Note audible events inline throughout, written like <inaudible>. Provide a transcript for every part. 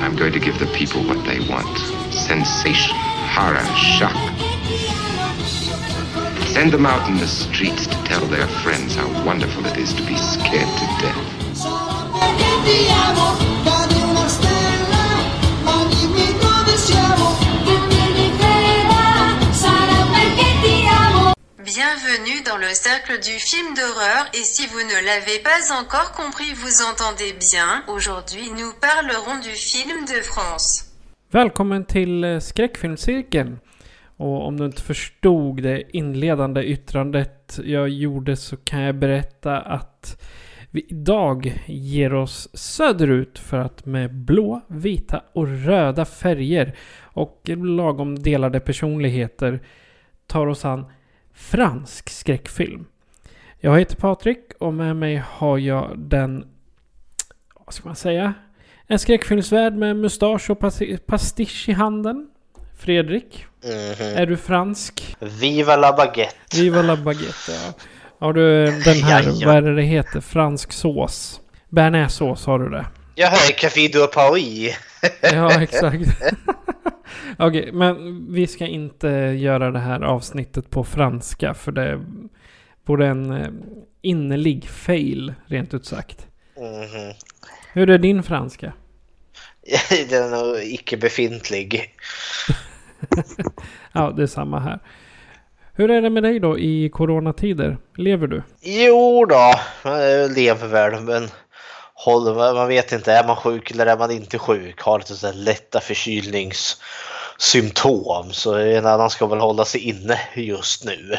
I'm going to give the people what they want sensation, horror, shock. Perché ti amo, io canto Send them out in the streets to tell their friends how wonderful it is to be scared to death. Bienvenue dans le cercle du film d'horreur et si vous ne l'avez pas encore compris, vous entendez bien. Aujourd'hui, nous parlerons du film de France. Välkommen till eh, skräckfilmscirkeln. Och om du inte förstod det inledande yttrandet jag gjorde så kan jag berätta att vi idag ger oss söderut för att med blå, vita och röda färger och lagom delade personligheter tar oss an fransk skräckfilm. Jag heter Patrik och med mig har jag den, vad ska man säga, en skräckfilmsvärld med mustasch och pas- pastisch i handen. Fredrik, är du fransk? Viva la baguette! Viva la baguette, ja. Har du den här, Jaja. vad är det det heter? Fransk sås. Bearnaisesås har du det. Jag hör Café de Paris. <laughs> Ja, exakt. <laughs> Okej, men vi ska inte göra det här avsnittet på franska för det vore en eh, innerlig fail, rent ut sagt. Mhm. Hur är din franska? <laughs> Den är icke befintlig. Ja, det är samma här. Hur är det med dig då i coronatider? Lever du? Jo då, man lever väl men håller, man vet inte, är man sjuk eller är man inte sjuk? Har lite så lätta förkylningssymptom så en annan ska väl hålla sig inne just nu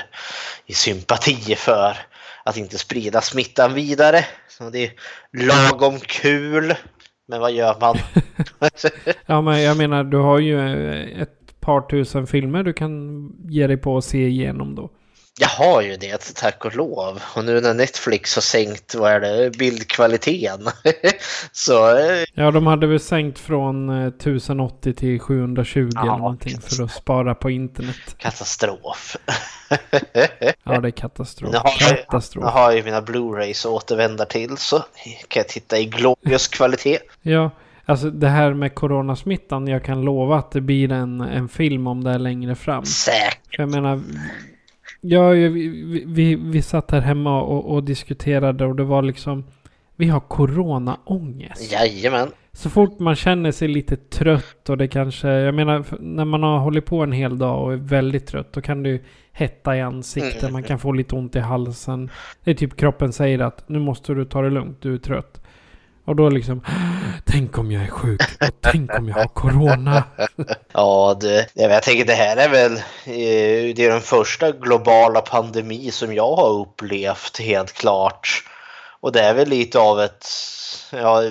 i sympati för att inte sprida smittan vidare. Så det är lagom kul, men vad gör man? <laughs> Ja, men jag menar, du har ju ett par tusen filmer du kan ge dig på och se igenom då. Jag har ju det, tack och lov. Och nu när Netflix har sänkt, vad är det, bildkvaliteten. <laughs> så eh, Ja, de hade väl sänkt från eh, 1080 till 720 Ja, eller någonting för att spara på internet. katastrof. <laughs> Ja, det är katastrof. Nu har, jag, nu Katastrof. har ju mina Blu-rays att återvända till så kan jag titta i glorious kvalitet. Ja, alltså det här med coronasmittan. Jag kan lova att det blir en, en film om det är längre fram. Säkert. Jag menar, ja, vi, vi, vi, satt här hemma och, och diskuterade och det var liksom, vi har coronaångest. Jajamän. Så fort man känner sig lite trött och det kanske, jag menar när man har hållit på en hel dag och är väldigt trött då kan det ju hetta i ansiktet, Mm. man kan få lite ont i halsen. Det är typ kroppen säger att nu måste du ta det lugnt, du är trött. Och då liksom, tänk om jag är sjuk och tänk om jag har corona. <laughs> Ja, det, jag, tänker det här är väl eh, det är den första globala pandemi som jag har upplevt helt klart. Och det är väl lite av ett, ja,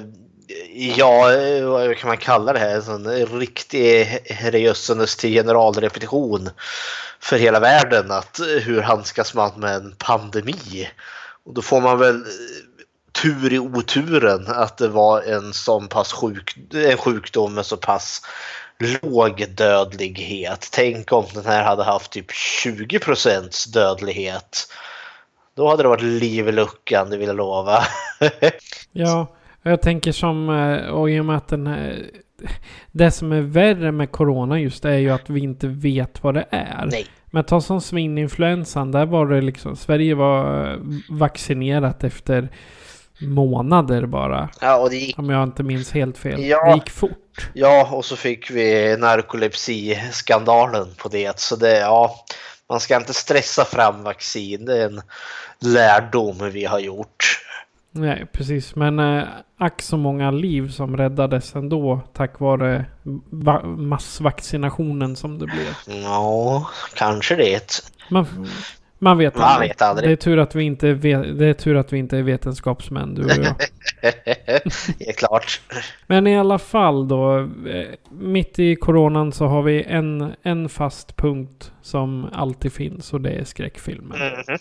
ja vad kan man kalla det här, en sån riktig herrejösses till generalrepetition för hela världen. Att hur handskas man med en pandemi? Och då får man väl tur i oturen att det var en sån pass sjuk, en sjukdom med så pass låg dödlighet. Tänk om den här hade haft typ 20% dödlighet. Då hade det varit liv i luckan, det vill jag lova. <laughs> Ja, jag tänker som, eh, och i och med att den här, det som är värre med corona just är ju att vi inte vet vad det är. Nej. Men ta som svininfluensan, där var det liksom, Sverige var eh, vaccinerat efter månader bara. Ja, och det gick, Om jag inte minns helt fel. Ja. Det gick fort. ja, och så fick vi narkolepsi-skandalen på det. Så det, ja, man ska inte stressa fram vaccin. Det är en lärdom vi har gjort. Nej, precis. Men äh, ack så många liv som räddades ändå tack vare va- massvaccinationen som det blev. Ja, kanske det. Man, man vet Man vet aldrig. Det är, tur att vi inte är, ve- det är tur att vi inte är vetenskapsmän, du och jag. <laughs> det är klart. Men i alla fall då, eh, mitt i coronan så har vi en, en fast punkt som alltid finns och det är skräckfilmen. Mhm.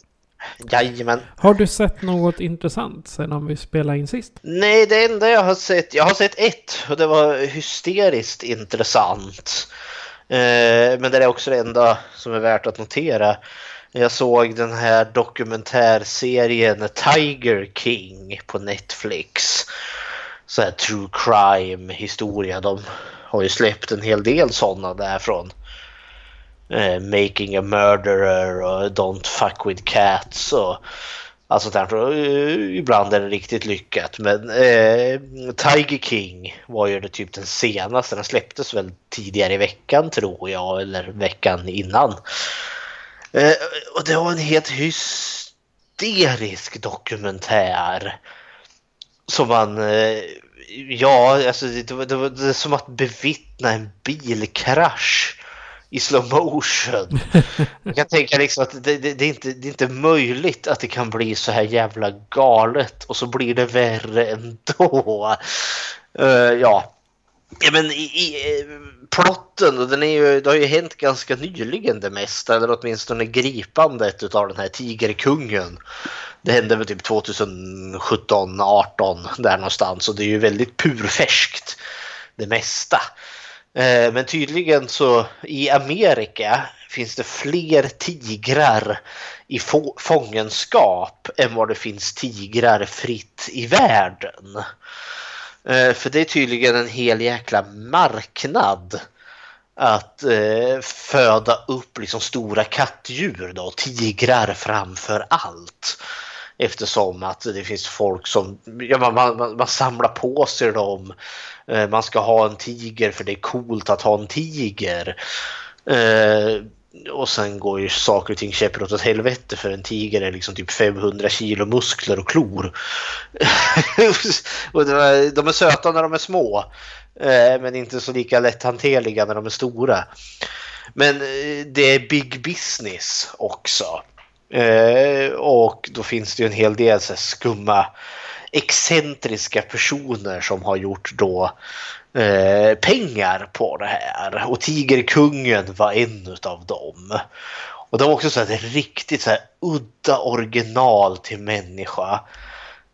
Jajamän. Har du sett något intressant sedan vi spelade in sist? Nej, det enda jag har sett, jag har sett ett och det var hysteriskt intressant. Eh, men det är också det enda som är värt att notera. Jag såg den här dokumentärserien Tiger King på Netflix. Så här true crime historia. De har ju släppt en hel del sådana därifrån. Eh, Making a Murderer och Don't Fuck With Cats och allt sånt där. Och, eh, ibland är det riktigt lyckat. Men eh, Tiger King var ju det typ den senaste. Den släpptes väl tidigare i veckan tror jag. Eller veckan innan. Eh, och det var en helt hysterisk dokumentär. Som man... Eh, ja, alltså det, det, var- det var det som att bevittna en bilkrasch i slow motion. <laughs> Jag kan tänka liksom att det, det, det, är inte, det är inte möjligt att det kan bli så här jävla galet och så blir det värre ändå. Uh, ja ja, men i, i eh, plotten, den är ju, det har ju hänt ganska nyligen det mesta, eller åtminstone gripandet av den här tigerkungen. Det hände väl typ 2017, 18 där någonstans och det är ju väldigt purfärskt det mesta. Eh, men tydligen så i Amerika finns det fler tigrar i få- fångenskap än vad det finns tigrar fritt i världen. Eh, för det är tydligen en hel jäkla marknad att eh, föda upp liksom stora kattdjur då, tigrar framför allt. Eftersom att det finns folk som ja, man, man, man samlar på sig dem. Eh, Man ska ha en tiger för det är coolt att ha en tiger. Eh, och sen går ju saker och ting käpprätt åt helvete för en tiger är liksom typ 500 kilo muskler och klor. <laughs> och de är söta när de är små. Eh, men inte så lika lätthanterliga när de är stora. Men eh, det är big business också. Eh, och då finns det ju en hel del så skumma excentriska personer som har gjort då eh, pengar på det här. Och Tigerkungen var en av dem. Och det var också så här, ett riktigt så här udda original till människa.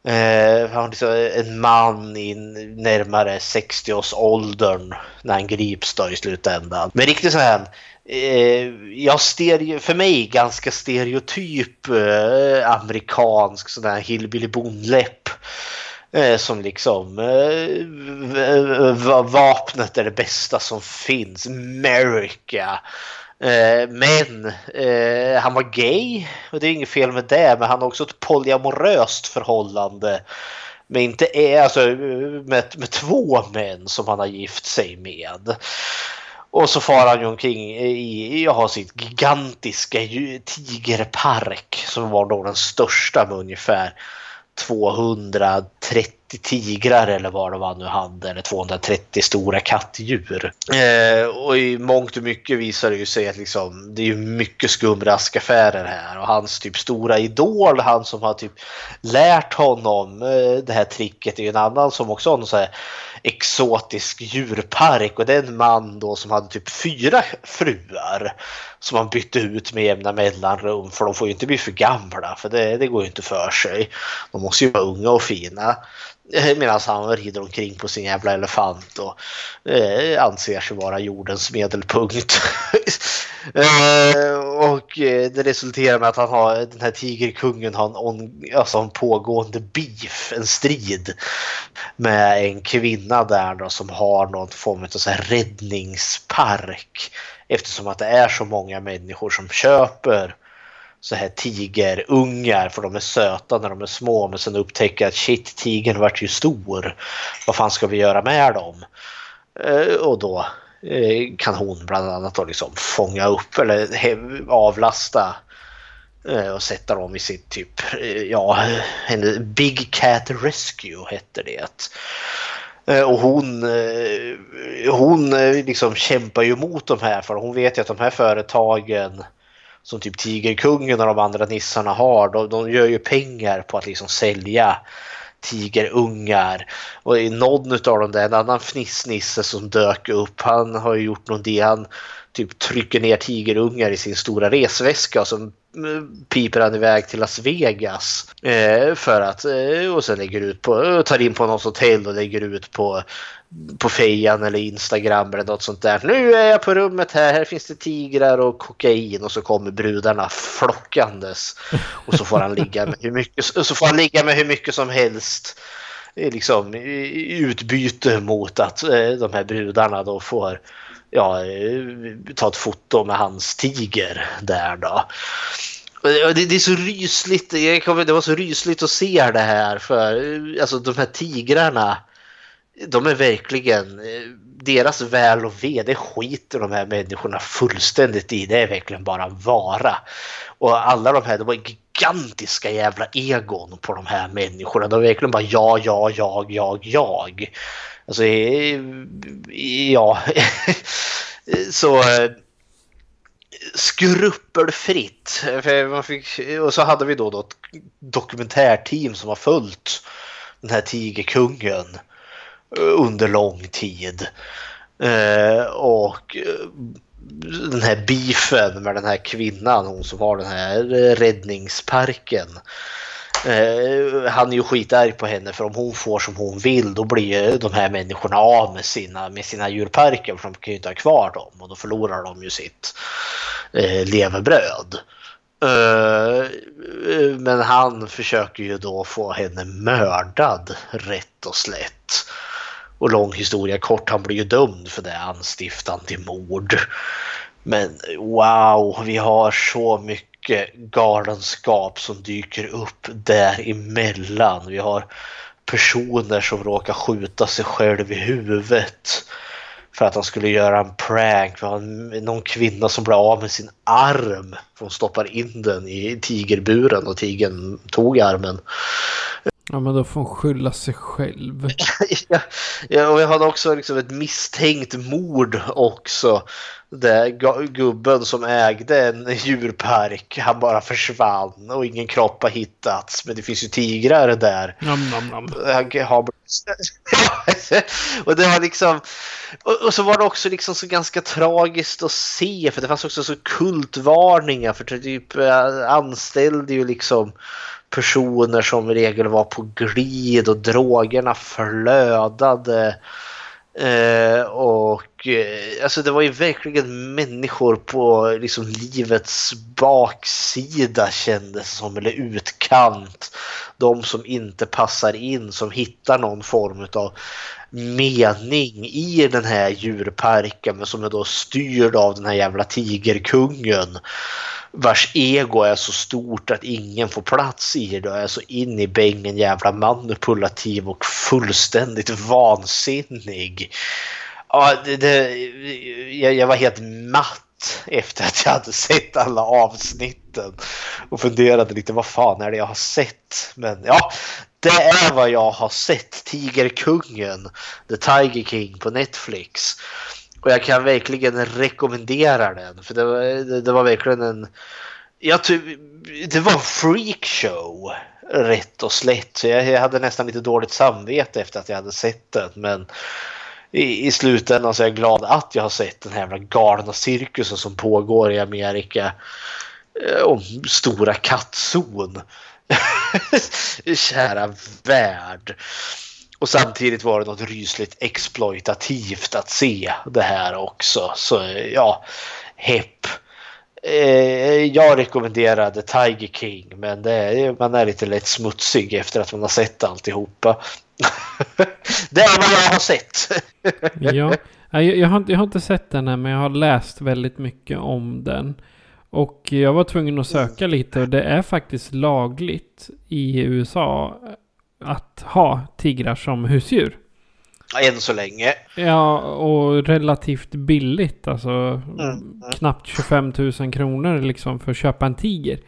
Eh, han var liksom en man i närmare 60-årsåldern när han grips då i slutändan. Men riktigt så här, eh, jag stereo, för mig ganska stereotyp eh, amerikansk sån här hillbilly bondläpp. Eh, som liksom eh, eh, eh, vapnet är det bästa som finns. America. Eh, men eh, han var gay och det är inget fel med det. Men han har också ett polyamoröst förhållande. Men inte är, alltså, med, med två män som han har gift sig med. Och så far han ju omkring i, jag har sitt gigantiska tigerpark som var då den största med ungefär 230 tigrar eller vad det var nu hade, eller 230 stora kattdjur. Eh, och i mångt och mycket visar det ju sig att liksom, det är ju mycket skumraskaffärer här och hans typ stora idol, han som har typ lärt honom eh, det här tricket är ju en annan som också har en så här exotisk djurpark och det är en man då som hade typ fyra fruar som han bytte ut med jämna mellanrum för de får ju inte bli för gamla för det, det går ju inte för sig. De måste ju vara unga och fina. <laughs> Medan han rider omkring på sin jävla elefant och eh, anser sig vara jordens medelpunkt. <laughs> eh, och eh, det resulterar med att han har, den här tigerkungen har en, on, alltså en pågående beef, en strid med en kvinna där då som har någon form av så här räddningspark. Eftersom att det är så många människor som köper så här tigerungar för de är söta när de är små men sen upptäcker att shit tigern vart ju stor. Vad fan ska vi göra med dem? Eh, och då eh, kan hon bland annat då liksom fånga upp eller avlasta eh, Och sätta dem i sitt typ, ja, en Big Cat Rescue hette det. Och hon, hon liksom kämpar ju emot de här för hon vet ju att de här företagen som typ Tigerkungen och de andra nissarna har, de, de gör ju pengar på att liksom sälja tigerungar. Och i någon av dem där, en annan fnissnisse som dök upp, han har ju gjort någon det, han typ trycker ner tigerungar i sin stora resväska och så piper han iväg till Las Vegas eh, för att eh, och sen lägger ut på, eh, tar in på något hotell och lägger ut på på fejan eller Instagram eller något sånt där. Nu är jag på rummet här, här finns det tigrar och kokain och så kommer brudarna flockandes. Och så får han ligga med hur mycket, så får han ligga med hur mycket som helst. Eh, liksom i utbyte mot att eh, de här brudarna då får ja, eh, ta ett foto med hans tiger där då. Det, det är så rysligt, det var så rysligt att se det här för eh, alltså de här tigrarna de är verkligen, eh, deras väl och ve, det skiter de här människorna fullständigt i. Det är verkligen bara vara. Och alla de här, de var gigantiska jävla egon på de här människorna. De är verkligen bara jag, jag, jag, jag, jag. Alltså, eh, ja. <laughs> Så eh, skrupelfritt. Fick, och så hade vi då, då ett dokumentärteam som har följt den här tigerkungen eh, under lång tid. Och den här beefen med den här kvinnan, hon som har den här räddningsparken. Eh, han är ju skitarg på henne för om hon får som hon vill då blir ju de här människorna av med sina, med sina djurparker för de kan ju inte ha kvar dem och då förlorar de ju sitt eh, levebröd. Eh, eh men han försöker ju då få henne mördad rätt och slätt. Och lång historia kort, han blir ju dömd för det anstiftan till mord. Men wow, vi har så mycket galenskap som dyker upp däremellan. Vi har personer som råkar skjuta sig själv i huvudet för att han skulle göra en prank. Vi har någon kvinna som blir av med sin arm för hon stoppar in den i tigerburen och tigern tog armen. Ja men då får hon skylla sig själv. <laughs> Ja, ja, och vi hade också liksom ett misstänkt mord också. Där gu- gubben som ägde en djurpark, han bara försvann och ingen kropp har hittats. Men det finns ju tigrar där. Nam. Han har... <laughs> och det var liksom... Och, och så var det också liksom så ganska tragiskt att se för det fanns också så kultvarningar för typ eh, anställde ju liksom personer som i regel var på glid och drogerna flödade. Eh, och eh, alltså det var ju verkligen människor på liksom livets baksida kändes som, eller utkant. De som inte passar in, som hittar någon form av mening i den här djurparken men som är då styrd av den här jävla tigerkungen vars ego är så stort att ingen får plats i det och är så in i bängen jävla manipulativ och fullständigt vansinnig. Ja, det, det, jag, jag var helt matt efter att jag hade sett alla avsnitten och funderade lite vad fan är det jag har sett? Men ja, det är vad jag har sett. Tigerkungen, The Tiger King på Netflix. Och jag kan verkligen rekommendera den. För det var, det, det var verkligen en... Jag ty, det var en freakshow. Rätt och slätt. Så jag, jag hade nästan lite dåligt samvete efter att jag hade sett den. Men i, i slutändan så är jag glad att jag har sett den här jävla galna cirkusen som pågår i Amerika. Eh, om stora kattzon. <laughs> Kära värld. Och samtidigt var det något rysligt exploitativt att se det här också. Så ja, hepp. Eh, jag rekommenderade Tiger King men det är, man är lite lätt smutsig efter att man har sett alltihopa. <laughs> det är vad jag har sett. Ja, jag, jag, har, inte- jag har inte sett den här men jag har läst väldigt mycket om den. Och jag var tvungen att söka lite och det är faktiskt lagligt i USA att ha tigrar som husdjur. Än så länge. Ja, och relativt billigt. Alltså Mm. knappt 25 000 kronor liksom för att köpa en tiger.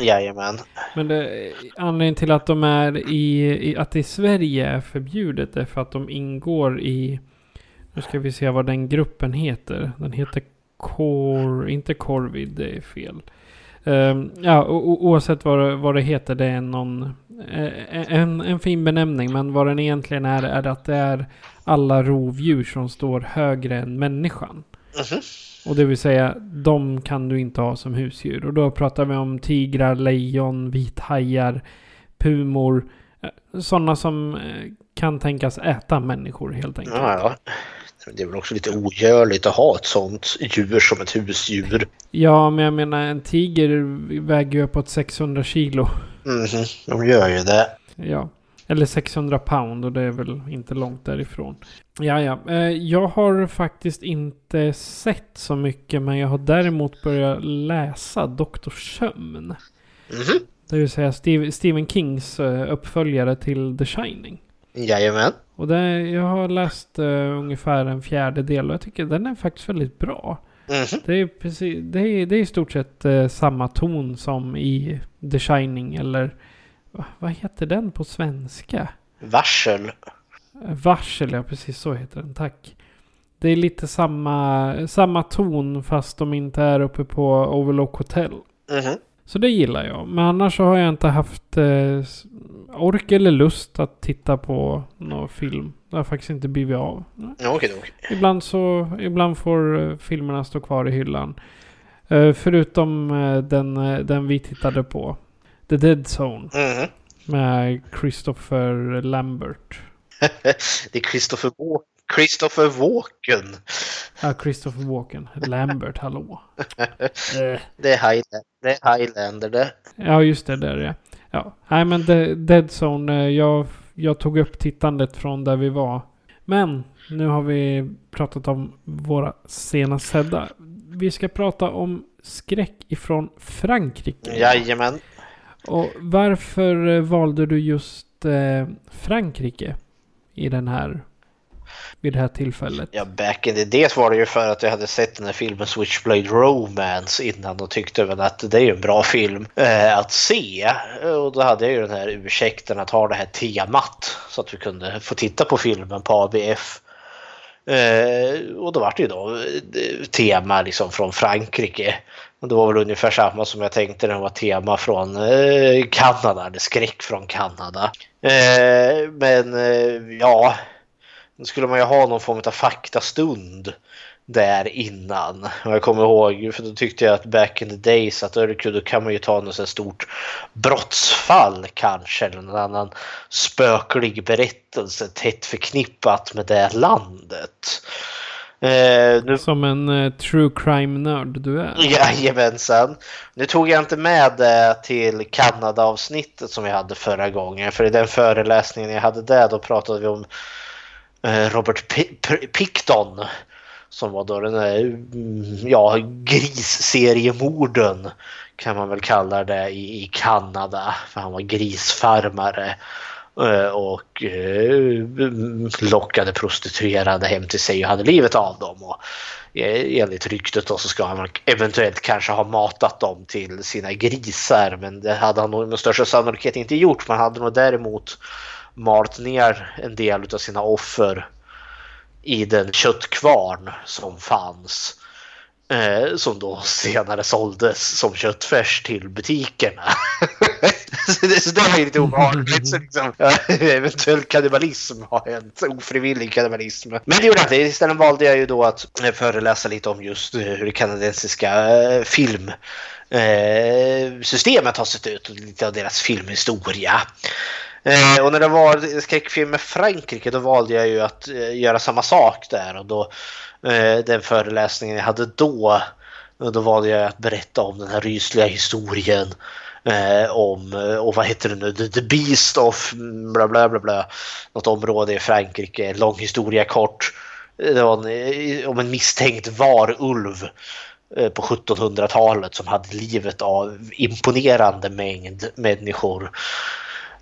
Jajamän. Men det, anledningen till att de är i, i, att det i Sverige är förbjudet är för att de ingår i, nu ska vi se vad den gruppen heter. Den heter Cor, inte Corvid, det är fel. Ehm, ja, o, oavsett vad, det- vad det heter, det är någon, eh, en, en fin benämning. Men vad den egentligen är, är att det är alla rovdjur som står högre än människan. Mhm. Och det vill säga, de kan du inte ha som husdjur. Och då pratar vi om tigrar, lejon, vithajar, pumor. Sådana som eh, kan tänkas äta människor helt enkelt. Ja, ja. Det är väl också lite ogörligt att ha ett sånt djur som ett husdjur. Ja, men jag menar en tiger väger ju uppåt 600 kilo. Mhm, de gör ju det. Ja. Eller 600 pound och det är väl inte långt därifrån. Ja, ja. Eh, Jag har faktiskt inte sett så mycket men jag har däremot börjat läsa Dr. Sömn. Mhm. Det vill säga Steve, Stephen Kings eh, uppföljare till The Shining. Jajamän. Och det, jag har läst eh, ungefär en fjärdedel och jag tycker den är faktiskt väldigt bra. Mhm. Det är, precis, det är, det är i stort sett eh, samma ton som i The Shining eller va, vad heter den på svenska? Varsel. Varsel, ja precis så heter den, tack. Det är lite samma, samma ton fast de inte är uppe på Overlook Hotel. Mhm. Så det gillar jag. Men annars så har jag inte haft eh, ork eller lust att titta på någon film. Det har faktiskt inte blivit av. Okej, okej. Ibland så, ibland får eh, filmerna stå kvar i hyllan. Eh, förutom eh, den, eh, den vi tittade på. The Dead Zone. Mhm. Med Christopher Lambert. <laughs> Det är Christopher, Walken. Christopher Walken. Ja, Christopher Walken. Lambert, hallå. <laughs> Eh, Det är, Highland, det är Highlander det. Ja, just det. Där ja. ja. Nej, men The Dead Zone. eh, Jag, jag tog upp tittandet från där vi var. Men nu har vi pratat om våra senast sedda. Vi ska prata om skräck ifrån Frankrike. Jajamän. Och varför eh, valde du just eh, Frankrike i den här vid det här tillfället? Ja, back in the days var det ju för att jag hade sett den här filmen Switchblade Romance innan och tyckte väl att det är ju en bra film eh, att se. Och då hade jag ju den här ursäkten att ha det här temat så att vi kunde få titta på filmen på ABF. Eh, och då var det ju då eh, tema liksom från Frankrike. Och det var väl ungefär samma som jag tänkte när det var tema från eh, Kanada, eller skräck från Kanada. Eh, men eh, ja, då skulle man ju ha någon form av faktastund där innan. Och jag kommer ihåg, för då tyckte jag att back in the days att då kan man ju ta något så här stort brottsfall kanske, eller någon annan spöklig berättelse tätt förknippat med det landet. Eh, nu Som en eh, true crime-nörd du är. <laughs> Jajamensan. Nu tog jag inte med det till Kanada-avsnittet som jag hade förra gången. För i den föreläsningen jag hade där då pratade vi om Eh, Robert P- P- Picton. Som var då den där mm, ja, grisseriemorden kan man väl kalla det i, i Kanada. För han var grisfarmare. Eh, och eh, mm, lockade prostituerade hem till sig och hade livet av dem. Och enligt ryktet då så ska han eventuellt kanske ha matat dem till sina grisar. Men det hade han nog med största sannolikhet inte gjort. Man hade nog däremot malt ner en del av sina offer i den köttkvarn som fanns. Eh, som då senare såldes som köttfärs till butikerna. <laughs> så, det, så det var ju lite obehagligt. Så liksom, ja, <laughs> eventuell kannibalism har hänt. Ofrivillig kannibalism. Men det gjorde jag inte. Istället valde jag ju då att eh, föreläsa lite om just eh, hur det kanadensiska filmsystemet film systemet har sett ut och lite av deras filmhistoria. Eh, och när det var skräckfilm med Frankrike då valde jag ju att eh, göra samma sak där och då eh, den föreläsningen jag hade då eh, då valde jag att berätta om den här rysliga historien eh, om, eh, och vad heter det nu, The, the Beast of mm, bla bla bla bla, något område i Frankrike, lång historia kort. Eh, det var en, om en misstänkt varulv på 1700-talet som hade livet av imponerande mängd människor.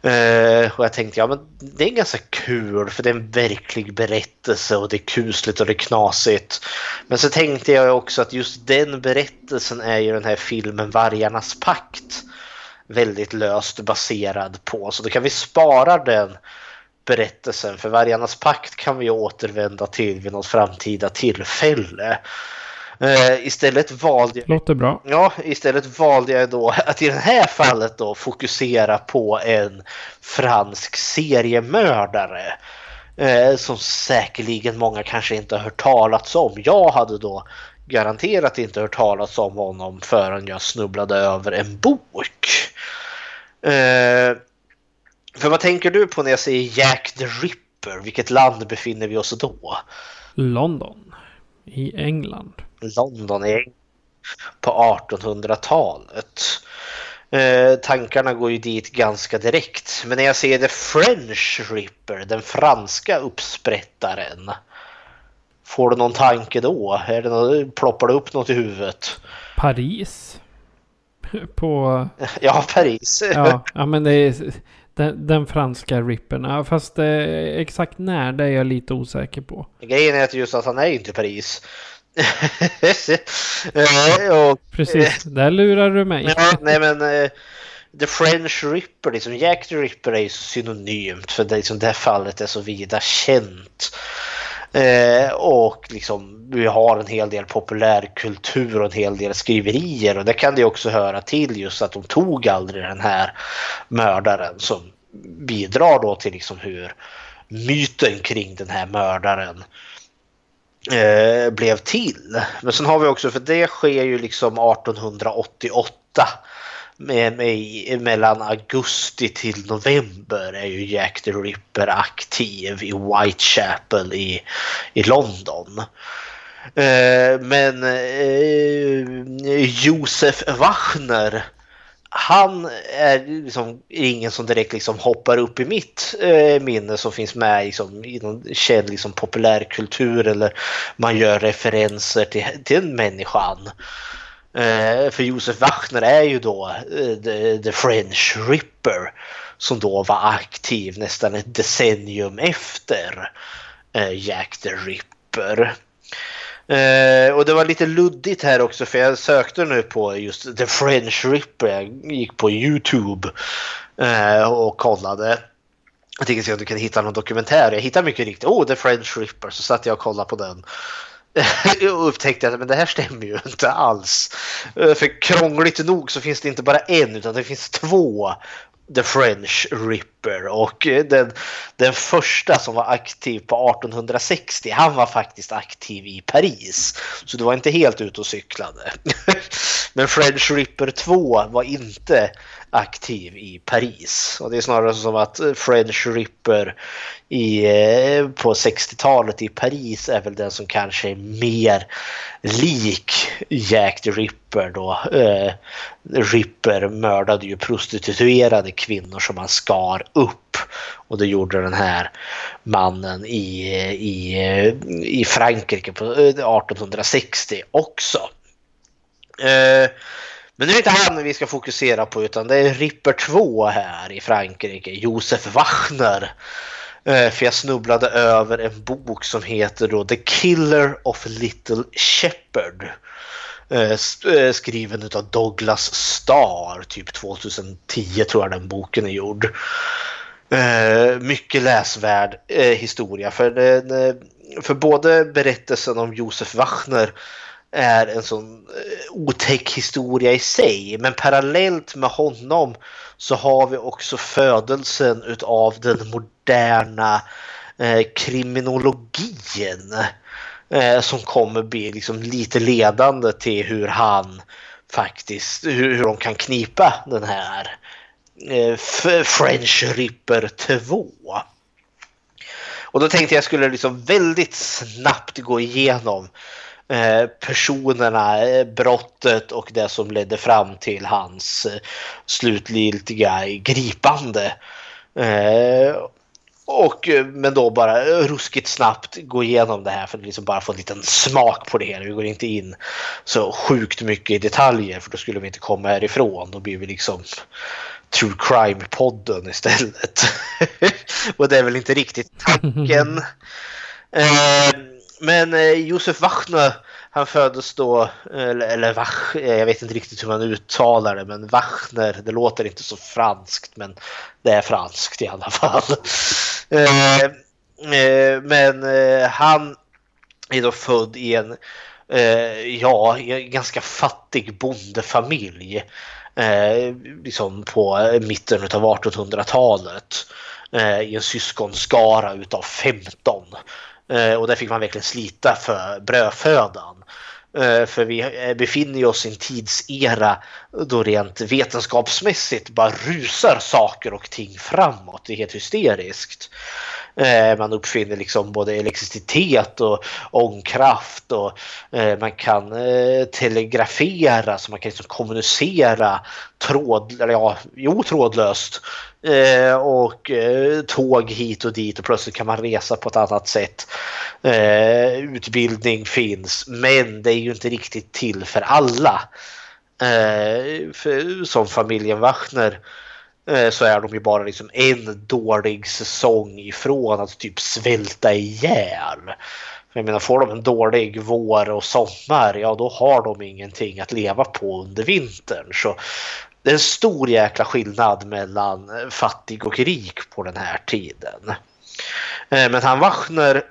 Uh, och jag tänkte, ja men det är ganska kul för det är en verklig berättelse och det är kusligt och det är knasigt. Men så tänkte jag också att just den berättelsen är ju den här filmen Vargarnas pakt. väldigt löst baserad på. Så då kan vi spara den berättelsen för Vargarnas pakt kan vi återvända till vid något framtida tillfälle. Eh, istället valde jag Låter bra. Ja, istället valde jag då att i det här fallet då fokusera på en fransk seriemördare. Eh, som säkerligen många kanske inte har hört talas om. Jag hade då garanterat inte hört talas om honom förrän jag snubblade över en bok. Eh, för vad tänker du på när jag säger Jack the Ripper? Vilket land befinner vi oss då? London. I England. London i på 1800-talet. Eh, tankarna går ju dit ganska direkt. Men när jag säger The French Ripper, den franska uppsprättaren. Får du någon tanke då? Är det något, ploppar det upp något i huvudet? Paris. På... <laughs> Ja, Paris. <laughs> Ja, ja men det är den, den franska rippen. Ja, fast eh, exakt när, det är jag lite osäker på. Grejen är att just att han är inte i Paris. <laughs> Eh, och, Precis, där lurar du mig. Ja, nej men eh, The French Ripper, liksom Jack the Ripper är ju synonymt för det, liksom, det här fallet är så vida känt. Eh, och liksom vi har en hel del populärkultur och en hel del skriverier och det kan det också höra till just att de tog aldrig den här mördaren som bidrar då till liksom hur myten kring den här mördaren eh, blev till. Men sen har vi också, för det sker ju liksom 1888. Med, med, mellan augusti till november är ju Jack the Ripper aktiv i Whitechapel i, i London. Eh, men eh, Josef Wachner han är liksom ingen som direkt liksom hoppar upp i mitt eh, minne som finns med liksom, i någon känd liksom, populärkultur eller man gör referenser till, till människan. Eh, för Josef Wachner är ju då eh, the, the French Ripper som då var aktiv nästan ett decennium efter eh, Jack the Ripper. Eh, och det var lite luddigt här också för jag sökte nu på just The French Ripper. Jag gick på Youtube eh, och kollade. Jag tänkte se om du kan hitta någon dokumentär. Jag hittade mycket riktigt. Oh, The French Ripper. Så satt jag och kollade på den. <laughs> och upptäckte att men det här stämmer ju inte alls. Eh, för krångligt nog så finns det inte bara en utan det finns två The French Ripper och eh, den, den första som var aktiv på 1860 han var faktiskt aktiv i Paris. Så det var inte helt ute och cyklade. <laughs> Men French Ripper 2 var inte aktiv i Paris. Och det är snarare som att French Ripper i, eh, på 60-talet i Paris är väl den som kanske är mer lik Jack the Ripper då. Eh, Ripper mördade ju prostituerade kvinnor som han skar upp. Och det gjorde den här mannen i, i, i Frankrike på eh, 1860 också. Eh, men nu är det inte han vi ska fokusera på utan det är Ripper 2 här i Frankrike, Josef Wachner. Eh, för jag snubblade över en bok som heter då The Killer of Little Shepherd. Eh, eh, skriven av Douglas Starr, typ 2010 tror jag den boken är gjord. Mycket läsvärd historia för, för både berättelsen om Josef Wachner är en sån eh, otäck historia i sig. Men parallellt med honom så har vi också födelsen utav den moderna eh, kriminologin. Eh, som kommer bli liksom lite ledande till hur han faktiskt, hur, hur de kan knipa den här eh, French Ripper 2. Och då tänkte jag skulle liksom väldigt snabbt gå igenom personerna, eh, brottet och det som ledde fram till hans eh, slutgiltiga gripande. Eh, och, eh, men då bara ruskigt snabbt gå igenom det här för att liksom bara få en liten smak på det hela. Vi går inte in så sjukt mycket i detaljer för då skulle vi inte komma härifrån. Då blir vi liksom True Crime-podden istället. <laughs> och det är väl inte riktigt tanken. <laughs> Eh, men eh, Josef Wachner, han föddes då, eller, eller Wach, eh, jag vet inte riktigt hur man uttalar det, men Wachner, det låter inte så franskt, men det är franskt i alla fall. <laughs> Eh, eh, men eh, han är då född i en, eh, ja, en ganska fattig bondefamilj. Liksom på mitten av 1800-talet. I en syskonskara utav 15. Eh, och där fick man verkligen slita för brödfödan. Eh, För vi eh, befinner oss i en tidsera då rent vetenskapsmässigt bara rusar saker och ting framåt. Det är helt hysteriskt. Eh, Man uppfinner liksom både elektricitet och ångkraft och eh, man kan eh, telegrafera så man kan liksom kommunicera tråd, eller ja, jo, trådlöst. Eh, Och eh, tåg hit och dit och plötsligt kan man resa på ett annat sätt. Eh, Utbildning finns men det är ju inte riktigt till för alla. Eh, för, som familjen Wachner eh, Eh, så är de ju bara liksom en dålig säsong ifrån att typ svälta ihjäl. Jag menar, får de en dålig vår och sommar, ja då har de ingenting att leva på under vintern. Så det är en stor jäkla skillnad mellan fattig och rik på den här tiden. Eh, men han Wachner,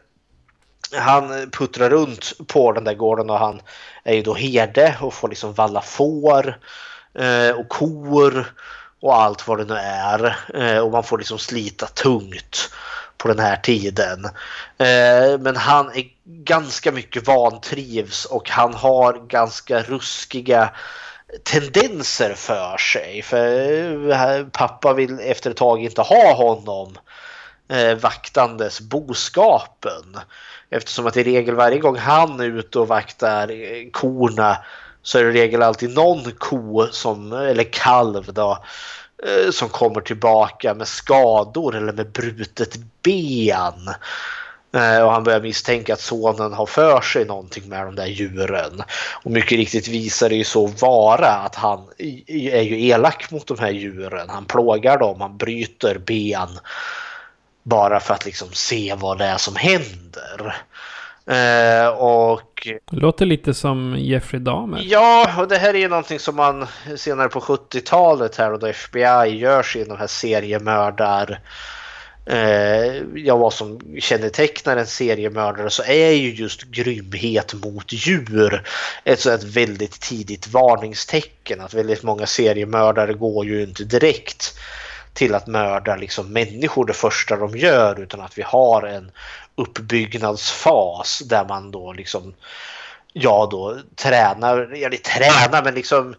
han puttrar runt på den där gården och han är ju då herde och får liksom valla får eh, och kor och allt vad det nu är. Eh, och man får liksom slita tungt på den här tiden. Eh, men han är ganska mycket vantrivs och han har ganska ruskiga tendenser för sig. För eh, pappa vill efter ett tag inte ha honom vaktandes boskapen. Eftersom att i regel varje gång han är ute och vaktar korna så är det i regel alltid någon ko som, eller kalv då, eh, som kommer tillbaka med skador eller med brutet ben. Eh, och han börjar misstänka att sonen har för sig någonting med de där djuren. Och mycket riktigt visar det ju så vara att han är ju elak mot de här djuren. Han plågar dem, han bryter ben. Bara för att liksom se vad det är som händer. Eh, och Låter lite som Jeffrey Dahmer. Ja, och det här är ju någonting som man senare på 70-talet här och då FBI gör sin de här seriemördar eh, ja, vad som kännetecknar en seriemördare så är ju just grymhet mot djur ett sådant väldigt tidigt varningstecken. Att väldigt många seriemördare går ju inte direkt till att mörda liksom människor det första de gör utan att vi har en uppbyggnadsfas där man då liksom ja då tränar, eller tränar men liksom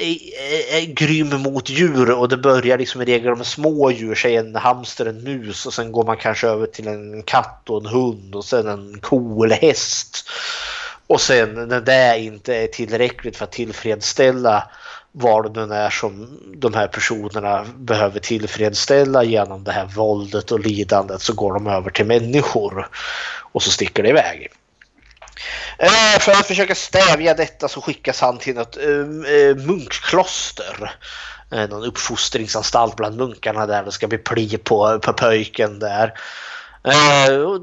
är, är, är grym mot djur och det börjar liksom i regel med små djur, säg en hamster, en mus och sen går man kanske över till en katt och en hund och sen en ko eller häst. Och sen när det inte är tillräckligt för att tillfredsställa vad det nu är som de här personerna behöver tillfredsställa genom det här våldet och lidandet så går de över till människor och så sticker det iväg. Eh, för att försöka stävja detta så skickas han till något eh, eh, munkkloster. Någon uppfostringsanstalt bland munkarna där det ska bli pli på, på pöjken där. Eh,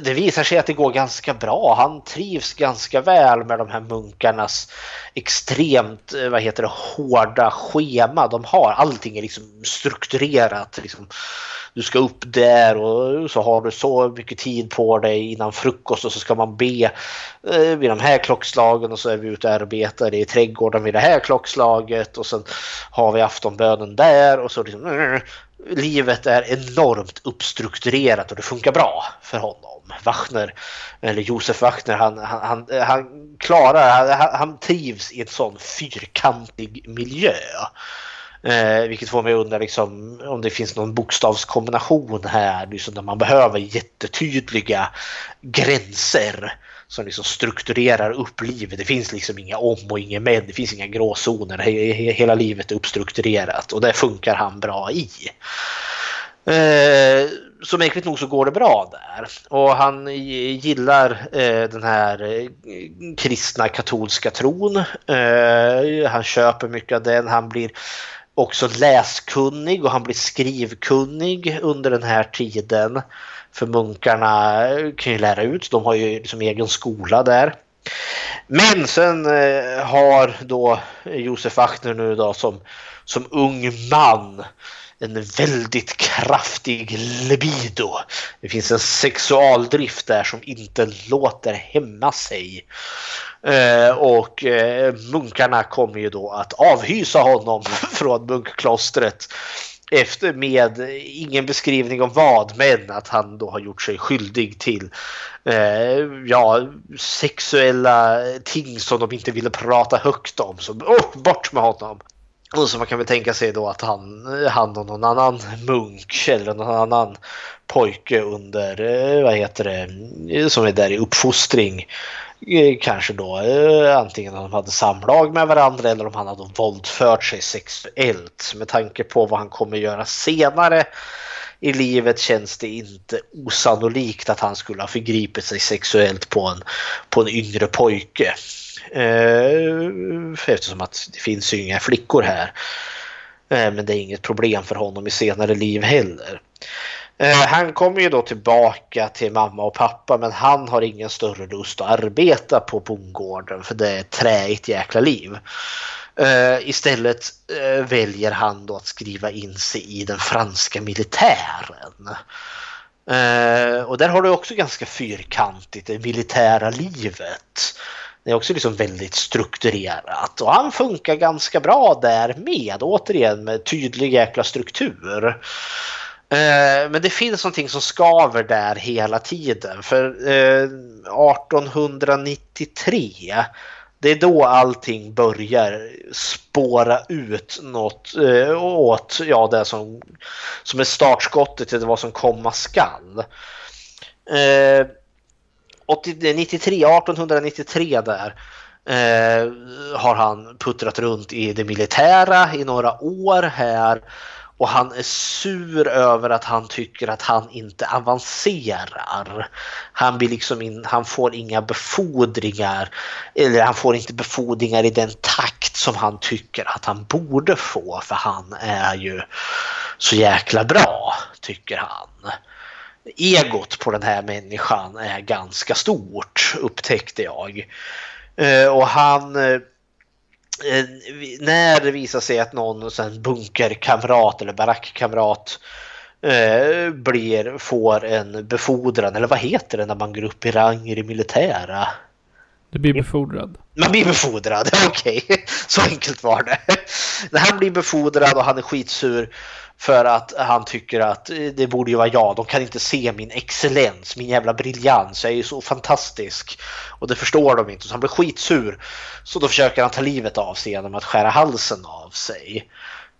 det visar sig att det går ganska bra. Han trivs ganska väl med de här munkarnas extremt eh, vad heter det, hårda schema de har. Allting är liksom strukturerat. Liksom du ska upp där och så har du så mycket tid på dig innan frukost och så ska man be eh, vid de här klockslagen och så är vi ute och arbetar i trädgården vid det här klockslaget och sen har vi aftonbönen där och så liksom, livet är enormt uppstrukturerat och det funkar bra för honom. Wachner, eller Josef Wachner, han, han, han, han klarar, han, han trivs i en sån fyrkantig miljö. Eh, vilket får mig att undra liksom, om det finns någon bokstavskombination här liksom, där man behöver jättetydliga gränser som liksom strukturerar upp livet. Det finns liksom inga om och inga men, det finns inga gråzoner. Hela livet är uppstrukturerat och det funkar han bra i. Eh, så märkligt nog så går det bra där. Och han gillar eh, den här eh, kristna katolska tron. Eh, han köper mycket av den. Han blir också läskunnig och han blir skrivkunnig under den här tiden. För munkarna kan ju lära ut, de har ju liksom egen skola där. Men sen eh, har då Josef Achner nu då som, som ung man en väldigt kraftig libido. Det finns en sexualdrift där som inte låter hämma sig. Eh, och eh, munkarna kommer ju då att avhysa honom <laughs> från munkklostret efter med ingen beskrivning om vad, men att han då har gjort sig skyldig till eh, ja, sexuella ting som de inte ville prata högt om. Så oh, bort med honom! Och så man kan väl tänka sig då att han, han och någon annan munk eller någon annan pojke under, eh, vad heter det, som är där i uppfostring Eh, kanske då eh, antingen att de hade samlag med varandra eller om han hade våldfört sig sexuellt. Med tanke på vad han kommer göra senare i livet känns det inte osannolikt att han skulle ha förgripit sig sexuellt på en, på en yngre pojke. Eh, eftersom att det finns ju inga flickor här. Men det är inget problem för honom i senare liv heller. Eh, han kommer ju då tillbaka till mamma och pappa men han har ingen större lust att arbeta på bondgården för det är ett träigt jäkla liv. Eh, istället eh, väljer han då att skriva in sig i den franska militären. Och där har du också ganska fyrkantigt det militära livet. Det är också liksom väldigt strukturerat och han funkar ganska bra där med, återigen med tydlig jäkla struktur. Eh, men det finns någonting som skaver där hela tiden för eh, 1893 det är då allting börjar spåra ut något eh, åt ja, det som, som är startskottet till vad som komma skall. Eh, 93, 1893 där eh, har han puttrat runt i det militära i några år här och han är sur över att han tycker att han inte avancerar. Han, blir liksom in, han får inga befordringar eller han får inte befordringar i den takt som han tycker att han borde få för han är ju så jäkla bra tycker han egot på den här människan är ganska stort upptäckte jag. Eh, och han eh, när det visar sig att någon sen bunkerkamrat eller barackkamrat blir, får en befordran, eller vad heter det när man går upp i rang i det militära? Du blir befordrad. Man blir befordrad, <laughs> okej. Okay. Så enkelt var det. När han blir befordrad och han är skitsur för att han tycker att det borde ju vara jag. De kan inte se min excellens, min jävla briljans. Jag är ju så fantastisk. Och det förstår de inte. Så han blir skitsur. Så då försöker han ta livet av sig genom att skära halsen av sig.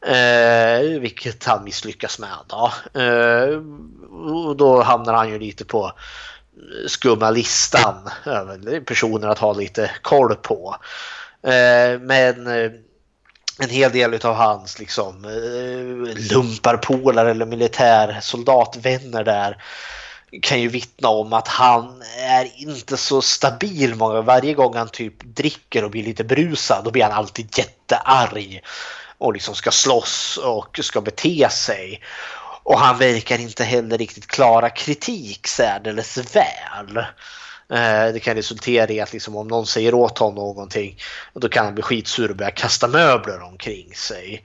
Eh, vilket han misslyckas med. Då. Eh, och då hamnar han ju lite på skumma listan över personer att ha lite koll på. Eh, men eh, en hel del av hans liksom, eh, lumparpolare eller militärsoldatvänner där kan ju vittna om att han är inte så stabil många Varje gång han typ dricker och blir lite brusad då blir han alltid jättearg och liksom ska slåss och ska bete sig. Och han verkar inte heller riktigt klara kritik särdeles väl. Eh, det kan resultera i att liksom, om någon säger åt honom någonting då kan han bli skitsur och börja kasta möbler omkring sig.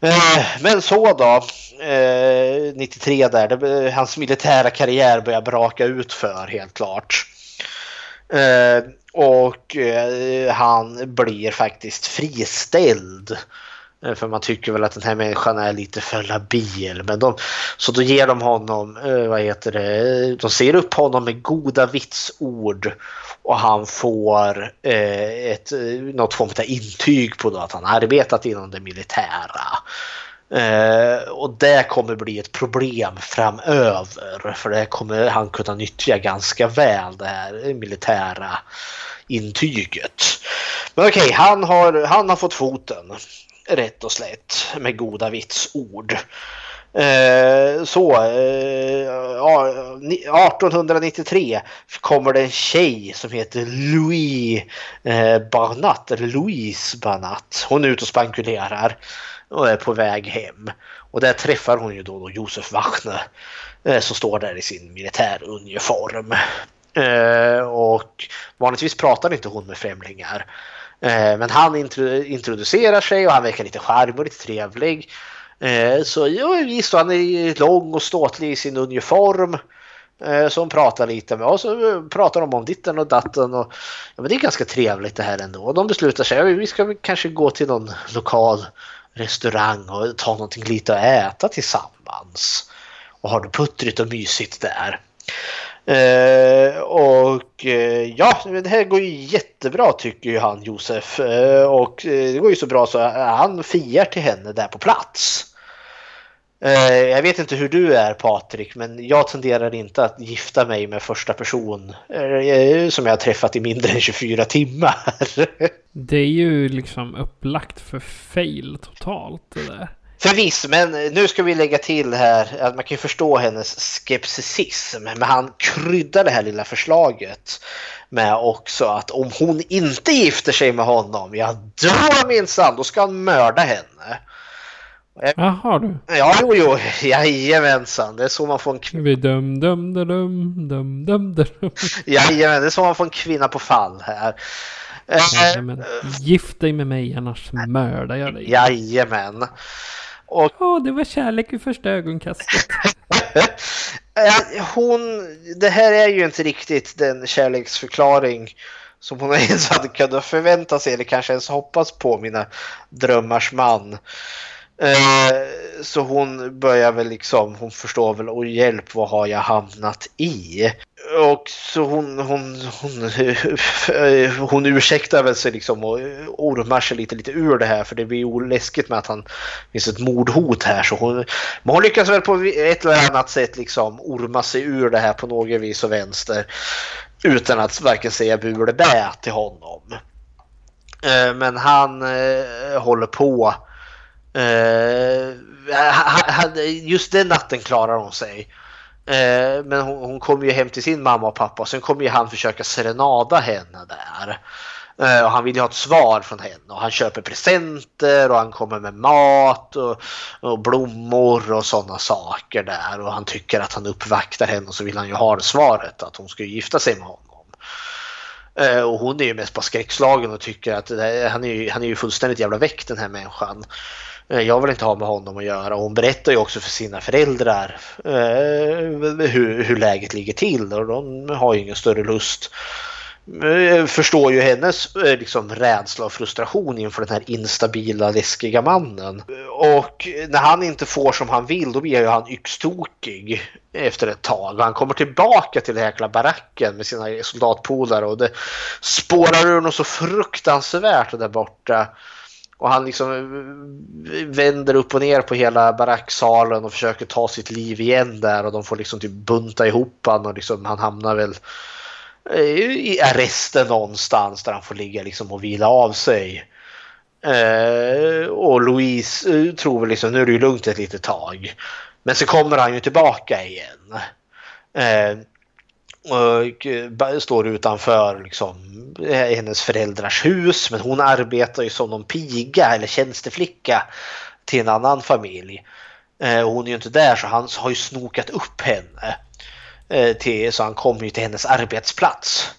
Eh, men så då, eh, 93 där, hans militära karriär börjar braka ut för helt klart. Och han blir faktiskt friställd Eh, för man tycker väl att den här människan är lite för labil. Men de, så då ger de honom, eh, vad heter det, de ser upp honom med goda vitsord. Och han får eh, ett, eh, något form av intyg på att han arbetat inom det militära. och det kommer bli ett problem framöver. För det kommer han kunna nyttja ganska väl det här militära intyget. Men okej, han, har, han har fått foten rätt och slätt med goda vitsord. Eh, så, eh, 1893 kommer det en tjej som heter Louis eh, Barnat, eller Louise Barnat. Hon är ute och spankulerar och är på väg hem. Och där träffar hon ju då, då Josef Wachne eh, som står där i sin militäruniform. Eh, och vanligtvis pratar inte hon med främlingar. Eh, men han introducerar sig och han verkar lite charmig och lite trevlig. Eh, så ja, visst, han är lång och ståtlig i sin uniform. Eh, Så hon pratar lite med oss och så eh, pratar de om ditten och datten. Och, ja, men det är ganska trevligt det här ändå. Och de beslutar sig, ja, vi ska kanske gå till någon lokal restaurang och ta någonting lite att äta tillsammans. Och ha det puttrigt och mysigt där. Eh, och eh, ja, det här går ju jättebra tycker ju han Josef. Eh, och eh, det går ju så bra så han fiar till henne där på plats. Eh, jag vet inte hur du är Patrik, men jag tenderar inte att gifta mig med första person eh, som jag har träffat i mindre än 24 timmar. <laughs> Det är ju liksom upplagt för fail totalt det där. Förvisso, men nu ska vi lägga till här att man kan ju förstå hennes skepticism. Men han kryddar det här lilla förslaget med också att om hon inte gifter sig med honom, ja då minsann, då ska han mörda henne. Jaha du. Ja, jo, jo, jajamensan, det är så man får en, blir dum dum dum dum dum dum dum. jajamän, det är så man får en kvinna på fall här. Eh, Jajamän. Gift dig med mig annars mördar jag dig. Jajamän. Och Åh, det var kärlek vid första ögonkastet. <laughs> Hon, det här är ju inte riktigt den kärleksförklaring som hon <laughs> ens hade kunnat förvänta sig eller kanske ens hoppas på, mina drömmars man. Eh, Så hon börjar väl liksom, hon förstår väl, och hjälp vad har jag hamnat i? Och så hon, hon, hon, <laughs> hon ursäktar väl sig liksom och ormar sig lite, lite ur det här för det blir ju läskigt med att han finns ett mordhot här. Så hon, men hon lyckas väl på ett eller annat sätt liksom orma sig ur det här på något vis och vänster. Utan att varken säga bu eller bä till honom. Eh, men han eh, håller på. Eh, just den natten klarar hon sig. Eh, Men hon, hon kommer ju hem till sin mamma och pappa och sen kommer ju han försöka serenada henne där. Eh, Och han vill ju ha ett svar från henne och han köper presenter och han kommer med mat och, och blommor och sådana saker där och han tycker att han uppvaktar henne och så vill han ju ha det svaret att hon ska gifta sig med honom. Eh, och hon är ju mest på skräckslagen och tycker att det här, han, är ju, han är ju fullständigt jävla väck den här människan. Eh, jag vill inte ha med honom att göra. Och hon berättar ju också för sina föräldrar eh, hur, hur läget ligger till. Och de har ju ingen större lust. Eh, förstår ju hennes eh, liksom, rädsla och frustration inför den här instabila, läskiga mannen. Och när han inte får som han vill då blir ju han yxtokig efter ett tag. Han kommer tillbaka till den här jäkla baracken med sina soldatpolare och det spårar ur något så fruktansvärt där borta. Och han liksom eh, vänder upp och ner på hela baracksalen och försöker ta sitt liv igen där och de får liksom typ bunta ihop han och liksom han hamnar väl eh, i arresten någonstans där han får ligga liksom och vila av sig. Eh, och Louise tror väl liksom nu är det ju lugnt ett litet tag. Men så kommer han ju tillbaka igen. Och eh, står utanför liksom, eh, hennes föräldrars hus. Men hon arbetar ju som någon piga eller tjänsteflicka till en annan familj. Eh, och hon är ju inte där så han har ju snokat upp henne. Till, så han kommer ju till hennes arbetsplats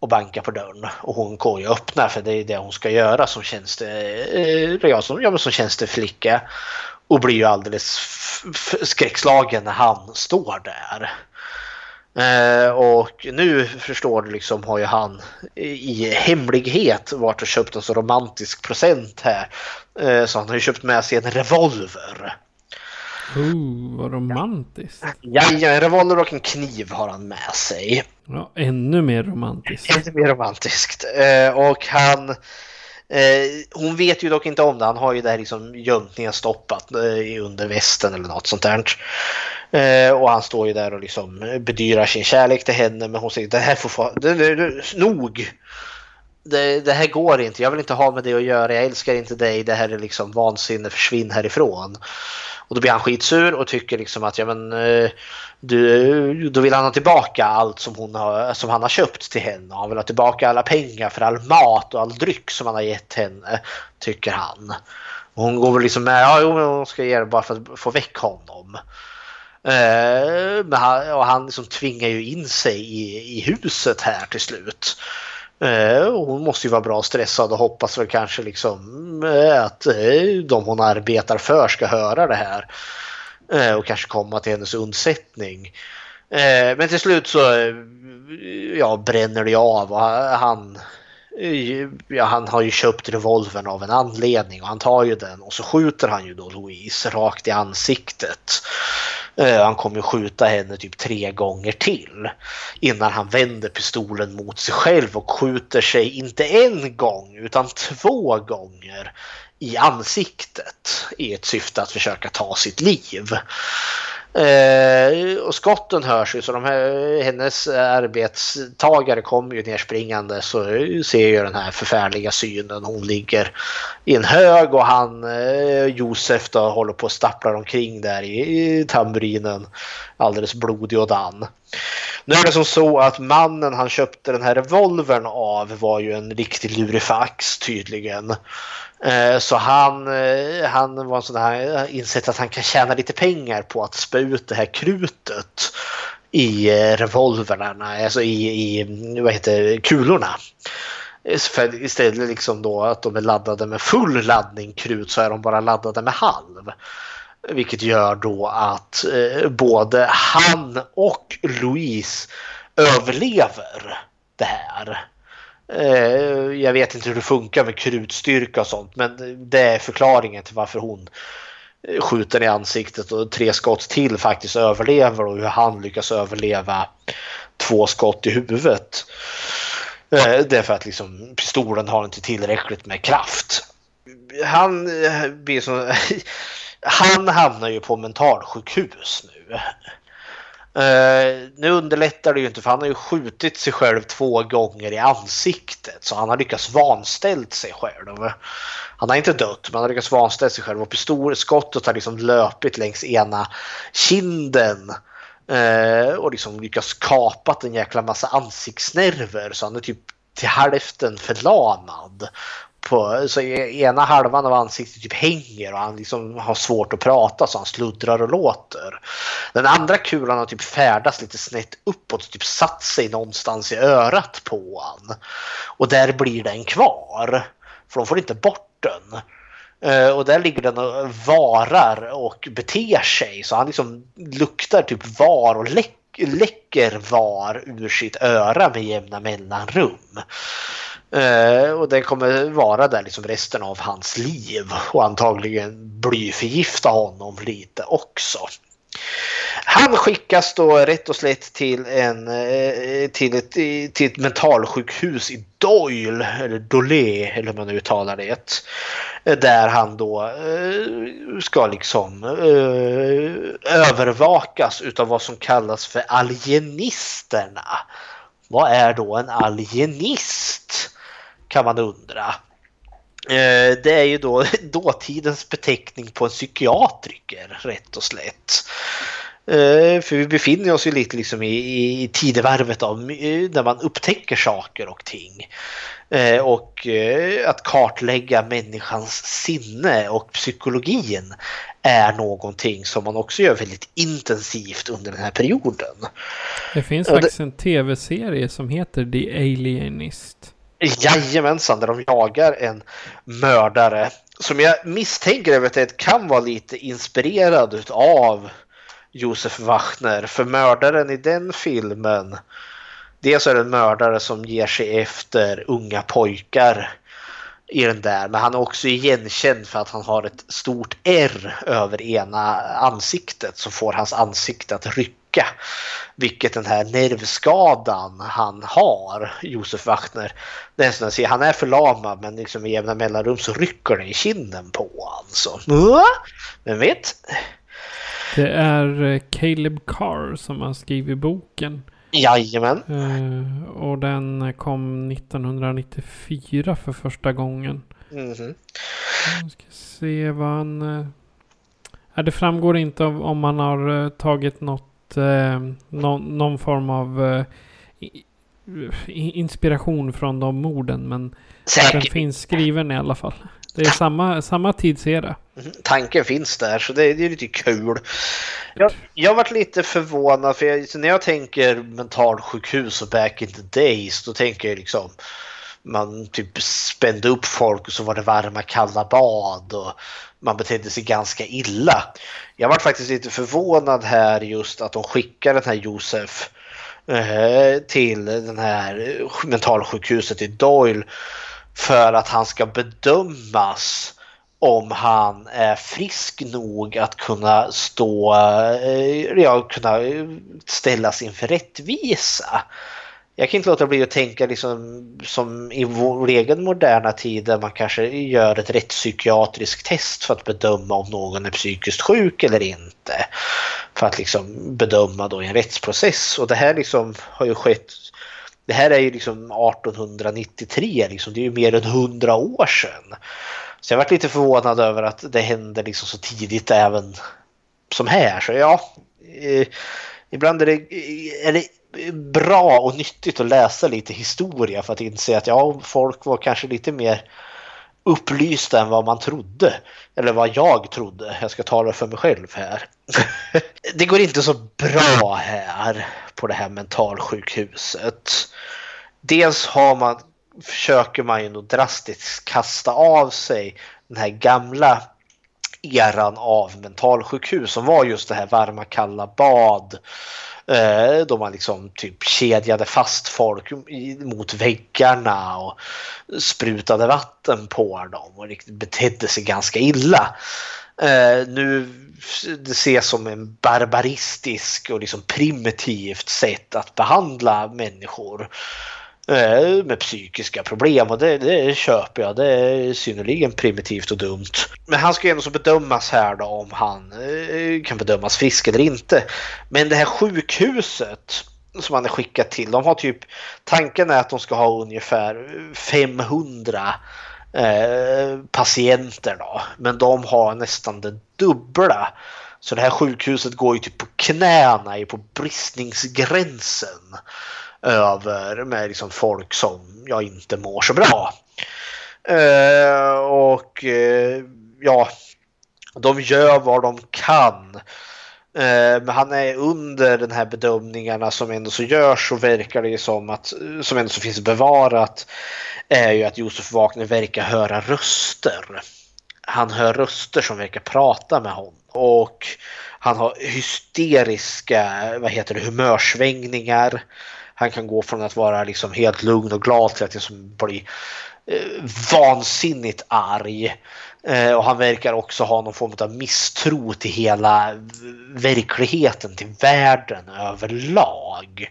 och bankar på dörren. Och hon går ju och öppnar för det är det hon ska göra som tjänste, ja, som, ja, som tjänsteflicka. Och blir ju alldeles skräckslagen när han står där. Eh, och nu förstår du liksom har ju han i hemlighet varit och köpt en så romantisk present här. Eh, så han har ju köpt med sig en revolver. Oh, vad romantiskt. Ja, en revolver och en kniv har han med sig. Ja, ännu mer romantiskt. Lite mer romantiskt. Eh, och han... Eh, hon vet ju dock inte om det. Han har ju det här liksom gömt nedstoppat eh, under västen eller något sånt där. Eh, och han står ju där och liksom bedyrar sin kärlek till henne. Men hon säger det här får få, det, det, det, nog. Det, det här går inte. Jag vill inte ha med det att göra. Jag älskar inte dig. Det här är liksom vansinne. Försvinn härifrån. Och då blir han skitsur och tycker liksom att ja men eh, du, då vill han ha tillbaka allt som, hon har, som han har köpt till henne. Han vill ha tillbaka alla pengar för all mat och all dryck som han har gett henne, tycker han. Och hon går väl liksom med, ja jo hon ska ge det bara för att få väck honom. Eh, men han, och han liksom tvingar ju in sig i, i huset här till slut. Eh, hon måste ju vara bra stressad och hoppas väl kanske liksom eh, att eh, de hon arbetar för ska höra det här. Eh, och kanske komma till hennes undsättning. Eh, men till slut så eh, ja, bränner det av och han, eh, ja, han har ju köpt revolvern av en anledning och han tar ju den och så skjuter han ju då Louise rakt i ansiktet. Eh, Han kommer skjuta henne typ tre gånger till innan han vänder pistolen mot sig själv och skjuter sig inte en gång utan två gånger i ansiktet i ett syfte att försöka ta sitt liv. Eh, och skotten hörs ju så de här, hennes arbetstagare kommer ju nerspringande så ser ju den här förfärliga synen. Hon ligger i en hög och han eh, Josef då håller på och stapplar omkring där i, i tamburinen alldeles blodig och dan. Nu är det som så att mannen han köpte den här revolvern av var ju en riktig lurifax tydligen. Eh, så han, eh, han var en sån här, insett att han kan tjäna lite pengar på att spä ut det här krutet i eh, revolverna, alltså i, i vad heter det, kulorna. För istället liksom då att de är laddade med full laddning krut så är de bara laddade med halv. Vilket gör då att både han och Louise överlever det här. Eh, jag vet inte hur det funkar med krutstyrka och sånt men det är förklaringen till varför hon skjuter i ansiktet och tre skott till faktiskt överlever och hur han lyckas överleva två skott i huvudet. Eh, det är för att liksom, pistolen har inte tillräckligt med kraft. Han eh, blir så... <laughs> Han hamnar ju på mentalsjukhus nu. Uh, nu underlättar det ju inte för han har ju skjutit sig själv två gånger i ansiktet så han har lyckats vanställt sig själv. Han har inte dött men han har lyckats vanställa sig själv och pistolskottet har liksom löpit längs ena kinden uh, och liksom lyckats kapat en jäkla massa ansiktsnerver så han är typ till hälften förlamad. På, så ena halvan av ansiktet typ hänger och han liksom har svårt att prata så han sluddrar och låter. Den andra kulan har typ färdats lite snett uppåt, typ satt sig någonstans i örat på han. Och där blir den kvar. För de får inte bort den. Eh, och där ligger den och varar och beter sig. Så han liksom luktar typ var och läcker läcker var ur sitt öra med jämna mellanrum. Eh, och den kommer vara där liksom resten av hans liv och antagligen blyförgifta honom lite också. Han skickas då rätt och slätt till, en, eh, till, ett, till ett mentalsjukhus i Doyle, eller Dolé, eller hur man nu uttalar det. Där han då eh, ska liksom övervakas utav vad som kallas för alienisterna. Vad är då en alienist? Kan man undra. Eh, Det är ju då <laughs> dåtidens beteckning på en psykiatriker, rätt och slätt. Eh, För vi befinner oss ju lite liksom i, i tidevarvet av my- där man upptäcker saker och ting. Eh, Och eh, att kartlägga människans sinne och psykologin är någonting som man också gör väldigt intensivt under den här perioden. Det finns det- faktiskt en tv-serie som heter The Alienist. Jajamensan, där de jagar en mördare som jag misstänker eventuellt kan vara lite inspirerad av Josef Wachner. För mördaren i den filmen, dels är det en mördare som ger sig efter unga pojkar i den där, men han är också igenkänd för att han har ett stort R över ena ansiktet som får hans ansikte att rycka. Vilket den här nervskadan han har, Josef Wachner, det är en sån han är förlamad men liksom i jämna mellanrum så rycker det i kinden på honom. Så, "Åh, vem vet? Det är eh, Caleb Carr som har skrivit boken. Jajamän. Eh, och den kom 1994 för första gången. Mhm. Jag ska se vad han... eh, det framgår inte om man har tagit något, eh, någon, någon form av eh, inspiration från de morden. Men den Säkert. finns skriven i alla fall. Det är samma, samma tidsera. tanken finns där så det, det är lite kul. Jag, jag varit lite förvånad för jag, när jag tänker mentalsjukhus och back in the days då tänker jag liksom man typ spände upp folk och så var det varma kalla bad och man betedde sig ganska illa. Jag var faktiskt lite förvånad här just att de skickar den här Josef eh, till den här mentalsjukhuset i Doyle för att han ska bedömas om han är frisk nog att kunna stå, eh, ja, kunna ställas inför rättvisa. Jag kan inte låta bli att tänka liksom som i vår egen moderna tid där man kanske gör ett rättspsykiatriskt test för att bedöma om någon är psykiskt sjuk eller inte. För att liksom bedöma då i en rättsprocess och det här liksom har ju skett det här är ju liksom 1893, liksom, det är ju mer än 100 år sedan. Så jag varit lite förvånad över att det hände liksom så tidigt även som här. Så ja, eh, ibland är det, är det bra och nyttigt att läsa lite historia för att inse att ja, folk var kanske lite mer upplysta än vad man trodde. Eller vad jag trodde. Jag ska tala för mig själv här. <laughs> det går inte så bra här på det här mentalsjukhuset. Dels har man, försöker man ju nog drastiskt kasta av sig den här gamla eran av mentalsjukhus som var just det här varma kalla bad Eh, då man liksom typ kedjade fast folk mot väggarna och sprutade vatten på dem och riktigt betedde sig ganska illa. Eh, nu det ses som en barbaristisk och liksom primitivt sätt att behandla människor. Med psykiska problem och det, det köper jag. Det är synnerligen primitivt och dumt. Men han ska ju ändå så bedömas här då om han eh, kan bedömas frisk eller inte. Men det här sjukhuset som han är skickad till, de har typ tanken är att de ska ha ungefär 500 eh, patienter då, men de har nästan det dubbla. Så det här sjukhuset går ju typ på knäna, är på bristningsgränsen över med liksom folk som jag inte mår så bra. Eh, och eh, ja, de gör vad de kan. Eh, men han är under den här bedömningarna som ändå så görs och verkar det som att, som ändå så finns bevarat, är ju att Josef Wagner verkar höra röster. Han hör röster som verkar prata med honom. Och han har hysteriska vad heter det, humörsvängningar. Han kan gå från att vara liksom helt lugn och glad till att liksom bli eh, vansinnigt arg. Eh, och han verkar också ha någon form av misstro till hela verkligheten, till världen överlag.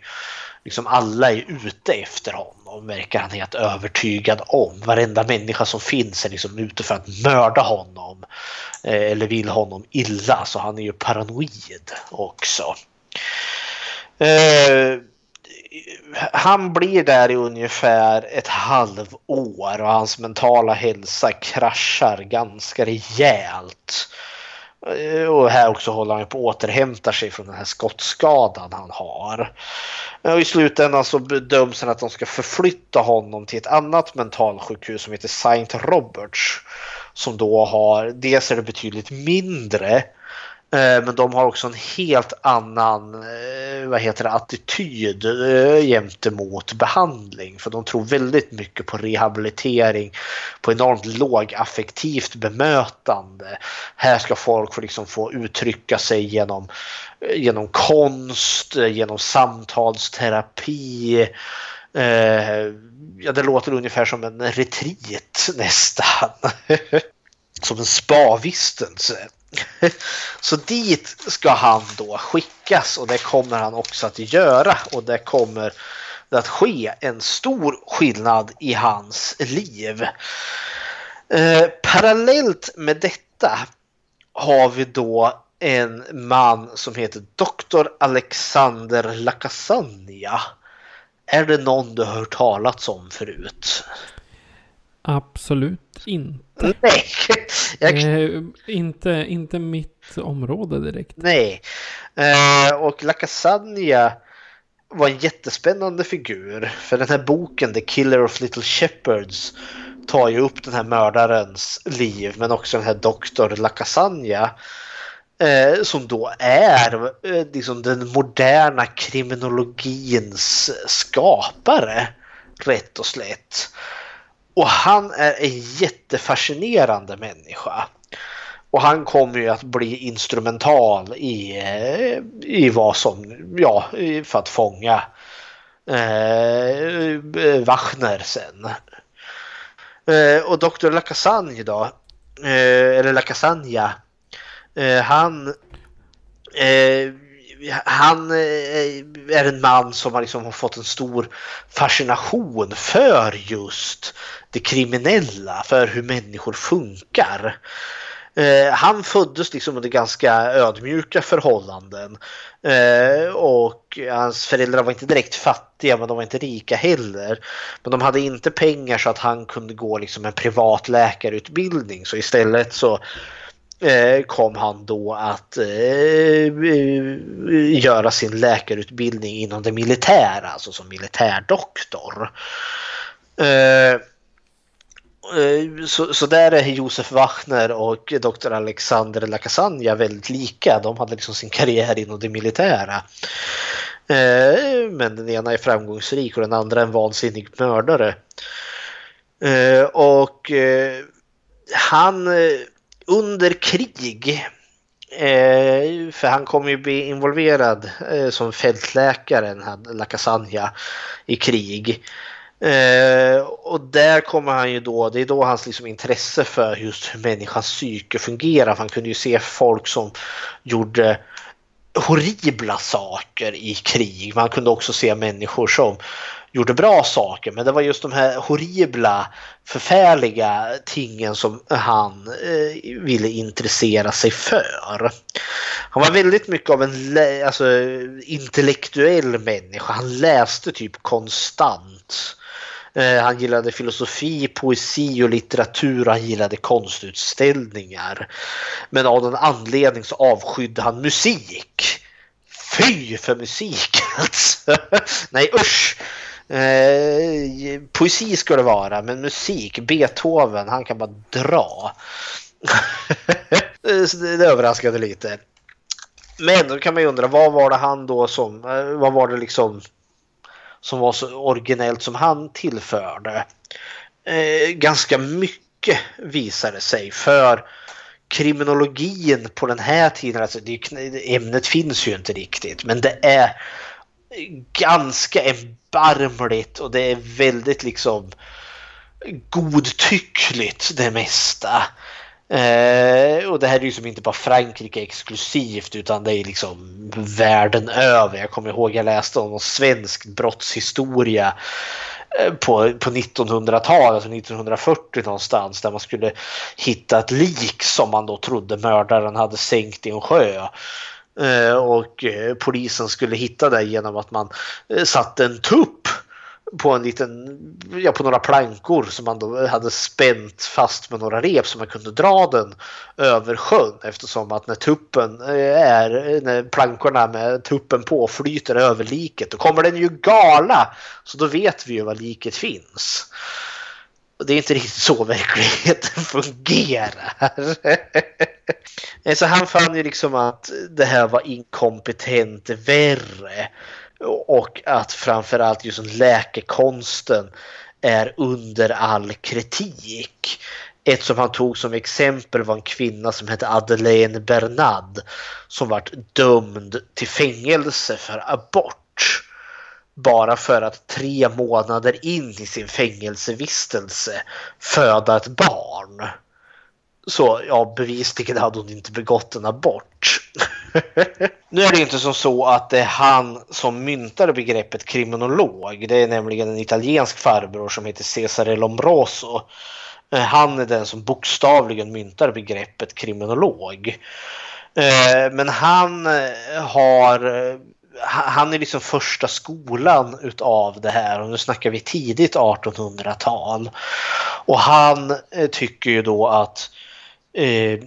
Liksom alla är ute efter honom, verkar han helt övertygad om. Varenda människa som finns är liksom ute för att mörda honom. Eh, eller vill honom illa, så han är ju paranoid också. Eh, han blir där i ungefär ett halvår och hans mentala hälsa kraschar ganska rejält. Och här också håller han på att återhämta sig från den här skottskadan han har. Och I slutändan så bedöms han att de ska förflytta honom till ett annat mentalsjukhus som heter Saint Roberts. Som då har, dels är det betydligt mindre Eh, men de har också en helt annan eh, vad heter det, attityd eh, gentemot behandling. För de tror väldigt mycket på rehabilitering, på enormt lågaffektivt bemötande. Här ska folk få, liksom få uttrycka sig genom, genom konst, genom samtalsterapi. Ja, det låter ungefär som en retreat <laughs> nästan. som en spavistelse. <laughs> Så dit ska han då skickas och det kommer han också att göra och det kommer att ske en stor skillnad i hans liv. Eh, parallellt med detta har vi då en man som heter Dr. Alexander Lakasania. Är det någon du har hört talats om förut? Absolut inte. Nej. <laughs> Jag... Eh, inte, inte mitt område direkt. Nej. Eh, och Lacasania var en jättespännande figur. För den här boken The Killer of Little Shepherds tar ju upp den här mördarens liv men också den här doktor Lacasagna eh, som då är eh, liksom den moderna kriminologins skapare rätt och slätt. Och han är en jättefascinerande människa. Och han kommer ju att bli instrumental i, eh, i vad som, ja, för att fånga eh, Wachner sen. Eh, och Dr. Lacassagne då, eh, eller Lakasanja, eh, han eh, han eh, är en man som har, liksom fått en stor fascination för just det kriminella, för hur människor funkar. Eh, han föddes liksom under ganska ödmjuka förhållanden eh, och hans föräldrar var inte direkt fattiga men de var inte rika heller. Men de hade inte pengar så att han kunde gå liksom en privat läkarutbildning så istället så eh, kom han då att eh, göra sin läkarutbildning inom det militära, alltså som militärdoktor. Eh, Eh, så, så där är Josef Wachner och Dr. Alexander Lacasagna väldigt lika. De hade liksom sin karriär inom det militära. Eh, men den ena är framgångsrik och den andra en vansinnig mördare. Eh, och han under krig för han kommer ju bli involverad som fältläkaren, Lacasagna, i krig. Eh, och där kommer han ju då, det är då hans liksom intresse för just hur människans psyke fungerar. Han kunde ju se folk som gjorde horribla saker i krig. Man kunde också se människor som gjorde bra saker. Men det var just de här horribla, förfärliga tingen som han eh, ville intressera sig för. Han var väldigt mycket av en alltså, intellektuell människa. Han läste typ konstant. Eh, han gillade filosofi, poesi och litteratur och han gillade konstutställningar. Men av någon anledning så avskydde han musik. Fy för musik <laughs> alltså! Nej usch! Eh, poesi ska det vara, men musik, Beethoven, han kan bara dra. <laughs> Eh, det, det överraskade lite. Men då kan man ju undra, vad var det han då som, eh, vad var det liksom som var så originellt som han tillförde. Eh, ganska mycket visade sig för kriminologin på den här tiden, alltså det, ämnet finns ju inte riktigt, men det är ganska erbarmligt och det är väldigt liksom godtyckligt det mesta. Eh, och det här är ju som inte bara Frankrike exklusivt utan det är liksom världen över. Jag kommer ihåg jag läste om någon svensk brottshistoria eh, på, på 1900-talet, alltså 1940 någonstans, där man skulle hitta ett lik som man då trodde mördaren hade sänkt i en sjö. Eh, och eh, polisen skulle hitta det genom att man eh, satte en tupp på en liten, ja på några plankor som man då hade spänt fast med några rep så man kunde dra den över sjön eftersom att när tuppen eh, är, när plankorna med tuppen på flyter över liket då kommer den ju gala. Så då vet vi ju var liket finns. Och det är inte riktigt så verkligheten <laughs> fungerar. <laughs> Eh, så han fann ju liksom att det här var inkompetent värre. Och att framförallt just läkekonsten är under all kritik. Ett som han tog som exempel var en kvinna som hette Madeleine Bernad som vart dömd till fängelse för abort. Bara för att tre månader in i sin fängelsevistelse föda ett barn. Så ja, bevisligen hade hon inte begått en abort. <laughs> nu är det inte som så att det är han som myntade begreppet kriminolog. Det är nämligen en italiensk farbror som heter Cesare Lombroso. Eh, han är den som bokstavligen myntar begreppet kriminolog. Eh, men han eh, har han är liksom första skolan utav det här och nu snackar vi tidigt 1800-tal. Och han tycker ju då att Eh,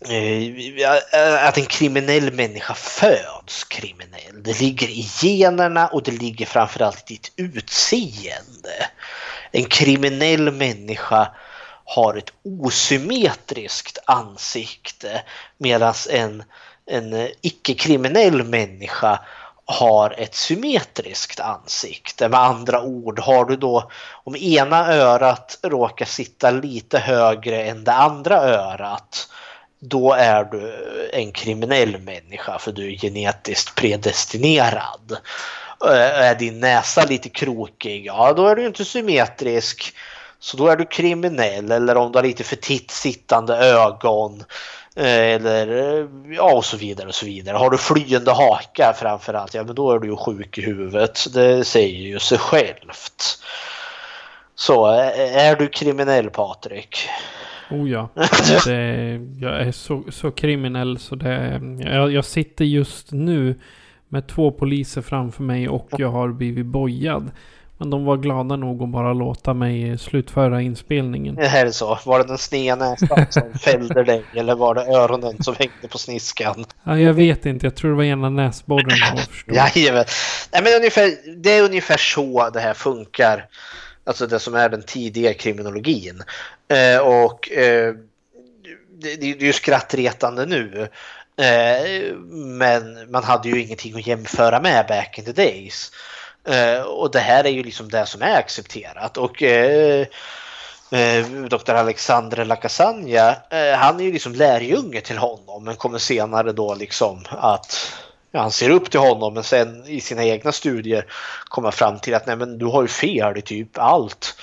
Eh, att en kriminell människa föds kriminell. Det ligger i generna och det ligger framförallt i ditt utseende. en kriminell människa har ett osymmetriskt ansikte medan en, en icke-kriminell människa har ett symmetriskt ansikte. Med andra ord, har du då om ena örat råkar sitta lite högre än det andra örat då är du en kriminell människa för du är genetiskt predestinerad. Eh, är din näsa lite krokig, ja då är du inte symmetrisk. Så då är du kriminell eller om du har lite för titt sittande ögon. Eh, eller eh, ja och så vidare och så vidare. Har du flyende haka framförallt, ja men då är du ju sjuk i huvudet. Det säger ju sig självt. Så är du kriminell Patrik? Oh ja. <laughs> Det, jag är så, så kriminell så det... Jag, jag sitter just nu med två poliser framför mig och jag har blivit bojad. Men de var glada nog att bara låta mig slutföra inspelningen. Det här är så. Var det den sneda näsan som <laughs> fällde dig eller var det öronen som hängde på sniskan? Ja, jag vet inte. Jag tror det var ena näsborren <laughs> Jajamän. Nej, men ungefär, det är ungefär så det här funkar. Alltså det som är den tidiga kriminologin. Eh, och eh, det, det, är ju skrattretande nu. Eh, men man hade ju ingenting att jämföra med back in the days. Eh, och det här är ju liksom det som är accepterat. Och eh, eh Dr. Alexandre Lacasagna, eh, han är ju liksom lärjunge till honom men kommer senare då liksom att han ser upp till honom men sen i sina egna studier kommer fram till att nej men du har ju fel i typ allt.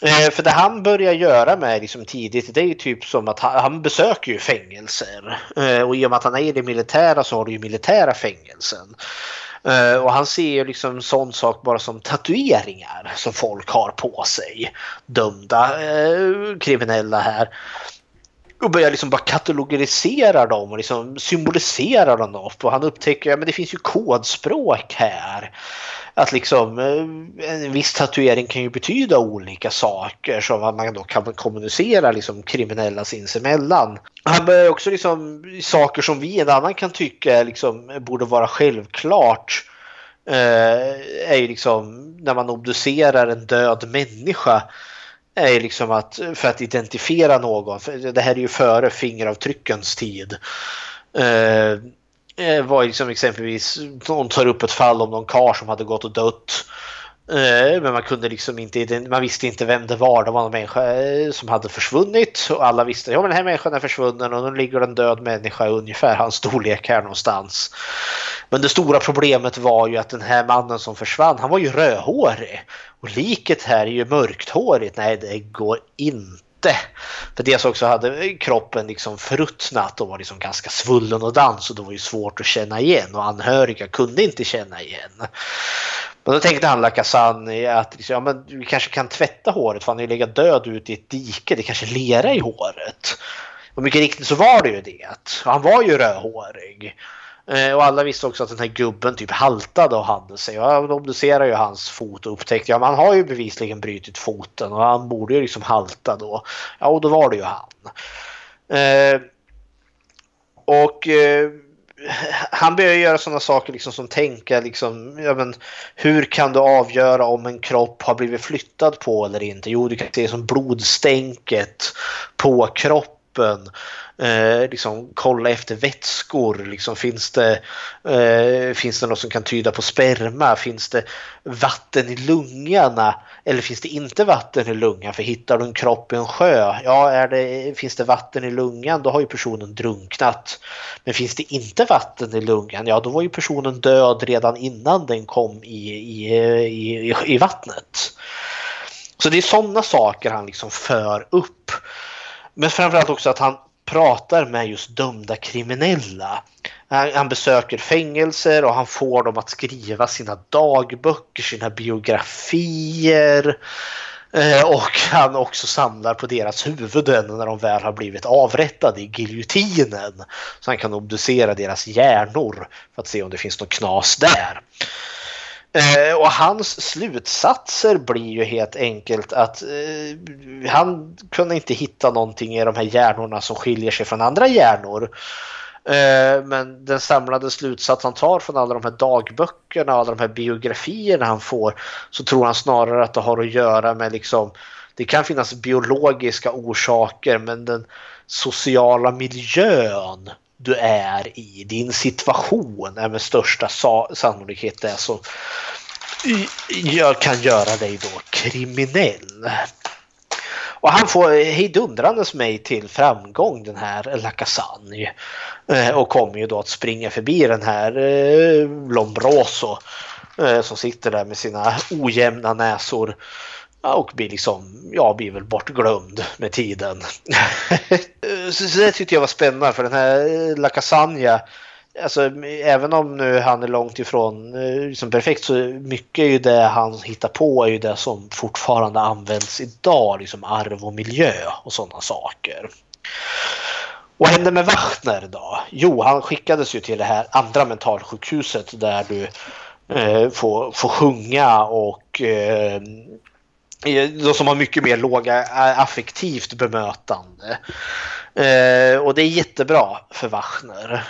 Eh, för det han börjar göra med liksom tidigt det är ju typ som att han, han besöker ju fängelser. Eh, och i och med att han är i det militära så har du ju militära fängelsen. Eh, och han ser ju liksom sån sak bara som tatueringar som folk har på sig. Dömda eh, kriminella här. Och börjar liksom bara katalogisera dem och liksom symbolisera dem upp. Och han upptäcker att ja, det finns ju kodspråk här att liksom eh, en viss tatuering kan ju betyda olika saker som man då kan kommunicera liksom kriminella sinsemellan. Han börjar också liksom saker som vi en annan kan tycka liksom borde vara självklart eh, är ju liksom när man obducerar en död människa är ju liksom att för att identifiera någon. Det här är ju före fingeravtryckens tid. Eh, Eh, var liksom exempelvis, någon tar upp ett fall om någon kar som hade gått och dött. Eh, men man kunde liksom inte, man visste inte vem det var. Det var en människa eh, som hade försvunnit och alla visste att ja, den här människan är försvunnen och nu ligger en död människa ungefär hans storlek här någonstans. Men det stora problemet var ju att den här mannen som försvann, han var ju rödhårig. Och liket här är ju mörkhårigt. Nej, det går inte inte. För dels också hade kroppen liksom förruttnat och var liksom ganska svullen och dans och det var ju svårt att känna igen och anhöriga kunde inte känna igen. Men då tänkte han Lakasani att liksom, ja, men vi kanske kan tvätta håret för han har ju legat död ute i ett dike, det kanske lera i håret. Och mycket riktigt så var det ju det. Han var ju rödhårig. Eh, och alla visste också att den här gubben typ haltade och hade sig. Och de obducerade ju hans fot och upptäckte att ja, han har ju bevisligen brutit foten och han borde ju liksom halta då. Ja, och då var det ju han. Eh, och eh, han börjar göra sådana saker liksom som tänka liksom, ja, men, hur kan du avgöra om en kropp har blivit flyttad på eller inte? Jo, du kan se som blodstänket på kroppen eh, liksom, kolla efter vätskor. Liksom, finns, det, eh, finns det något som kan tyda på sperma? Finns det vatten i lungorna? Eller finns det inte vatten i lungan? För hittar du en kropp i en sjö, ja, är det, finns det vatten i lungan, då har ju personen drunknat. Men finns det inte vatten i lungan, ja, då var ju personen död redan innan den kom i, i, i, i vattnet. Så det är sådana saker han liksom för upp. Men framförallt också att han pratar med just dömda kriminella. Han, han, besöker fängelser och han får dem att skriva sina dagböcker, sina biografier. Eh, och han också samlar på deras huvuden när de väl har blivit avrättade i giljotinen. Så han kan obducera deras hjärnor för att se om det finns något knas där. Eh, och hans slutsatser blir ju helt enkelt att eh, han kunde inte hitta någonting i de här hjärnorna som skiljer sig från andra hjärnor. Eh, Men den samlade slutsats han tar från alla de här dagböckerna och alla de här biografierna han får så tror han snarare att det har att göra med liksom det kan finnas biologiska orsaker men den sociala miljön du är i, din situation är med största sannolikhet det som jag kan göra dig då kriminell. Och han får hejdundrandes mig till framgång den här Lacassagne. Eh, och kommer ju då att springa förbi den här eh, Lombroso eh, som sitter där med sina ojämna näsor. Och blir liksom, ja, blir väl bortglömd med tiden. <laughs> så, så det tyckte jag var spännande för den här Lacasagna Alltså, även om nu han är långt ifrån eh, liksom perfekt så mycket är ju det han hittar på är ju det som fortfarande används idag, liksom arv och miljö och sådana saker. Vad hände med Wachner då? Jo, han skickades ju till det här andra mentalsjukhuset där du eh, får, får sjunga och eh, Eh, de som har mycket mer låga eh, affektivt bemötande. Eh, och det är jättebra för Wachner.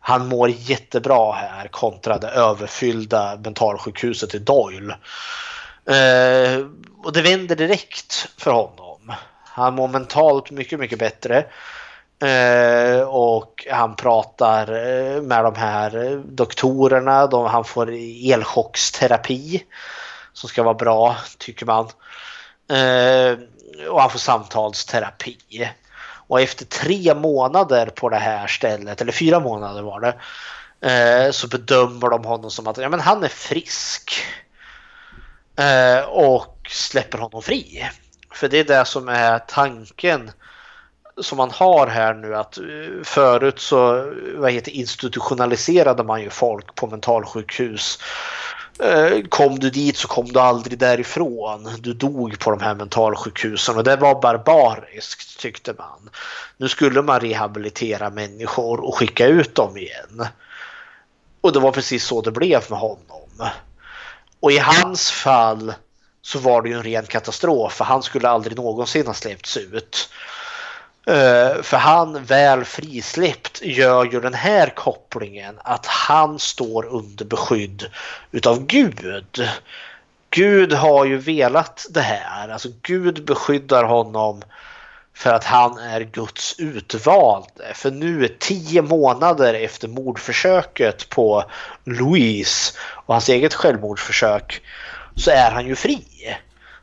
Han mår jättebra här kontra det överfyllda mentalsjukhuset i Doyle. Eh, och det vänder direkt för honom. Han mår mentalt mycket, mycket bättre. Eh, och han pratar eh, med de här doktorerna. De, han får elchocksterapi som ska vara bra, tycker man. Eh, och han får samtalsterapi. Och efter tre månader på det här stället, eller fyra månader var det, eh, så bedömer de honom som att ja, men han är frisk. Eh, och släpper honom fri. För det är det som är tanken som man har här nu att eh, förut så vad heter, institutionaliserade man ju folk på mentalsjukhus. Eh, kom du dit så kom du aldrig därifrån. Du dog på de här mentalsjukhusen och det var barbariskt tyckte man. Nu skulle man rehabilitera människor och skicka ut dem igen. Och det var precis så det blev med honom. Och i hans fall så var det ju en ren katastrof för han skulle aldrig någonsin ha släppts ut. Eh, för han väl frisläppt gör ju den här kopplingen att han står under beskydd utav Gud. Gud har ju velat det här. Alltså Gud beskyddar honom för att han är Guds utvalde. För nu tio månader efter mordförsöket på Louise och hans eget självmordsförsök så är han ju fri.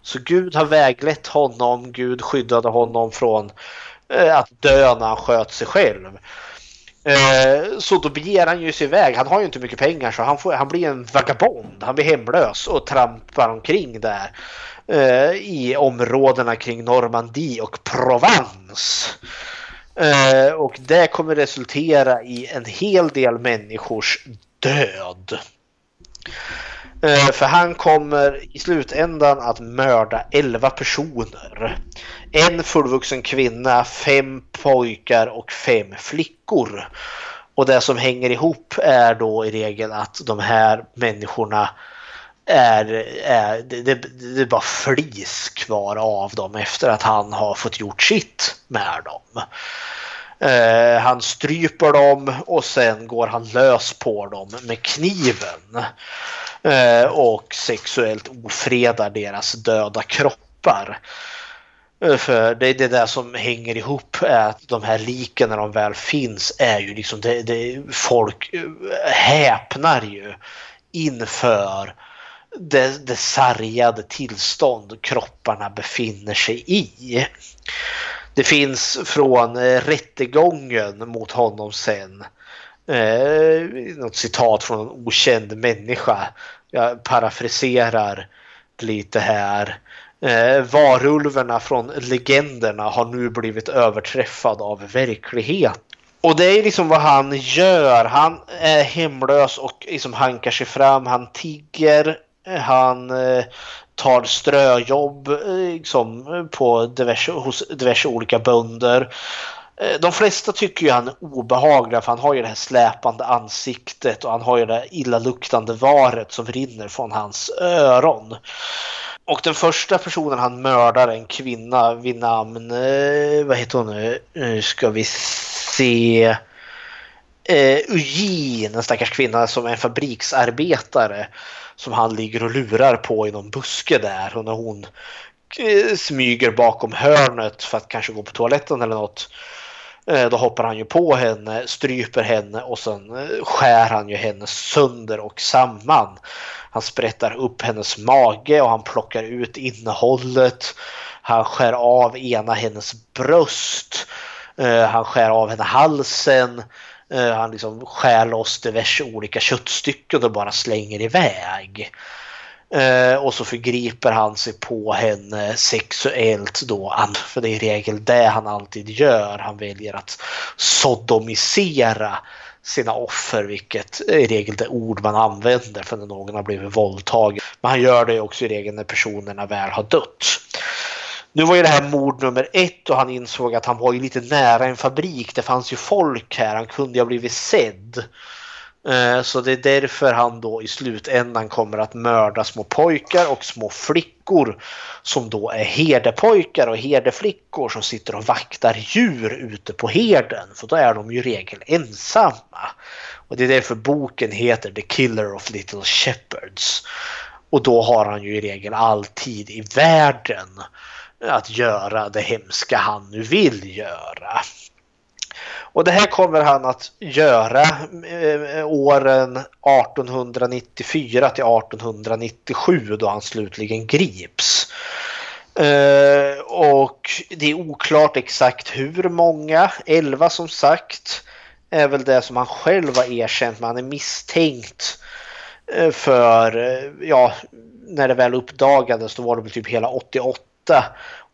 Så Gud har väglett honom, Gud skyddade honom från Eh, att dö när han sköt sig själv. Eh, så då beger han ju sig iväg. Han har ju inte mycket pengar så han, får, han blir en vagabond. Han blir hemlös och trampar omkring där eh, i områdena kring Normandie och Provence. Och det kommer resultera i en hel del människors död. Eh, för han kommer i slutändan att mörda 11 personer. En fullvuxen kvinna, fem pojkar och fem flickor. Och det som hänger ihop är då i regel att de här människorna är, är det, det, det är bara flis kvar av dem efter att han har fått gjort sitt med dem. Eh, han stryper dem och sen går han lös på dem med kniven. Eh, och sexuellt ofredar deras döda kroppar. Eh, för det är det där som hänger ihop är att de här liken när de väl finns är ju liksom det, det folk eh, häpnar ju inför det, det sargade tillstånd kropparna befinner sig i. Det finns från rättegången mot honom sen eh, något citat från en okänd människa. Jag parafraserar lite här. Eh, varulverna från legenderna har nu blivit överträffad av verklighet. Och det är liksom vad han gör. Han är hemlös och liksom hankar sig fram. Han tigger. Han eh, tar ströjobb eh, liksom, på diverse, hos diverse olika bönder. Eh, de flesta tycker ju han är obehaglig för han har ju det här släpande ansiktet och han har ju det här illaluktande varet som rinner från hans öron. Och den första personen han mördar är en kvinna vid namn, eh, vad heter hon nu, nu ska vi se, eh, Eugene, en stackars kvinna som är en fabriksarbetare som han ligger och lurar på i någon buske där. Och när hon eh, smyger bakom hörnet för att kanske gå på toaletten eller något Eh, då hoppar han ju på henne, stryper henne och sen eh, skär han ju henne sönder och samman. Han sprättar upp hennes mage och han plockar ut innehållet. Han skär av ena hennes bröst. Eh, han skär av henne halsen. Han liksom skär loss diverse olika köttstycken och bara slänger iväg. Eh, och så förgriper han sig på henne sexuellt då. För det är i regel det han alltid gör. Han väljer att sodomisera sina offer, vilket är i regel det ord man använder för när någon har blivit våldtagen. Men han gör det också i regel när personerna väl har dött. Nu var ju det här mord nummer ett och han insåg att han var ju lite nära en fabrik. Det fanns ju folk här, han kunde ju ha blivit sedd. Eh, så det är därför han då i slutändan kommer att mörda små pojkar och små flickor som då är herdepojkar och herdeflickor som sitter och vaktar djur ute på herden. För då är de ju i regel ensamma. Och det är därför boken heter The Killer of Little Shepherds. Och då har han ju i regel alltid i världen att göra det hemska han nu vill göra. Och det här kommer han att göra eh, åren 1894 till 1897 då han slutligen grips. Eh, och det är oklart exakt hur många, 11 som sagt, är väl det som han själv har erkänt, men han är misstänkt eh, för, ja, när det väl uppdagades då var det väl typ hela 88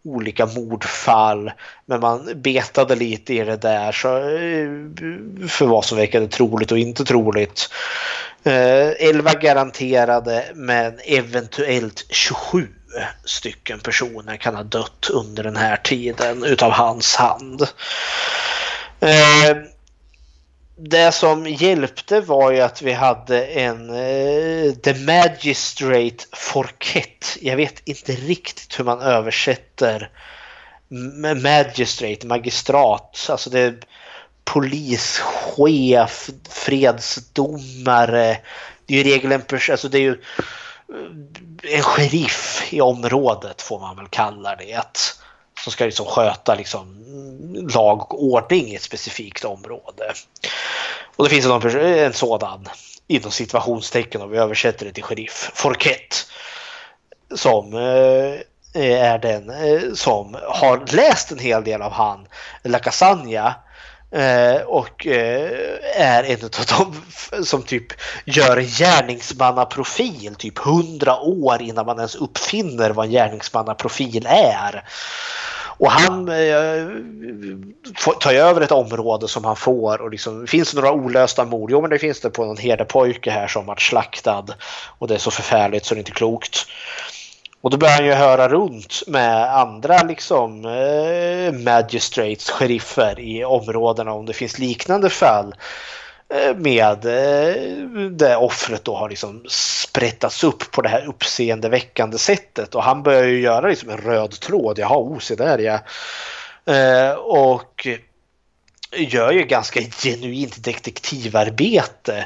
olika mordfall. Men man betade lite i det där så, eh, för vad som verkade troligt och inte troligt. Eh, 11 garanterade men eventuellt 27 stycken personer kan ha dött under den här tiden utav hans hand. Eh, det som hjälpte var ju att vi hade en uh, The Magistrate Forquette. Jag vet inte riktigt hur man översätter Magistrate, magistrat. Alltså det är polischef, fredsdomare. Det är ju i regel alltså det är ju eh, en sheriff i området får man väl kalla det. Som ska liksom sköta liksom lag och ordning i ett specifikt område. Och det finns en, en sådan inom situationstecken om vi översätter det till sheriff. Forquette. Som eh, är den eh, som har läst en hel del av han La Casagna. Eh, och eh, är en av de som typ gör en gärningsmannaprofil typ hundra år innan man ens uppfinner vad en gärningsmannaprofil är. Och han eh, tar ju över ett område som han får och liksom, finns det några olösta mord? Jo men det finns det på någon herdepojke här som varit slaktad och det är så förfärligt så det är inte klokt. Och då börjar han ju höra runt med andra liksom eh, magistrates, sheriffer i områdena om det finns liknande fall eh, med eh, det offret då har liksom sprättats upp på det här uppseendeväckande sättet och han börjar ju göra liksom en röd tråd. Jaha, oh, se där ja. Eh, och gör ju ganska genuint detektivarbete.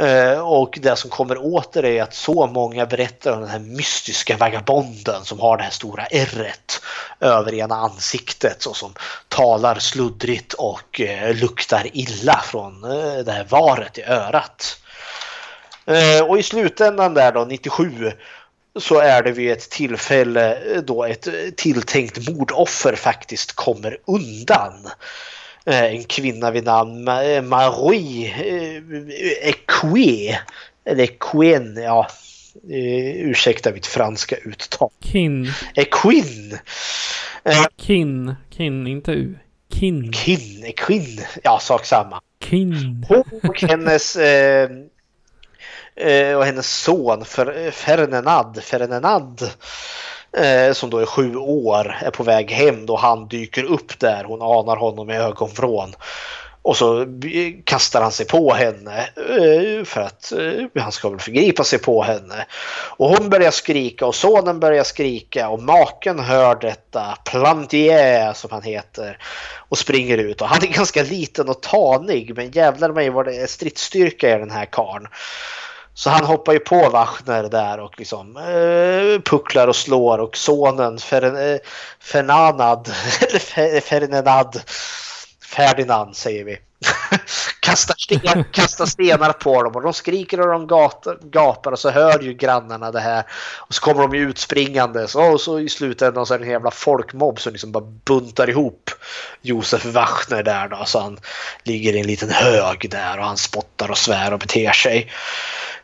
Eh, och det som kommer åter är att så många berättar om den här mystiska vagabonden som har det här stora ärret över ena ansiktet och som talar sluddrigt och eh, luktar illa från eh, det här varet i örat. Eh, Och i slutändan där då, 97, så är det vid ett tillfälle då ett tilltänkt mordoffer faktiskt kommer undan. Eh, En kvinna vid namn eh, Marie eh, Eque, eller Equen, ja. Ursäkta mitt franska uttal. Kin. Equin. Kin. Kin, inte U. Kin. Kin, Equin, ja sak samma. Kin. Och hennes eh, och hennes son Fer- Ferdinand, Ferdinand eh, som då är sju år är på väg hem då han dyker upp där. Hon anar honom i ögonvrån. Och så kastar han sig på henne eh, för att eh, han ska väl förgripa sig på henne. Och hon börjar skrika och sonen börjar skrika och maken hör detta, Plantier som han heter, och springer ut. Och han är <laughs> ganska liten och tanig men jävlar mig vad det är stridsstyrka i den här karln. Så han hoppar ju på Wachner där och liksom eh, pucklar och slår och sonen eh, Fernanad, <laughs> eller Ferdinand, Ferdinand säger vi. <laughs> kastar, sten, kastar stenar på dem och de skriker och de gapar och så hör ju grannarna det här. Och så kommer de ju utspringande och så i slutändan så är det en jävla folkmobb som liksom bara buntar ihop Josef Wachner där då. Så han ligger i en liten hög där och han spottar och svär och beter sig.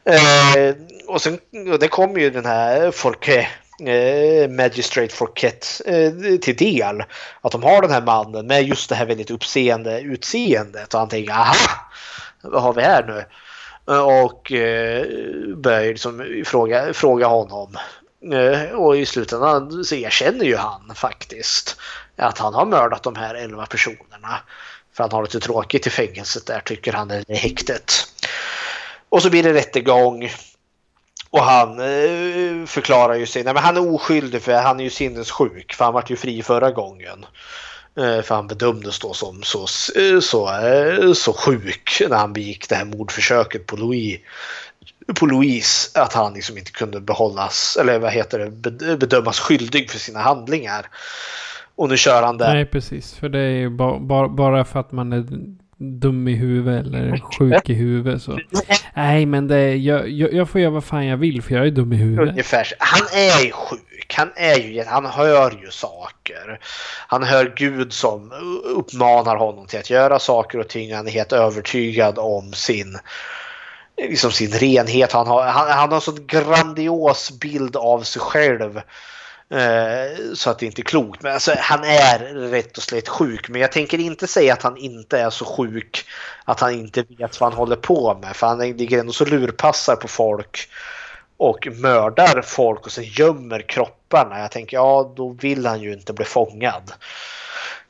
Eh, och sen och det kommer ju den här Folke eh, Magistrate Forquette eh, till del. Att de har den här mannen med just det här väldigt uppseende utseendet. Och han tänker aha, vad har vi här nu? Eh, och eh, börjar liksom fråga, fråga honom. Eh, och i slutändan så erkänner ju han faktiskt att han har mördat de här 11 personerna. För han har lite tråkigt i fängelset där tycker han, eller i häktet. Och så blir det rättegång. Och han eh, förklarar ju sig. Nej, men han är oskyldig för han är ju sinnessjuk. För han var ju fri förra gången. Eh, för han bedömdes då som så, eh, så, eh, så sjuk när han begick det här mordförsöket på Louis. På Louise att han liksom inte kunde behållas eller vad heter det bedömas skyldig för sina handlingar. Och nu kör han det. Nej, precis. För det är ju ba ba bara för att man är dum i huvudet eller <laughs> sjuk i huvudet så. Nej, men det är, jag, jag, jag får göra vad fan jag vill för jag är dum i huvudet. Ungefär. Han är ju sjuk. Han är ju, han hör ju saker. Han hör Gud som uppmanar honom till att göra saker och ting. Han är helt övertygad om sin, liksom sin renhet. Han har, han, han har en sån grandios bild av sig själv. Eh, så att det inte är klokt. Men alltså, han är rätt och slätt sjuk. Men jag tänker inte säga att han inte är så sjuk att han inte vet vad han håller på med. För han ligger ändå så lurpassar på folk och mördar folk och sen gömmer kropparna. Jag tänker ja, då vill han ju inte bli fångad.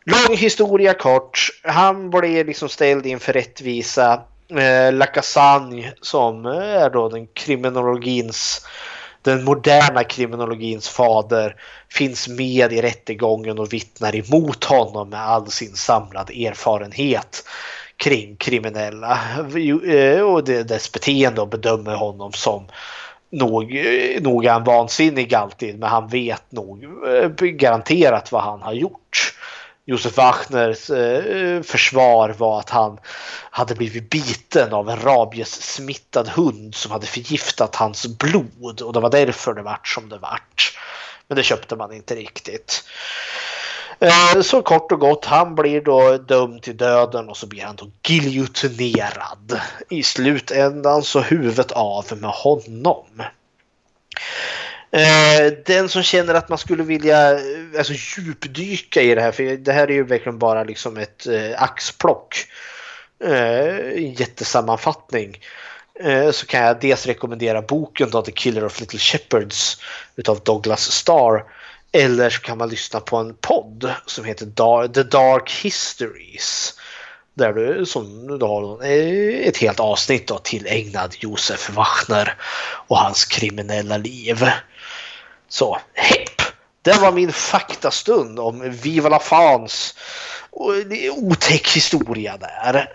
Lång historia kort. Han blir liksom ställd inför rättvisa. Eh, Lacassagne som är då den kriminologins den moderna kriminologins fader finns med i rättegången och vittnar emot honom med all sin samlade erfarenhet kring kriminella eh, och dess beteende och bedömer honom som nog, eh, nog är han vansinnig alltid men han vet nog eh, garanterat vad han har gjort. Josef Wachners eh, försvar var att han hade blivit biten av en rabiessmittad hund som hade förgiftat hans blod och det var därför det vart som det vart. Men det köpte man inte riktigt. Eh, Så kort och gott, han blir då dömd till döden och så blir han då giljotinerad. I slutändan så huvudet av med honom. Eh, den som känner att man skulle vilja eh, alltså, djupdyka i det här, för det här är ju verkligen bara liksom ett eh, axplock. Eh, En jättesammanfattning. Eh, Så kan jag dels rekommendera boken då, The Killer of Little Shepherds utav Douglas Starr. Eller så kan man lyssna på en podd som heter The Dark Histories. Där du, som du har eh, ett helt avsnitt då, tillägnad Josef Wachner och hans kriminella liv. Så, hepp! Det var min faktastund om Viva la är otäck historia där.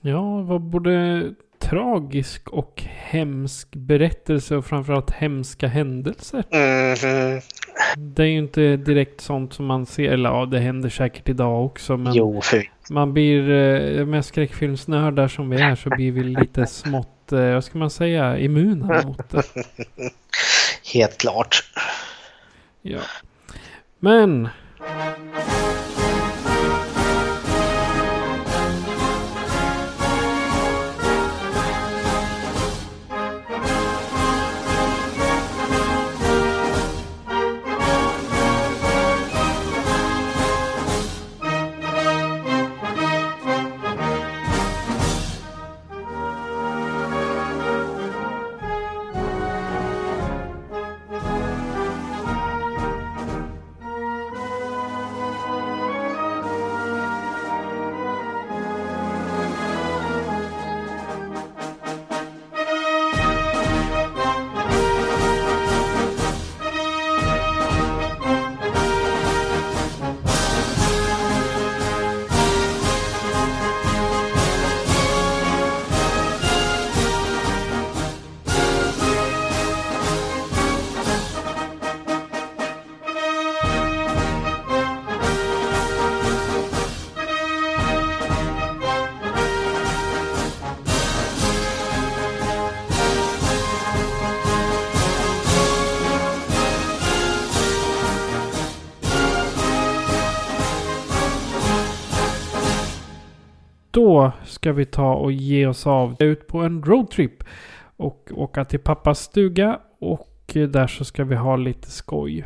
Ja, var både tragisk och hemsk berättelse och framförallt hemska händelser. Mhm. Det är ju inte direkt sånt som man ser, eller ja, det händer säkert idag också, men Jo, man blir, eh, med skräckfilmsnördar som vi är, så blir vi lite smått, eh, vad ska man säga, immuna mot det. <laughs> helt klart. Ja. Men ska vi ta och ge oss av ut på en roadtrip. Och åka till pappas stuga. Och där så ska vi ha lite skoj.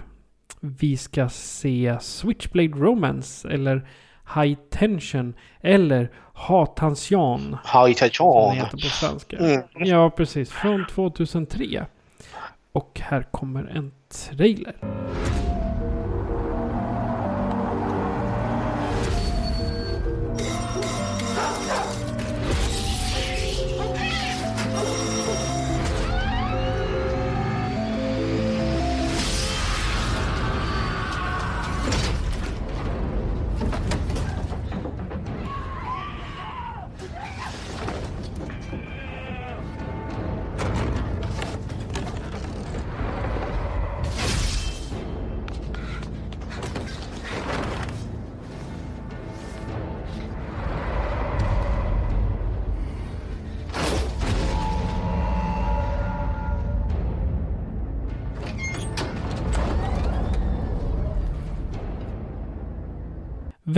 Vi ska se Switchblade Romance. Eller High Tension. Eller Hatansian. Det Hajtajan. heter på svenska. Mm. Ja, precis. Från 2003. Och här kommer en trailer.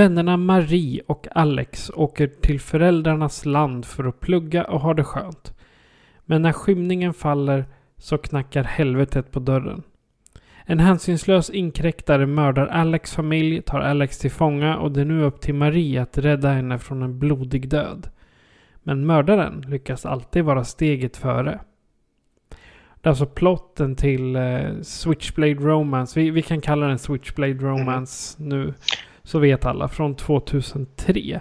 Vännerna Marie och Alex åker till föräldrarnas land för att plugga och ha det skönt. Men när skymningen faller så knackar helvetet på dörren. En hänsynslös inkräktare mördar Alex familj, tar Alex till fånga och det är nu upp till Marie att rädda henne från en blodig död. Men mördaren lyckas alltid vara steget före. Det är alltså plotten till eh, Switchblade Romance. Vi, vi kan kalla den Switchblade Romance nu. Så vet alla. Från 2003.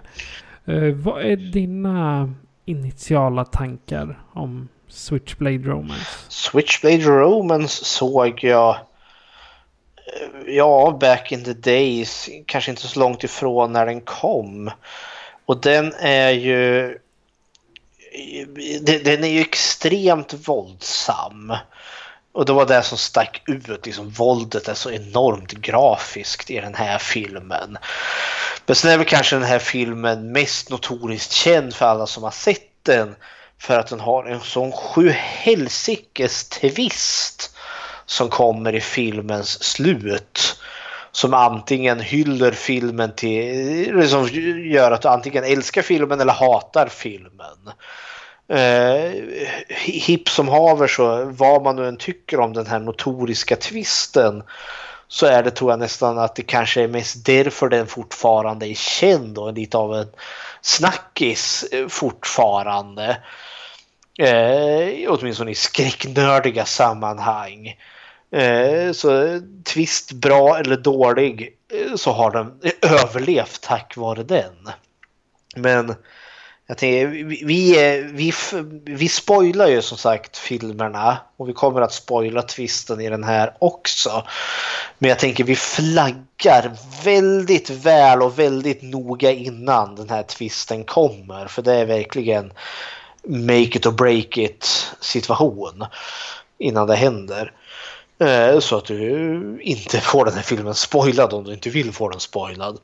Eh, vad är dina initiala tankar om Switchblade Romance? Switchblade Romance såg jag eh, ja, back in the days, kanske inte så långt ifrån när den kom. Och den är ju den den är ju extremt våldsam. Och det var det som stack ut, liksom våldet är så enormt grafiskt i den här filmen. Men sen är väl kanske den här filmen mest notoriskt känd för alla som har sett den. För att den har en sån sjuhelsikes twist som kommer i filmens slut. Som antingen hyller filmen till, som gör att du antingen älskar filmen eller hatar filmen. Eh, hipp som haver så vad man nu än tycker om den här notoriska tvisten så är det tror jag nästan att det kanske är mest därför den fortfarande är känd och lite av en snackis eh, fortfarande. Eh, åtminstone i skräcknördiga sammanhang. Eh, så twist bra eller dålig eh, så har den överlevt tack vare den. Men jag tänker, vi, vi, vi, vi spoilar ju som sagt filmerna och vi kommer att spoila twisten i den här också. Men jag tänker vi flaggar väldigt väl och väldigt noga innan den här twisten kommer. För det är verkligen make it or break it situation innan det händer. Eh, så att du inte får den här filmen spoilad om du inte vill få den spoilad.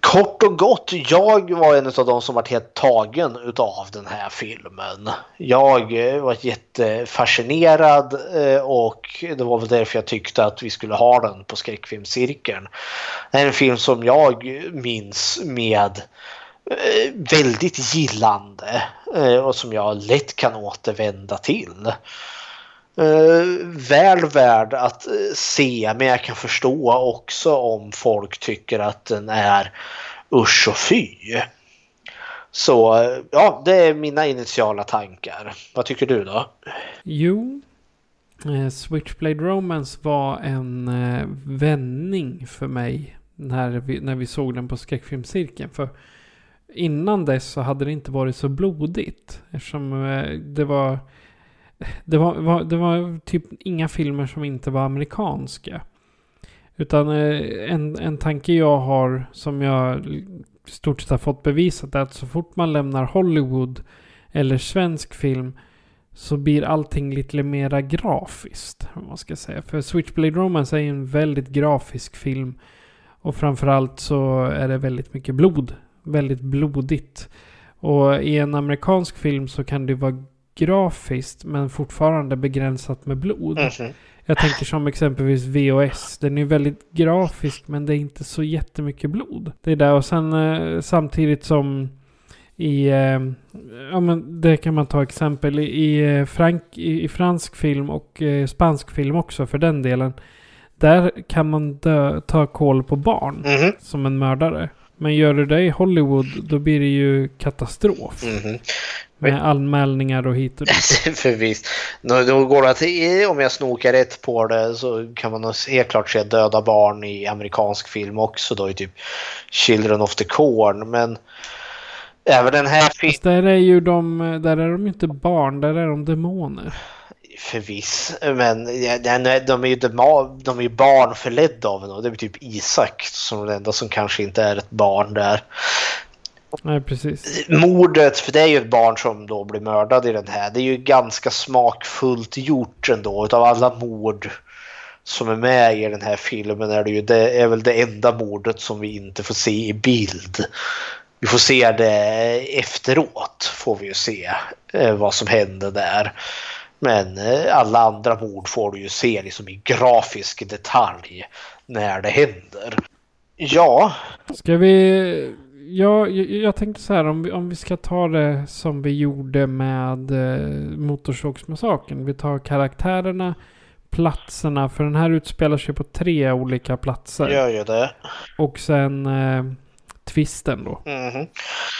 Kort och gott, jag var en av de som var helt tagen utav den här filmen. Jag eh, var jättefascinerad eh, och det var väl därför jag tyckte att vi skulle ha den på skräckfilmscirkeln. Det är en film som jag minns med eh, väldigt gillande och som jag lätt kan återvända till. Eh, väl värd att eh, se men jag kan förstå också om folk tycker att den är usch och fy. Så eh, ja, det är mina initiala tankar. Vad tycker du då? Jo. Eh, Switchblade Romance var en eh, vändning för mig. När vi, när vi såg den på skräckfilmscirkeln. För innan dess så hade det inte varit så blodigt. Eftersom eh, det var... Det var, var, det var typ inga filmer som inte var amerikanska. Utan eh, en, en tanke jag har som jag i stort sett har fått bevisat är att så fort man lämnar Hollywood eller svensk film så blir allting lite mera grafiskt. Man ska säga. För Switchblade Romance är ju en väldigt grafisk film. Och framförallt så är det väldigt mycket blod. Väldigt blodigt. Och i en amerikansk film så kan det vara grafiskt men fortfarande begränsat med blod. Mhm. Jag tänker som exempelvis VOS. Den är väldigt grafisk men det är inte så jättemycket blod. Det är där och sen eh, samtidigt som i, eh, ja men det kan man ta exempel i, i, eh, frank, i, i fransk film och eh, spansk film också för den delen. Där kan man dö, ta koll på barn Mhm. som en mördare. Men gör du det i Hollywood då blir det ju katastrof. Mhm. Med anmälningar och hit och dit. <laughs> Förvisst. Då, går det att, om jag snokar rätt på det så kan man helt klart se döda barn i amerikansk film också då i typ Children of the Corn. Men även den här filmen, där är ju de, där är de inte barn, där är de demoner. Förviss, men är- de är ju de är ju barn förledda av en. Det är typ Isak som den enda som kanske inte är ett barn där. Nej, precis. mordet, för det är ju ett barn som då blir mördad i den här. Det är ju ganska smakfullt gjort ändå. Utav alla mord som är med i den här filmen är det ju det är väl det enda mordet som vi inte får se i bild. Vi får se det efteråt får vi ju se eh, vad som hände där. Men eh, alla andra mord får du ju se liksom i grafisk detalj när det händer. Ja, Ska vi... Ja, jag, tänkte så här om vi, om vi ska ta det som vi gjorde med eh, Motorsågsmassakern. Vi tar karaktärerna, platserna. För den här utspelar sig på tre olika platser. gör ju det. Och sen eh, twisten då. Mhm.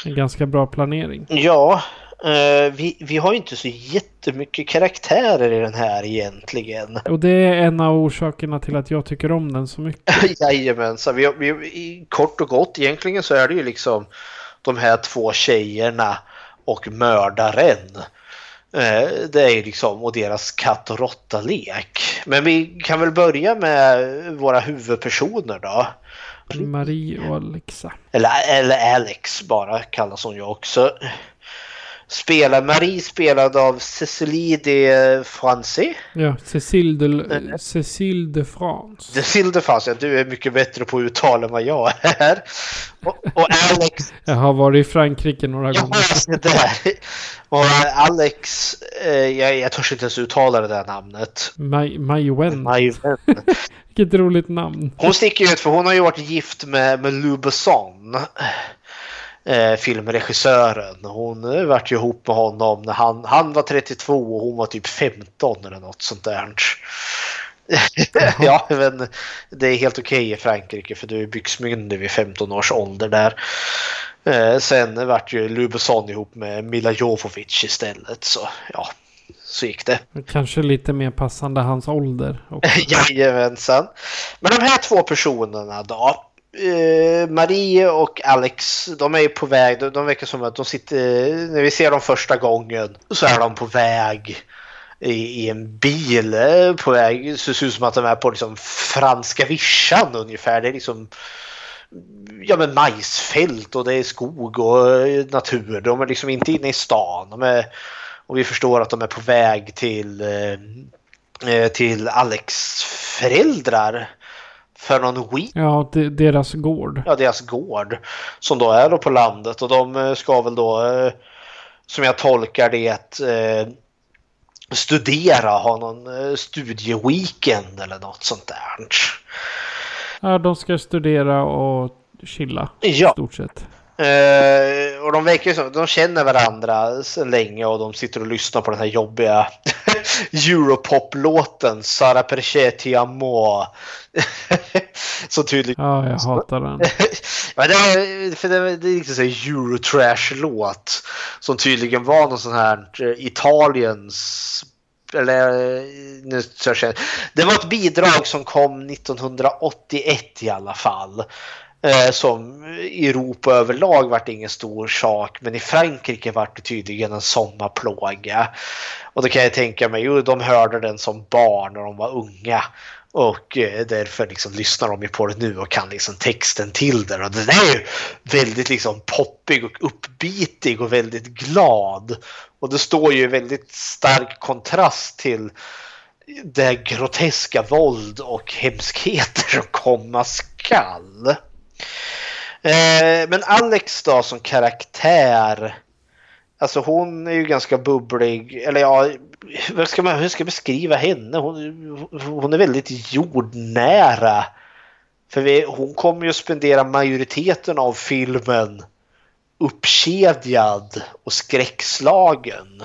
En ganska bra planering. Ja, eh, vi, vi har ju inte så jättemycket karaktärer i den här egentligen. <laughs> Och det är en av orsakerna till att jag tycker om den så mycket. <laughs> Jajamensan, vi, vi, i, kort och gott egentligen så är det ju liksom de här två tjejerna och mördaren. Eh, Det är ju liksom och deras katt och råtta-lek. Men vi kan väl börja med våra huvudpersoner då. Marie och Alexa. Eller, eller Alex bara kallas hon ju också. Spelar Marie spelad av Cécilie de Francy. Ja, Cécile de, Cécile de France. Cécile de Francy, du är mycket bättre på att uttala än vad jag är. Och, och Alex, <laughs> Jag har varit i Frankrike några ja, gånger. det där. Och Alex, eh, jag, jag törs inte ens uttala det där namnet. Maj, Majoen. Maj- Vilket roligt namn. Hon sticker ju ut för hon har ju varit gift med, med Lou Besson. Eh, filmregissören. Hon eh, vart ju ihop med honom när han, han var 32 och hon var typ 15 eller något sånt där. <laughs> ja, men det är helt okej i Frankrike för du är byxmyndig vid 15 års ålder där. Eh, sen vart ju Lou Besson ihop med Mila Jovovich istället så ja, så gick det. Kanske lite mer passande hans ålder. <laughs> Jajamensan. Men de här två personerna då. Eh, Marie och Alex, de är ju på väg. De, de verkar som att de sitter, eh, när vi ser dem första gången så är de på väg i, i en bil eh, på väg. Så det ser ut som att de är på liksom franska vischan ungefär. Det är liksom ja, men majsfält och det är skog och eh, natur. De är liksom inte inne i stan. De är, och vi förstår att de är på väg till, till Alex föräldrar för någon week Ja, de, deras gård. ja, deras gård som då är då på landet och de eh, ska väl då eh, som jag tolkar det eh, studera, ha någon studieweekend eller något sånt där. Ja, de ska studera och chilla. I Ja, stort sett. Eh, och de verkar ju som de känner varandra sedan länge och de sitter och lyssnar på den här jobbiga <laughs> Europop-låten Sara Perché Ti Amo. <laughs> Så tydligt Ja, jag hatar den. <laughs> Ja, det, för det, det är liksom en Eurotrash-låt som tydligen var någon sån här eh, Italiens eller eh, nu jag. Det var ett bidrag som kom 1981 i alla fall. Eh, som i Europa överlag vart ingen stor sak men i Frankrike vart det tydligen en sommarplåga. Och då kan jag tänka mig, jo de hörde den som barn när de var unga. Och eh, därför liksom lyssnar de ju på det nu och kan liksom texten till den. Och den är ju väldigt liksom poppig och uppbitig och väldigt glad. Och det står ju i väldigt stark kontrast till det groteska våld och hemskheter som komma skall. Eh, men Alex då som karaktär Alltså hon är ju ganska bubblig. Eller ja, hur ska, man, hur ska jag beskriva henne? Hon, hon är väldigt jordnära. För vi, hon kommer ju att spendera majoriteten av filmen uppkedjad och skräckslagen.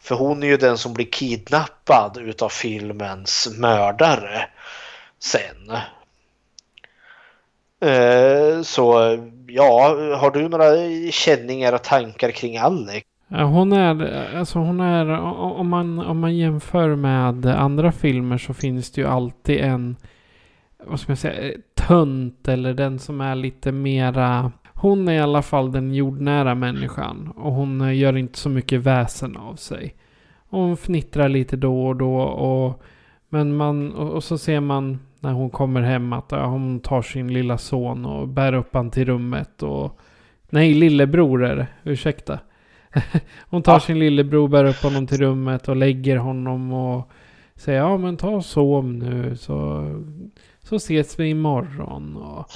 För hon är ju den som blir kidnappad utav filmens mördare sen. Eh, så ja, har du några känningar och tankar kring Alex? Eh, hon är, eh, alltså hon är, om man, om man jämför med andra filmer så finns det ju alltid en, vad ska man säga, tönt eller den som är lite mera, hon är i alla fall den jordnära människan och hon gör inte så mycket väsen av sig. Hon fnittrar lite då och då och, men man, och, och så ser man när hon kommer hem att ja, hon tar sin lilla son och bär upp han till rummet och, nej lillebror är det, ursäkta. <laughs> Hon tar Ja. sin lillebror, bär upp honom till rummet och lägger honom och säger ja men ta och sov nu så, så ses vi imorgon. Och,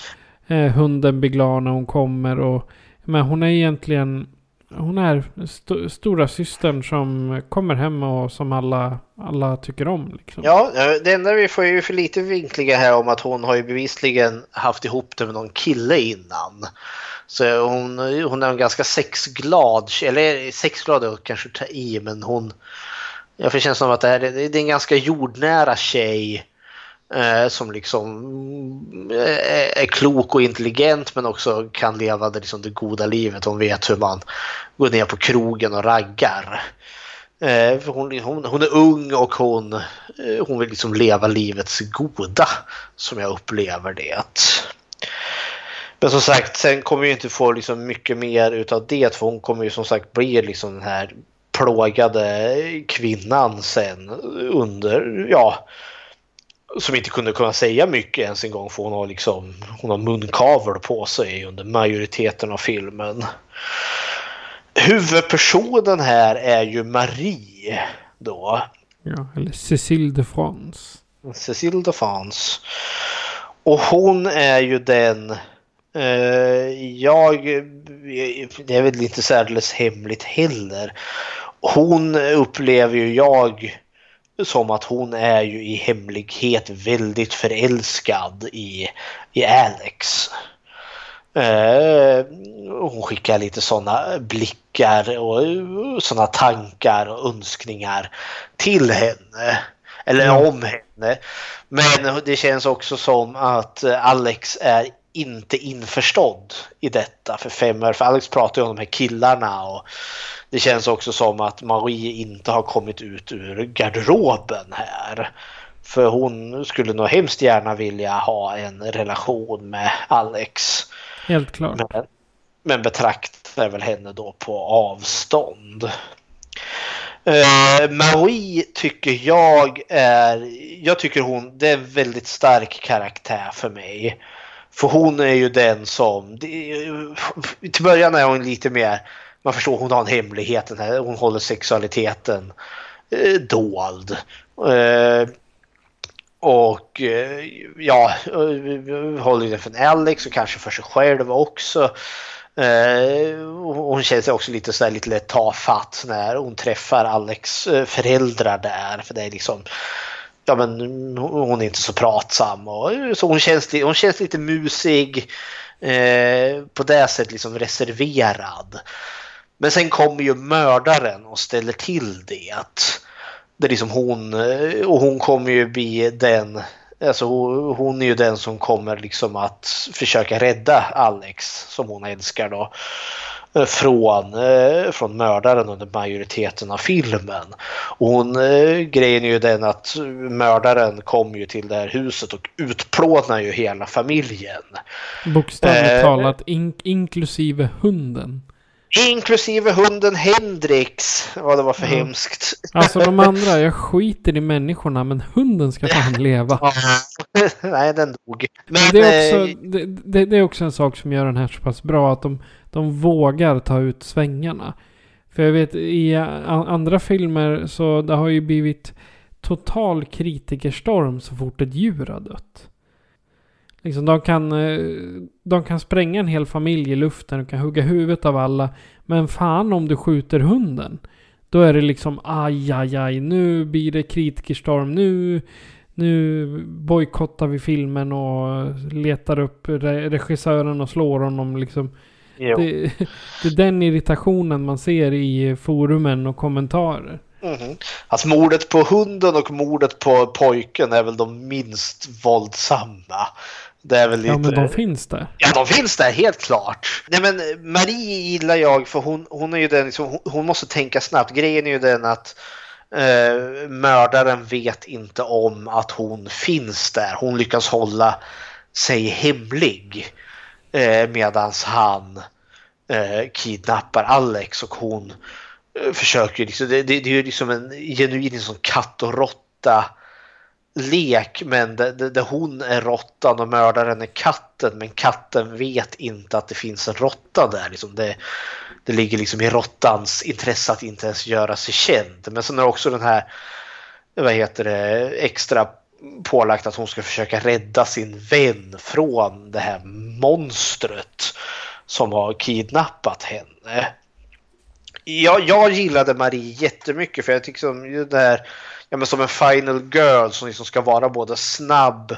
eh, hunden blir glad när hon kommer och men hon är egentligen hon är st- stora systern som kommer hem och som alla, alla tycker om. Liksom. Ja, eh, det enda vi får ju för lite vinklingar här om att hon har ju bevisligen haft ihop det med någon kille innan. Så hon, hon är en ganska sexglad, eller sexglad är att kanske ta i, men hon... Jag får känslan av att det, här, är- det är en ganska jordnära tjej Eh, som liksom eh, eh, är klok och intelligent men också kan leva det, liksom, det goda livet. Hon vet hur man går ner på krogen och raggar. Eh, för hon, hon, hon är ung och hon, eh, hon vill liksom leva livets goda som jag upplever det. Men som sagt, sen kommer vi inte få liksom mycket mer utav det för hon kommer ju som sagt bli liksom den här plågade kvinnan sen under, ja, som inte kunde kunna säga mycket ens en gång för hon har liksom, hon har munkavel på sig under majoriteten av filmen. Huvudpersonen här är ju Marie då. Ja, eller Cécile de France. Cécile de France. Och hon är ju den eh, jag, det är väl inte särdeles hemligt heller. Hon upplever ju jag som att hon är ju i hemlighet väldigt förälskad i, i Alex. Eh, hon skickar lite sådana blickar och sådana tankar och önskningar till henne. Eller Ja. om henne. Men det känns också som att Alex är inte införstådd i detta för fem år. För Alex pratar ju om de här killarna och det känns också som att Marie inte har kommit ut ur garderoben här. För hon skulle nog hemskt gärna vilja ha en relation med Alex. Helt klart. Men, men betraktar väl henne då på avstånd. Eh, Marie tycker jag är, jag tycker hon, det är en väldigt stark karaktär för mig. För hon är ju den som, det, till början är hon lite mer, man förstår hon har en hemlighet, den här, hon håller sexualiteten eh, dold. Eh, och eh, ja, eh, håller den för Alex och kanske för sig själv också. Eh, Hon känner sig också lite så lite lätt tafatt när hon träffar Alex eh, föräldrar där. För det är liksom, ja men hon är inte så pratsam. Och, så hon känns, hon känns lite musig. Eh, på det sättet liksom reserverad. Men sen kommer ju mördaren och ställer till det. Det är liksom hon, eh, och hon kommer ju bli den, alltså hon är ju den som kommer liksom att försöka rädda Alex, som hon älskar då, från, eh, från mördaren under majoriteten av filmen. Och hon, eh, grejen är ju den att mördaren kommer ju till det här huset och utplånar ju hela familjen. Bokstavligt Eh, talat, in, inklusive hunden. Inklusive hunden Hendrix. Vad det var för Ja. hemskt. Alltså de <laughs> andra, jag skiter i människorna men hunden ska fan leva. Ja. <laughs> Nej, den dog. Men, Men det, är eh, också, det, det, det är också en sak som gör den här så pass bra. Att de, de vågar ta ut svängarna. För jag vet i andra filmer så det har ju blivit total kritikerstorm så fort ett djur har dött. Liksom de kan, eh, de kan spränga en hel familj i luften och kan hugga huvudet av alla. Men fan om du skjuter hunden. Då är det liksom aj, aj, aj. Nu blir det kritikerstorm. Nu, nu bojkottar vi filmen och letar upp regissören och slår honom liksom. Det, det är den irritationen man ser i forumen och kommentarer. Mhm. Alltså mordet på hunden och mordet på pojken är väl de minst våldsamma. Det är väl lite... Ja men de finns där. Ja, de finns där helt klart. Nej, men Marie gillar jag för hon, hon är ju den liksom, hon, hon måste tänka snabbt. Grejen är ju den att eh, mördaren vet inte om att hon finns där. Hon lyckas hålla sig hemlig eh, medans han eh, kidnappar Alex och hon eh, försöker liksom, det, det, det är ju liksom en genuin liksom, katt och råtta lek men där, där hon är råttan och mördaren är katten men katten vet inte att det finns en råtta där. Liksom det, det ligger liksom i råttans intresse att inte ens göra sig känd. Men sen är det också den här, vad heter det, extra pålagt att hon ska försöka rädda sin vän från det här monstret som har kidnappat henne. Jag, jag gillade Marie jättemycket för jag tycker som det här, ja men som en final girl som liksom ska vara både snabb,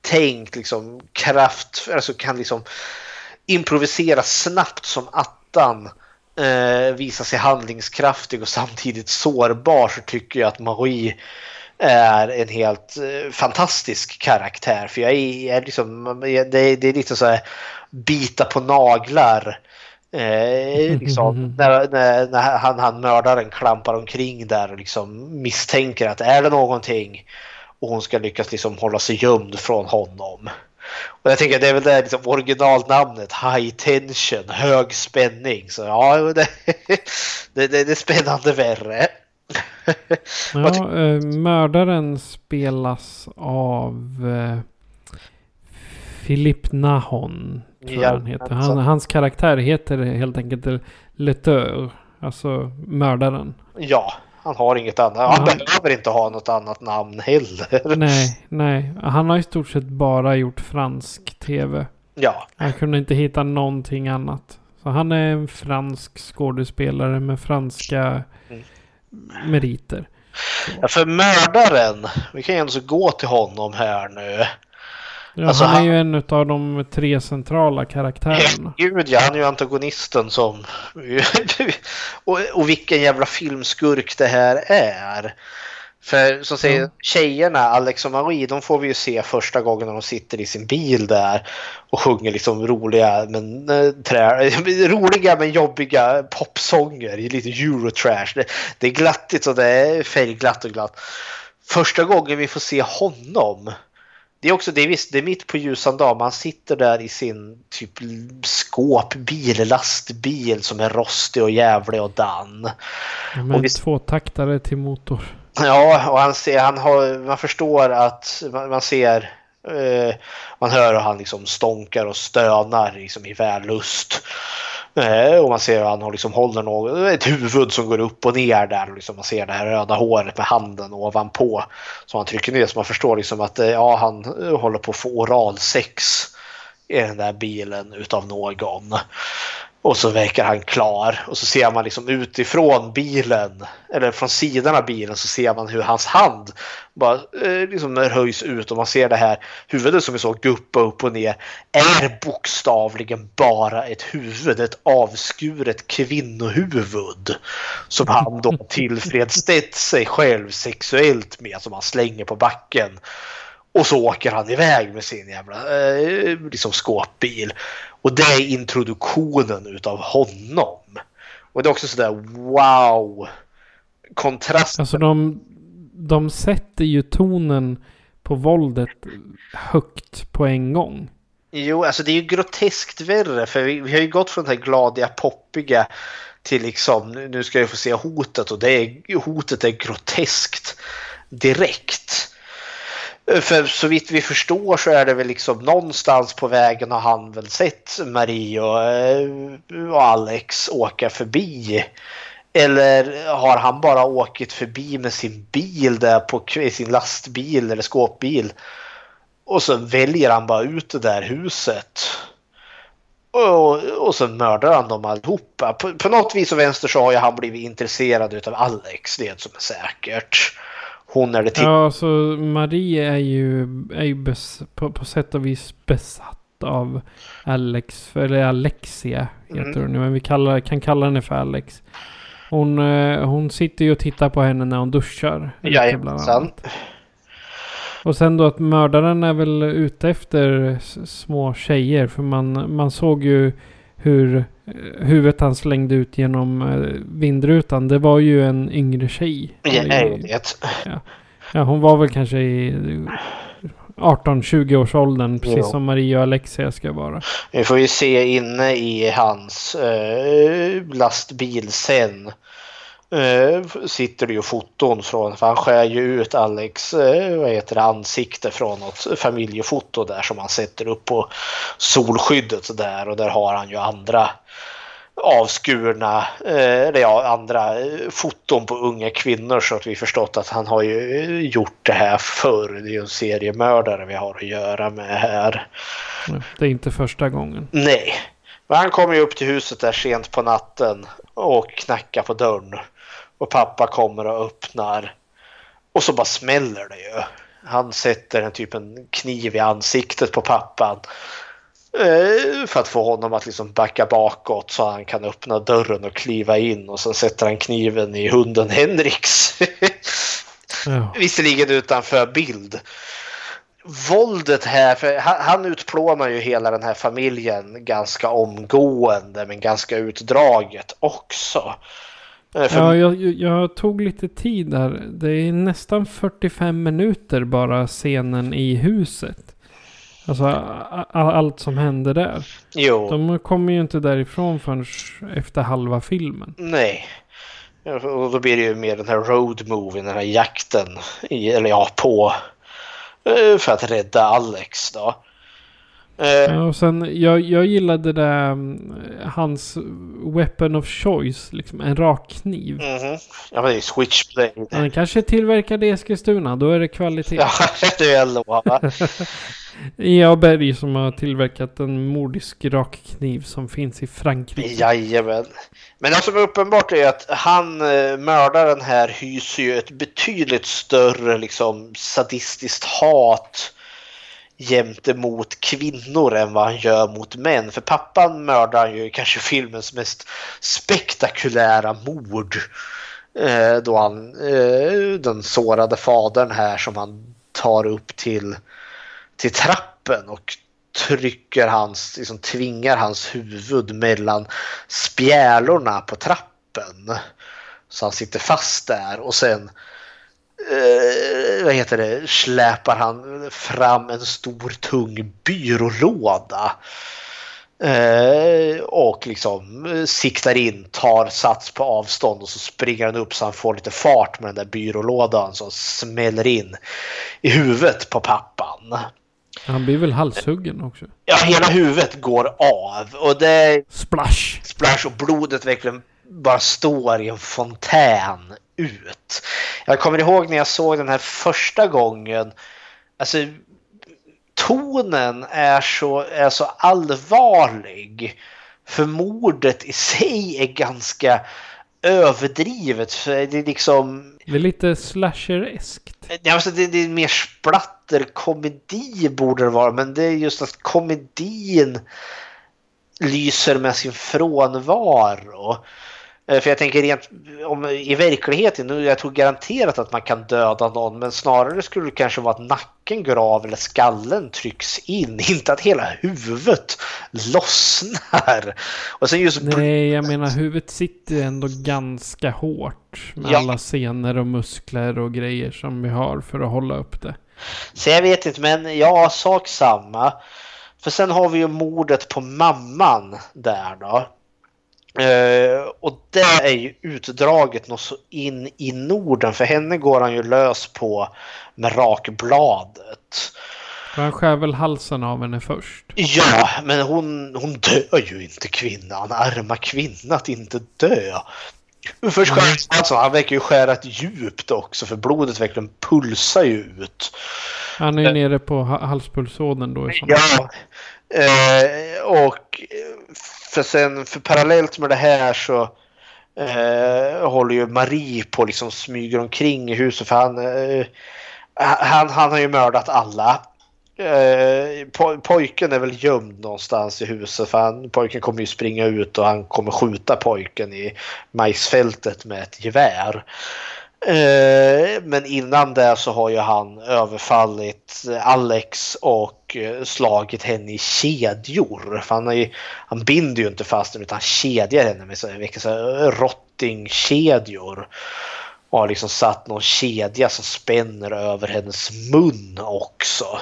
tänkt, liksom kraft, alltså kan liksom improvisera snabbt som attan. Eh, visa sig handlingskraftig och samtidigt sårbar så tycker jag att Marie är en helt eh, fantastisk karaktär. För jag är, är liksom, det, är- det är lite så här bita på naglar. Eh, liksom, <laughs> när, när, när han, han mördaren klampar omkring där och liksom misstänker att är det någonting och hon ska lyckas liksom hålla sig gömd från honom. Och jag tänker det är väl det liksom originalnamnet high tension, hög spänning. Så ja, det, <laughs> det, det, det är spännande värre. <laughs> Ja, eh, mördaren spelas av eh, Philip Nahon. Tror jag han heter. Han, hans karaktär heter helt enkelt Leteur. Alltså mördaren. Ja, han har inget annat. Han Ja. behöver inte ha något annat namn heller. Nej, <laughs> nej. Han har i stort sett bara gjort fransk tv. Ja, Jag kunde inte hitta någonting annat. Så han är en fransk skådespelare med franska Mm. Meriter. Ja, för mördaren, vi kan ju ändå gå till honom här nu. Ja, Alltså, han är ju en av de tre centrala karaktärerna. <laughs> Gud ja, han är ju antagonisten som... <laughs> och, och vilken jävla filmskurk det här är. För som säger, Ja. tjejerna, Alex och Marie, de får vi ju se första gången när de sitter i sin bil där och sjunger liksom roliga men, eh, trä, <laughs> roliga men jobbiga popsånger i lite eurotrash. Det, det är glattigt och det är färgglatt och glatt. Första gången vi får se honom det är också, det är visst, det är mitt på ljusan dag. Man sitter där i sin typ skåpbil, lastbil som är rostig och jävlig och dan. Med och visst- tvåtaktare till motor. Ja, och han ser, han har, man förstår att man, man ser, eh, man hör hur han liksom stånkar och stönar liksom i vällust. Eh, och man ser hur han har liksom håller något, ett huvud som går upp och ner där. Och liksom man ser det här röda håret med handen ovanpå. Som han trycker ner så man förstår liksom att eh, ja, han eh, håller på att få oralsex i den där bilen utav någon. Och så verkar han klar och så ser man liksom utifrån bilen eller från sidan av bilen så ser man hur hans hand bara eh, liksom höjs ut och man ser det här huvudet som vi såg guppa upp och ner är bokstavligen bara ett huvud, ett avskuret kvinnohuvud som han då <laughs> tillfredsställt sig själv sexuellt med som han slänger på backen. Och så åker han iväg med sin jävla eh, liksom skåpbil. Och det är introduktionen utav honom. Och det är också sådär wow. Kontrast. Alltså de, de sätter ju tonen på våldet högt på en gång. Jo, alltså det är ju groteskt värre för vi, vi har ju gått från det här gladiga, poppiga till liksom nu nu ska jag få se hotet och det är, hotet är groteskt direkt. För så vitt vi förstår så är det väl liksom någonstans på vägen har han väl sett Marie och, eh, och Alex åka förbi. Eller har han bara åkt förbi med sin bil där på sin lastbil eller skåpbil Och så väljer han bara ut det där huset. Och, och så mördar han dem allihopa. På, på något vis och vänster så har ju han blivit intresserad utav Alex. Det är som är säkert. Hon är det till. Ja, så Marie är ju, är ju bes, på, på sätt och vis besatt av Alex. Eller Alexia heter Mm. hon nu. Men vi kallar, kan kalla henne för Alex. Hon, eh, hon sitter ju och tittar på henne när hon duschar. Jajamensan. Och sen då att mördaren är väl ute efter små tjejer. För man, man såg ju hur eh, huvudet han slängde ut genom eh, vindrutan. Det var ju en yngre tjej. Ja, vet. Ja, hon var väl kanske i 18-20 års åldern. Precis Jo. som Maria och Alexia ska vara. Vi får ju se inne i hans eh, lastbil sen. Eh, sitter det ju foton från, för han skär ju ut Alex eh, vad heter det, ansikte från något familjefoto där som han sätter upp på solskyddet där och där har han ju andra avskurna, eh, eller ja, andra foton på unga kvinnor så att vi förstått att han har ju gjort det här förr. Det är ju en seriemördare vi har att göra med här. Det är inte första gången. Nej. Men han kommer ju upp till huset där sent på natten och knackar på dörren. Och pappa kommer och öppnar. Och så bara smäller det ju. Han sätter en typ en kniv i ansiktet på pappan. Eh, För att få honom att liksom backa bakåt så han kan öppna dörren och kliva in. Och sen sätter han kniven i hunden Henriks. Ja. <laughs> Visserligen utanför bild. Våldet här, för han, han utplånar ju hela den här familjen ganska omgående men ganska utdraget också. För, Ja, jag, jag tog lite tid där. Det är nästan 45 minuter bara scenen i huset. Alltså allt som hände där. jo, De kommer ju inte därifrån förrän efter halva filmen. nej. Och då blir det ju mer den här road movie, den här jakten, i, eller ja, på eh, för att rädda Alex då. Eh, Ja, och sen, jag, jag gillade det mm, hans weapon of choice, liksom en rak kniv. mhm. Ja, men det är switchblade. Den kanske är tillverkad i Eskilstuna, då är det kvalitet. Ja, <laughs> det är jag lovar. E.A. Berg som har tillverkat en mordisk rakkniv som finns i Frankrike. Jajamän. Men det som är uppenbart är att han, eh, mördaren här, hyser ju ett betydligt större liksom sadistiskt hat gentemot kvinnor än vad han gör mot män. För pappan mördar ju kanske filmens mest spektakulära mord. Eh, då han, eh, den sårade fadern här som han tar upp till, till trappen och trycker hans, liksom tvingar hans huvud mellan spjälorna på trappen. Så han sitter fast där och sen eh, vad heter det, släpar han fram en stor tung byrålåda. Eh, och liksom eh, siktar in, tar sats på avstånd och så springer han upp så han får lite fart med den där byrålådan som smäller in i huvudet på pappan. Han blir väl halshuggen också? Ja, hela huvudet går av och det Splash! splash och blodet verkligen bara står i en fontän ut. Jag kommer ihåg när jag såg den här första gången. Alltså tonen är så, är så allvarlig. För mordet i sig är ganska överdrivet. För det är liksom Det är lite slasher-eskt. Ja, alltså det, det är mer splatterkomedi borde det vara, men det är just att komedin lyser med sin frånvaro. Eh, För jag tänker rent om, i verkligheten, nu jag tror garanterat att man kan döda någon, men snarare skulle det kanske vara att nacken går av eller skallen trycks in, <laughs> inte att hela huvudet lossnar. Och sen just Nej, jag menar huvudet sitter ändå ganska hårt. Med Ja. alla senor och muskler och grejer som vi har för att hålla upp det. Så jag vet inte, men ja, sak samma. För sen har vi ju mordet på mamman där då. Eh, och det är ju utdraget något så in i Norden. För henne går han ju lös på med rakbladet. Han skär väl halsen av henne först. Ja, men hon, hon dör ju inte kvinnan. Arma kvinna att inte dö. Först skär alltså, han verkar ju skära ett djupt också för blodet verkligen pulsar ju ut. Han är ju nere på ha- halspulsådern då i Ja. Eh, och för sen, för parallellt med det här så eh, håller ju Marie på att liksom smyger omkring i huset för han, eh, han, han har ju mördat alla. Eh, po- pojken är väl gömd någonstans i huset för han, pojken kommer ju springa ut och han kommer skjuta pojken i majsfältet med ett gevär. Eh, men innan det så har ju han överfallit Alex och eh, slagit henne i kedjor. För han, ju, han binder ju inte fast henne utan kedjar henne med så, vilka så här rottingkedjor. Och har liksom satt någon kedja som spänner över hennes mun också.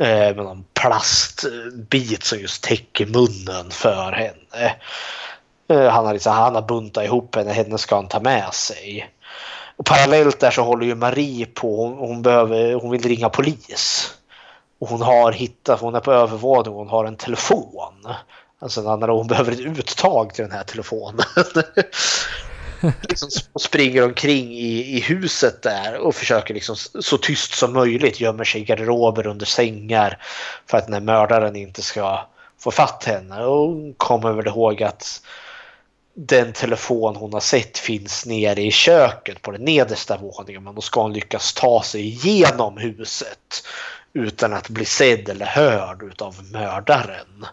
Eh, med någon plastbit som just täcker munnen för henne. Han har, liksom, han har buntat ihop henne, henne ska han ta med sig. Och parallellt där så håller ju Marie på, hon, hon, behöver, hon vill ringa polis. Och hon har hittat, hon är på övervåning och hon har en telefon. Alltså när hon behöver ett uttag till den här telefonen. <laughs> liksom och springer omkring i, i huset där och försöker liksom så tyst som möjligt gömmer sig i garderober under sängar för att den här mördaren inte ska få fatt henne. Och hon kommer väl ihåg att den telefon hon har sett finns nere i köket på den nedersta våningen men då ska hon lyckas ta sig igenom huset utan att bli sedd eller hörd utav mördaren.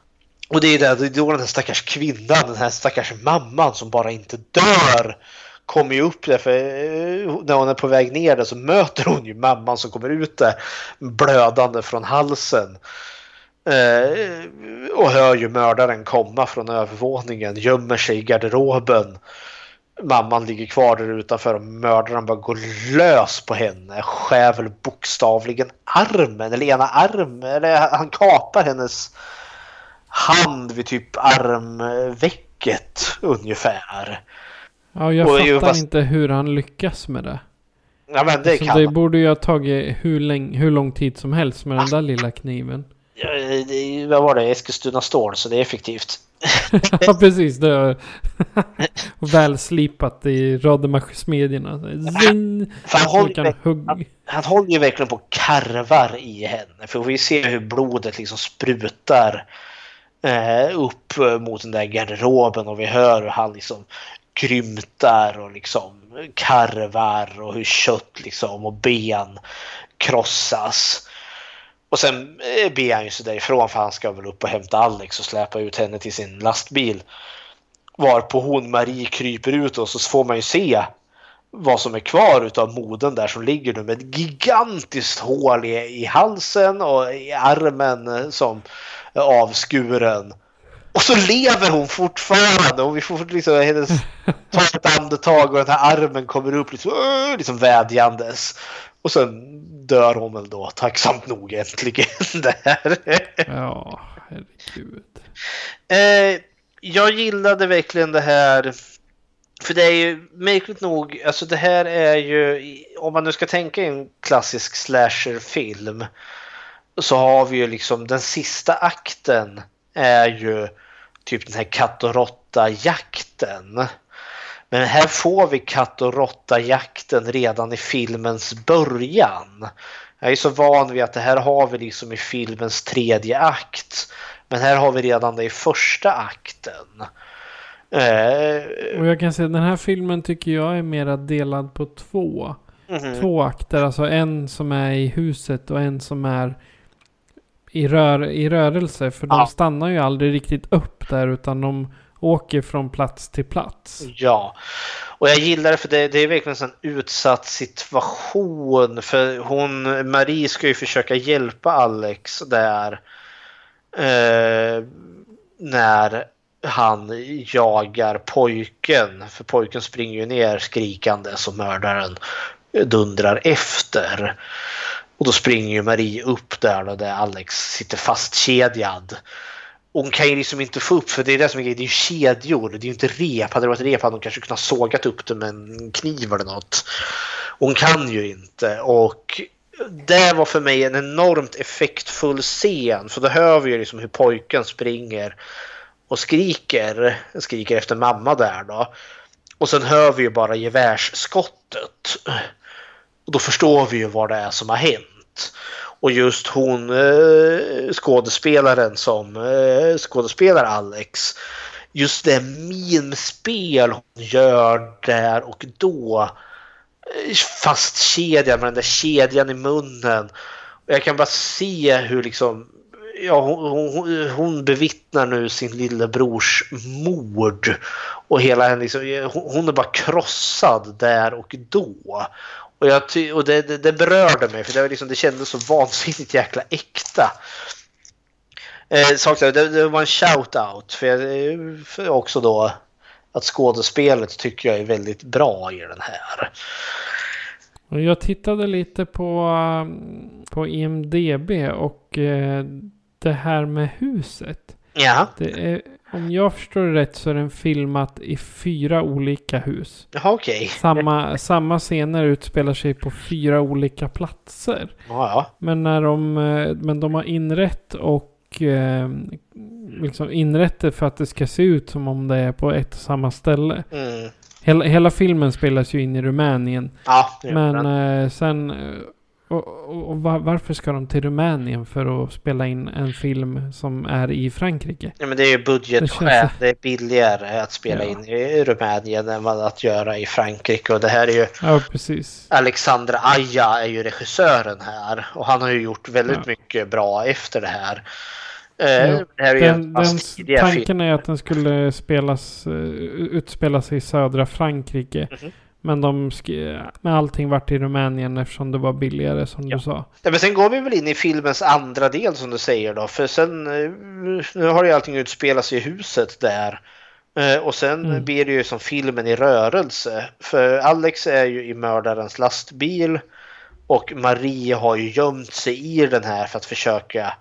Och det är där- det är då den här stackars kvinnan, den här stackars mamman som bara inte dör kommer ju upp där för eh, när hon är på väg ner där så möter hon ju mamman som kommer ut där blödande från halsen. Eh, och hör ju mördaren komma från övervåningen, gömmer sig i garderoben. Mamman ligger kvar där utanför och mördaren bara går lös på henne. Skär väl bokstavligen armen, eller ena armen, eller han kapar hennes hand vid typ armvecket ungefär. Ja, jag Och fattar fast- inte hur han lyckas med det. Ja men det Alltså, det borde ju ha tagit hur, länge, hur lång tid som helst med den där lilla kniven. Vad var det? Eskilstuna stål, så det är effektivt. <laughs> ja, precis. Det är <laughs> väl slipat i! För han håller, hugg... han håller ju verkligen på och karvar i henne. För vi ser hur blodet liksom sprutar eh, upp eh, mot den där garderoben och vi hör hur han liksom grymtar och liksom karvar och hur kött liksom och ben krossas. Och sen eh, ber han ju sig därifrån för han ska väl upp och hämta Alex och släpa ut henne till sin lastbil. Varpå hon Marie kryper ut och så får man ju se vad som är kvar utav moden där som ligger nu med ett gigantiskt hål i, i halsen och i armen eh, som är avskuren. Och så lever hon fortfarande och vi får liksom hennes <laughs> ta ett andetag och den här armen kommer upp liksom, "Åh", liksom vädjandes. Och sen dör hon väl då tacksamt nog äntligen <laughs> där. Ja, herregud. Eh, jag gillade verkligen det här. För det är ju märkligt nog, alltså det här är ju, om man nu ska tänka en klassisk slasherfilm. Så har vi ju liksom den sista akten är ju typ den här katt och råtta-jakten. Men här får vi katt och råtta-jakten redan i filmens början. Jag är så van vid att det här har vi liksom i filmens tredje akt. Men här har vi redan det i första akten. Eh, Och jag kan säga den här filmen tycker jag är mera delad på två. mhm. Två akter. Alltså en som är i huset och en som är i, rör, i rörelse. För de Ja. stannar ju aldrig riktigt upp där utan de åker från plats till plats. Ja, och jag gillar det för det, det är verkligen en utsatt situation. För hon, Marie ska ju försöka hjälpa Alex där. Eh, när han jagar pojken. För pojken springer ju ner skrikande så mördaren dundrar efter. Och då springer ju Marie upp där då där Alex sitter fastkedjad. Och hon kan ju liksom inte få upp, för det är det som är grejen, det är ju kedjor, det är ju inte rep. Hade det varit rep hade hon kanske kunnat sågat upp det med en kniv eller något. Hon kan ju inte och det var för mig en enormt effektfull scen, för då hör vi ju liksom hur pojken springer och skriker, skriker efter mamma där då. Och sen hör vi ju bara gevärsskottet. Och då förstår vi ju vad det är som har hänt. Och just hon eh, skådespelaren som eh, skådespelar Alex. Just det minspel hon gör där och då. Eh, fast kedjan med den där kedjan i munnen. Jag kan bara se hur liksom Ja, hon, hon, hon bevittnar nu sin lillebrors mord. Och hela henne liksom, hon är bara krossad där och då. Och, jag, och det, det, det berörde mig för det, var liksom, det kändes så vansinnigt jäkla äkta. Eh, sak där, det, det var en shout-out för, jag, för också då att skådespelet tycker jag är väldigt bra i den här. Jag tittade lite på, um, på IMDB och eh, det här med huset. Ja, Det är, om jag förstår det rätt så är den filmat i fyra olika hus. jaha okej. Samma, samma scener utspelar sig på fyra olika platser. Ja, ja. Men när de, eh, men de har inrett och eh, liksom inrett det för att det ska se ut som om det är på ett och samma ställe. Mm. Hela, hela filmen spelas ju in i Rumänien. Ja, Men eh, sen... eh, Och, och, och va- varför ska de till Rumänien för att spela in en film som är i Frankrike? Ja, men det är ju Det budgetskäl. känns- Det är billigare att spela Ja. in i Rumänien än vad att göra i Frankrike. Och det här är ju Ja, precis. Alexandra Aja är ju regissören här och han har ju gjort väldigt Ja. mycket bra efter det här. Eh, Ja. Det här är ju Den, en den, tanken är att den skulle spelas, uh, utspela sig i södra Frankrike. Mhm. Men de med allting vart i Rumänien eftersom det var billigare som Ja. du sa. Ja, men sen går vi väl in i filmens andra del som du säger då. För sen, eh, nu har ju allting utspelat sig i huset där. Eh, Och sen Mm. blir det ju som filmen i rörelse. För Alex är ju i mördarens lastbil. Och Marie har ju gömt sig i den här för att försöka eh,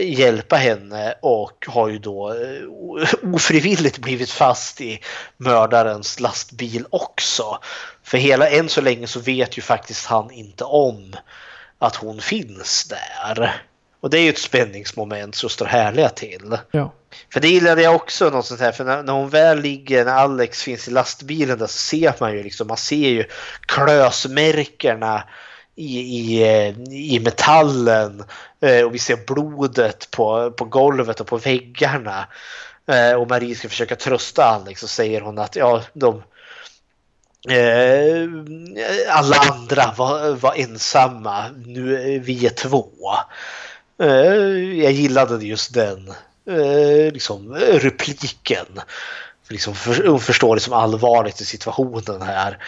hjälpa henne och har ju då eh, ofrivilligt blivit fast i mördarens lastbil också. För hela än så länge så vet ju faktiskt han inte om att hon finns där. Och det är ju ett spänningsmoment som står härliga till. Ja. För det gillade jag också något sånt här, för när, när hon väl ligger, när Alex finns i lastbilen där så ser man ju liksom, man ser ju klösmärkena i, i, eh, i metallen eh, och vi ser blodet på, på golvet och på väggarna. Eh, och Marie ska försöka trösta Alex liksom, och säger hon att ja, de Eh, alla andra var, var ensamma, nu är vi är två. Eh, jag gillade just den eh, liksom, repliken. Liksom, för, hon förstår liksom allvaret i situationen här.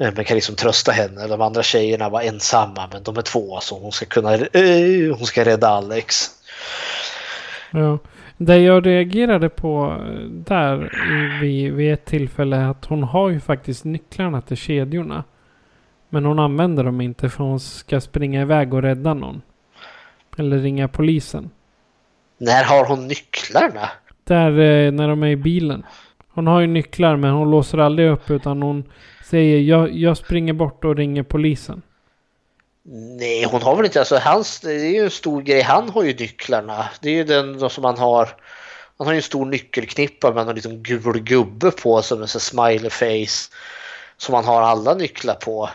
Men kan liksom trösta henne. De andra tjejerna var ensamma men de är två så hon ska kunna eh, hon ska rädda Alex. Ja. Det jag reagerade på där vid, vid ett tillfälle är att hon har ju faktiskt nycklarna till kedjorna. Men hon använder dem inte för hon ska springa iväg och rädda någon. Eller ringa polisen. När har hon nycklarna? Där eh, när de är i bilen. Hon har ju nycklar men hon låser aldrig upp utan hon säger jag, jag springer bort och ringer polisen. Nej, hon har väl inte, alltså hans, det är ju en stor grej, han har ju nycklarna. Det är ju den som han har, han har ju en stor nyckelknippa med en liten gul gubbe på som en sån smiley face. Som han har alla nycklar på.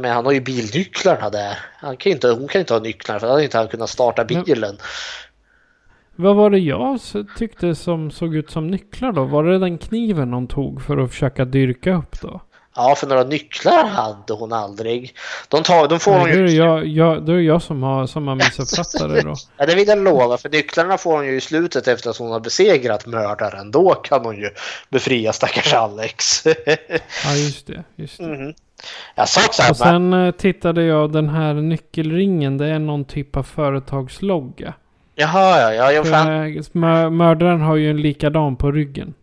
Men han har ju bilnycklarna där. Han kan inte, hon kan inte ha nycklarna för då hade inte han kunnat starta Men- bilen. Vad var det jag tyckte som såg ut som nycklar då? Var det den kniven hon tog för att försöka dyrka upp då? Ja, för några nycklar hade hon aldrig. De, tar, de får hon Nej, då, är det ju... jag, jag, är jag som har, som har missuppfattat det då. <laughs> Ja, det vill jag lova, för nycklarna får hon ju i slutet efter att hon har besegrat mördaren. Då kan hon ju befria stackars Alex. Ja, just det. Just det. Mhm. Jag sa också Och att sen eh, tittade jag den här nyckelringen. Det är någon typ av företagslogga. Jaha, ja, ja, ja, för han, För, mö- mördaren har ju en likadan på ryggen.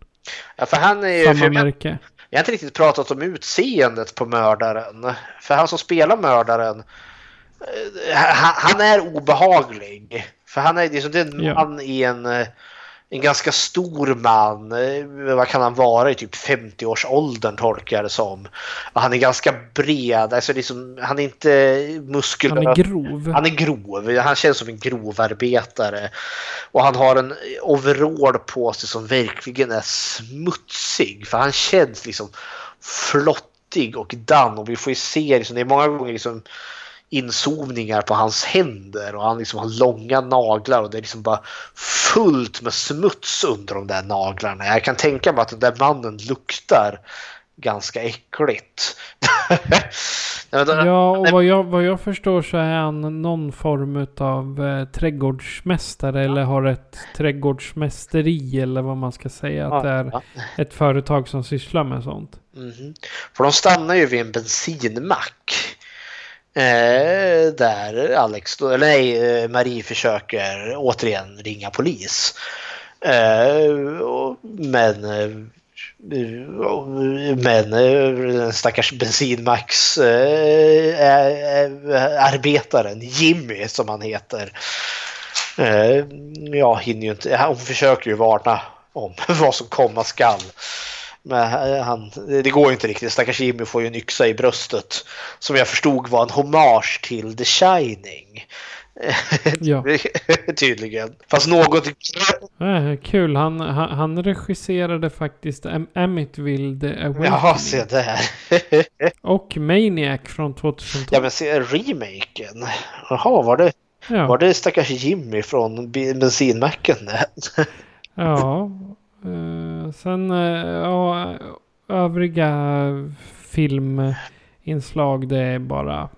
ja, för han är ju... Samma För jag, jag har inte riktigt pratat om utseendet på mördaren. För han som spelar mördaren, eh, han, han är obehaglig. För han är liksom det är en Ja. man i en, eh, en ganska stor man. Eh, Vad kan han vara i typ 50-årsåldern tolkar jag det som. Han är ganska bred, alltså liksom, han är inte muskulös. Han är grov. Han är grov, han känns som en grovarbetare. Och han har en overall på sig som verkligen är smutsig. För han känns liksom flottig och dann. Och vi får ju se, liksom, det är många gånger liksom inzoomningar på hans händer och han liksom har långa naglar och det är liksom bara fullt med smuts under de där naglarna. Jag kan tänka mig att den där mannen luktar ganska äckligt. <laughs> Ja, och vad jag, vad jag förstår så är han någon form av eh, trädgårdsmästare eller har ett trädgårdsmästeri eller vad man ska säga. Att det är Ja. ett företag som sysslar med sånt. Mhm. För de stannar ju vid en bensinmack. Eh, där Alex, då, eller nej, eh, Marie försöker återigen ringa polis. Eh, och- men eh, men eh, den stackars bensinmax eh, eh, arbetaren Jimmy som han heter. Eh, ja, hinner ju inte. Hon försöker ju varna om <laughs> vad som komma skall. Men eh, han, det går ju inte riktigt. Stackars Jimmy får ju en yxa i bröstet. Som jag förstod var en hommage till The Shining. <laughs> Ja. <laughs> Tydligen. Fast något... Eh, kul, han, han, han regisserade faktiskt Am- Amityville The Awakening. Jaha, se där. <laughs> Och Maniac från 2012. ja men se remaken. Jaha, var det, Ja, var det stackars Jimmy från be- bensinmacken? ja. Eh, sen eh, ja, övriga filminslag det är bara,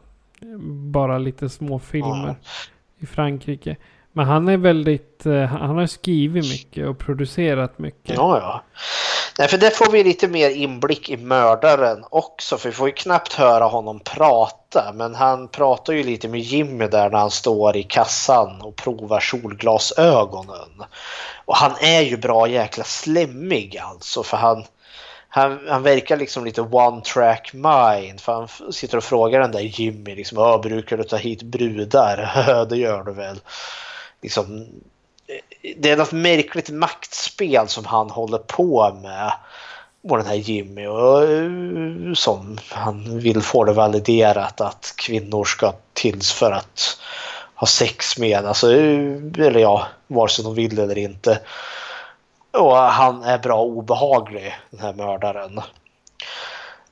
bara lite små filmer i Frankrike. Men han är väldigt, eh, han har skrivit mycket och producerat mycket. Ja, ja. Nej, för där får vi lite mer inblick i mördaren också. För vi får ju knappt höra honom prata. Men han pratar ju lite med Jimmy där när han står i kassan och provar solglasögonen. Och han är ju bra jäkla slemmig alltså. För han, han, han verkar liksom lite one track mind. För han sitter och frågar den där Jimmy liksom. Brukar du ta hit brudar? <laughs> det gör du väl. Liksom, det är något märkligt maktspel som han håller på med. Och den här Jimmy. Och, eh, som han vill få det validerat att kvinnor ska tills för att ha sex med. Alltså, eh, eller ja, vare sig de vill eller inte. Och han är bra obehaglig, den här mördaren.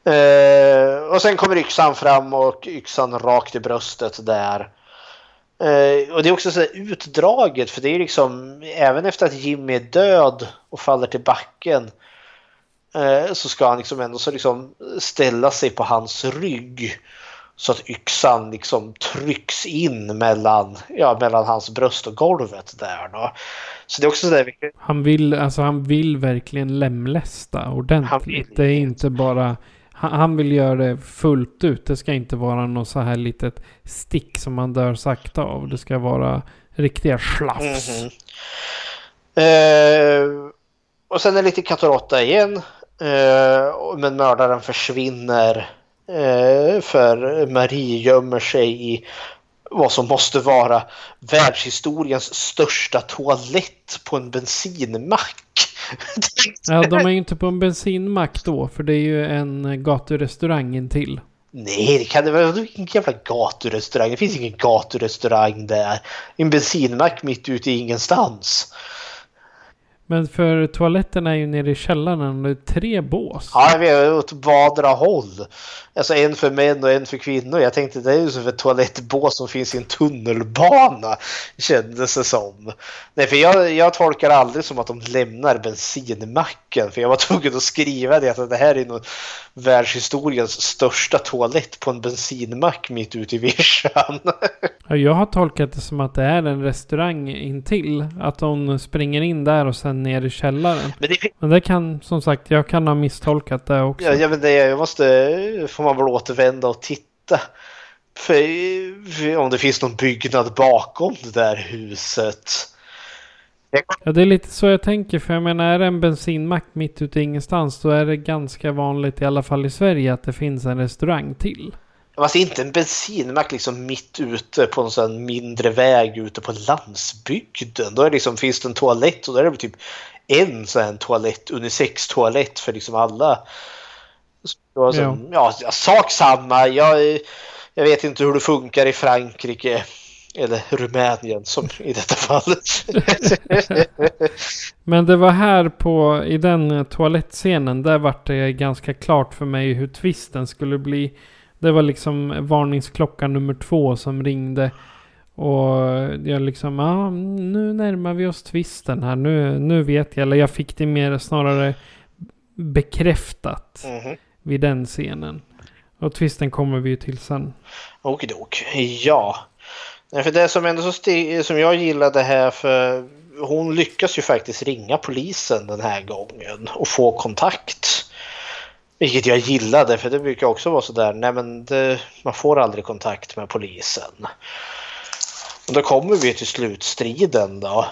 Eh, och sen kommer yxan fram och yxan rakt i bröstet där. Eh, och det är också så utdraget för det är liksom även efter att Jimmy är död och faller till backen eh, så ska han liksom ändå så liksom ställa sig på hans rygg så att yxan liksom trycks in mellan, ja, mellan hans bröst och golvet där då. Så det är också så där, Han vill, alltså han vill verkligen lemlästa ordentligt. Vill det är inte bara... Han, vill göra det fullt ut. Det ska inte vara något så här litet stick som man dör sakta av. Det ska vara riktiga slafs. Mhm. Eh, och sen är det lite katt igen. Eh, men mördaren försvinner. Eh, för Marie gömmer sig i vad som måste vara världshistoriens största toalett på en bensinmack. <laughs> Ja, de är ju inte på en bensinmack då. För det är ju en gaturestaurang intill. Nej, det kan det vara. Ingen jävla gaturestaurang. Det finns ingen gaturestaurang där. En bensinmack mitt ute i ingenstans. Men för toaletten är ju nere i källaren och det är tre bås. Ja, jag vet, åt vardera håll. Alltså en för män och en för kvinnor. Jag tänkte det är ju som ett toalettbås som finns i en tunnelbana. <laughs> Kändes det som. Nej, för jag, jag tolkar aldrig som att de lämnar bensinmacken. För jag var <laughs> tvungen att skriva det att det här är nog världshistoriens största toalett på en bensinmack mitt ute i vischan. <laughs> Ja, jag har tolkat det som att det är en restaurang intill. Att hon springer in där och sen ner i källaren. Men det, Men det kan, som sagt, jag kan ha misstolkat det också. Ja, jag, vet, inte, jag måste, får man väl återvända och titta. För, för om det finns någon byggnad bakom det där huset. Ja, det är lite så jag tänker. För jag menar, är det en bensinmack mitt ute i ingenstans. Då är det ganska vanligt, i alla fall i Sverige, att det finns en restaurang till. Alltså inte en bensinmack liksom mitt ute på en sån mindre väg ute på landsbygden. Då är det liksom, finns det en toalett och då är det typ en sån här toalett, unisex-toalett för liksom alla. Så, alltså, Ja. ja. Sak samma. Jag, jag vet inte hur det funkar i Frankrike. Eller Rumänien som <laughs> i detta fall. <laughs> Men det var här på, i den toalettscenen, där vart det ganska klart för mig hur twisten skulle bli. Det var liksom varningsklocka nummer två som ringde. Och jag liksom, ja nu närmar vi oss twisten här. Nu, nu vet jag, eller jag fick det mer snarare bekräftat Mhm. vid den scenen. Och twisten kommer vi ju till sen. Okidok. Ja. För det som ändå så som jag gillade här för hon lyckas ju faktiskt ringa polisen den här gången och få kontakt. Vilket jag gillade för det brukar också vara sådär, nej men det, man får aldrig kontakt med polisen. Och då kommer vi till slutstriden då.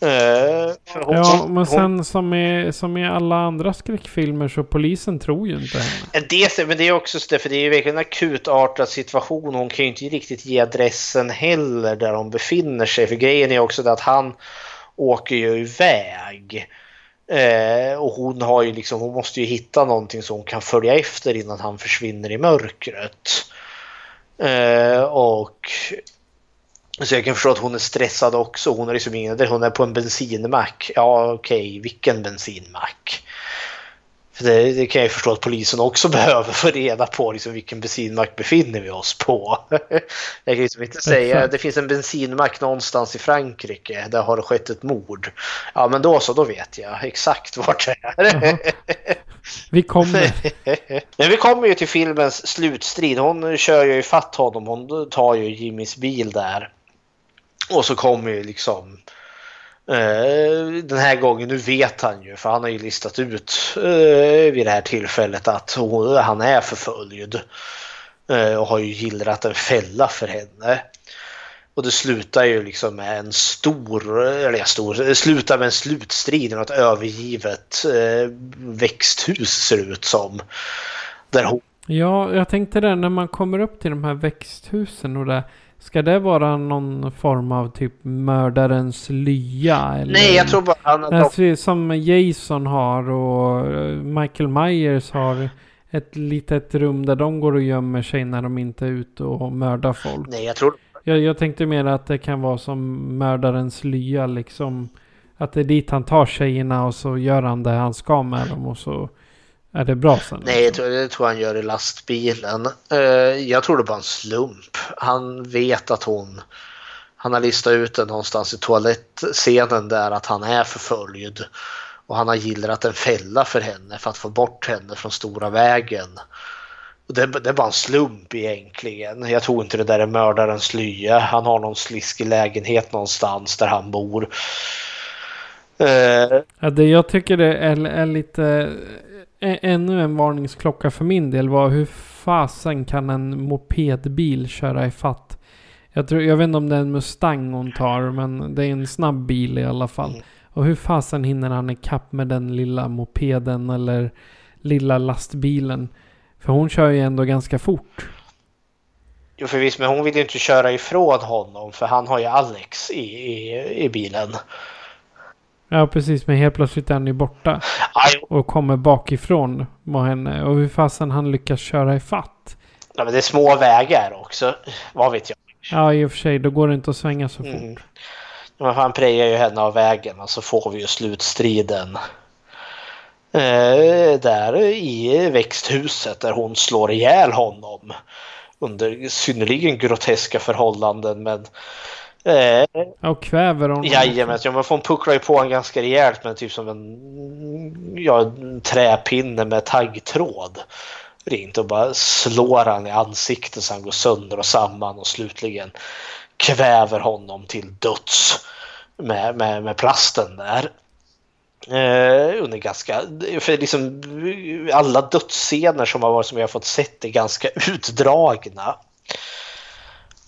Eh, Ja, men sen som i, som i alla andra skräckfilmer så polisen tror ju inte henne. Det, men det är också så det, för det är ju verkligen en akutartad situation. Hon kan ju inte riktigt ge adressen heller där hon befinner sig. För grejen är också det att han åker ju iväg. Eh, och hon har ju liksom, hon måste ju hitta någonting som hon kan följa efter innan han försvinner i mörkret. Eh, och så jag kan förstå att hon är stressad också. Hon är liksom ingen, hon är på en bensinmack. Ja okej, vilken bensinmack? För det, det kan jag ju förstå att polisen också <laughs> behöver få reda på liksom, vilken bensinmack befinner vi oss på. <laughs> jag kan liksom inte säga det finns en bensinmack någonstans i Frankrike. Där har det skett ett mord. Ja men då så, då vet jag exakt vart det är. Vi kommer. <laughs> Men vi kommer ju till filmens slutstrid. Hon kör ju ifatt honom. Hon tar ju Jimmys bil där. Och så kommer ju liksom Eh, den här gången, nu vet han ju för han har ju listat ut eh, vid det här tillfället att hon, han är förföljd. Eh, och har ju gillrat en fälla för henne. Och det slutar ju liksom med en stor, eller ja, stor, det slutar med en slutstrid i något övergivet eh, växthus ser det ut som. Där hon, Ja, jag tänkte det när man kommer upp till de här växthusen och det. Ska det vara någon form av typ mördarens lya? Eller? nej jag tror bara han, Alltså, som Jason har och eh, Michael Myers har ett litet rum där de går och gömmer sig när de inte är ute och mördar folk. nej jag tror Jag, jag tänkte mer att det kan vara som mördarens lya liksom. Att det är dit han tar tjejerna och så gör han det han ska med dem och så är det bra sen. Nej, jag tror, det tror han gör i lastbilen. Eh, jag tror det var en slump. Han vet att hon... Han har listat ut det någonstans i toalettscenen där att han är förföljd. Och han har gillrat en fälla för henne för att få bort henne från stora vägen. Det, det var en slump egentligen. Jag tror inte det där är mördarens lya. Han har någon sliskig lägenhet någonstans där han bor. Eh, Ja, det jag tycker det är, är lite... Ännu en varningsklocka för min del var hur fasen kan en mopedbil köra i fatt? Jag, tror, jag vet inte om det är en Mustang hon tar, men det är en snabb bil i alla fall. Och hur fasen hinner han ikapp med den lilla mopeden eller lilla lastbilen? För hon kör ju ändå ganska fort. Jo förvisso, men hon vill ju inte köra ifrån honom för han har ju Alex i, i, i bilen. Ja, precis. Men helt plötsligt är han ju borta. Aj, Och kommer bakifrån med henne. Och hur fasen han lyckas köra i fatt. ja, men det är små vägar också. Vad vet jag. Ja, i och för sig. Då går det inte att svänga så fort. Mm. Men han prejar ju henne av vägen och så får vi ju slutstriden. Eh, där i växthuset där hon slår ihjäl honom. Under synnerligen groteska förhållanden men eh, och kväver honom. Jajamän, ja, man får puckla ju på en ganska rejält med typ som en, ja, en träpinne med taggtråd. Rint och bara slår han i ansiktet så han går sönder och samman och slutligen kväver honom till döds med, med, med plasten där. Eh, under ganska, för liksom alla dödsscener som har varit som jag har fått sett är ganska utdragna.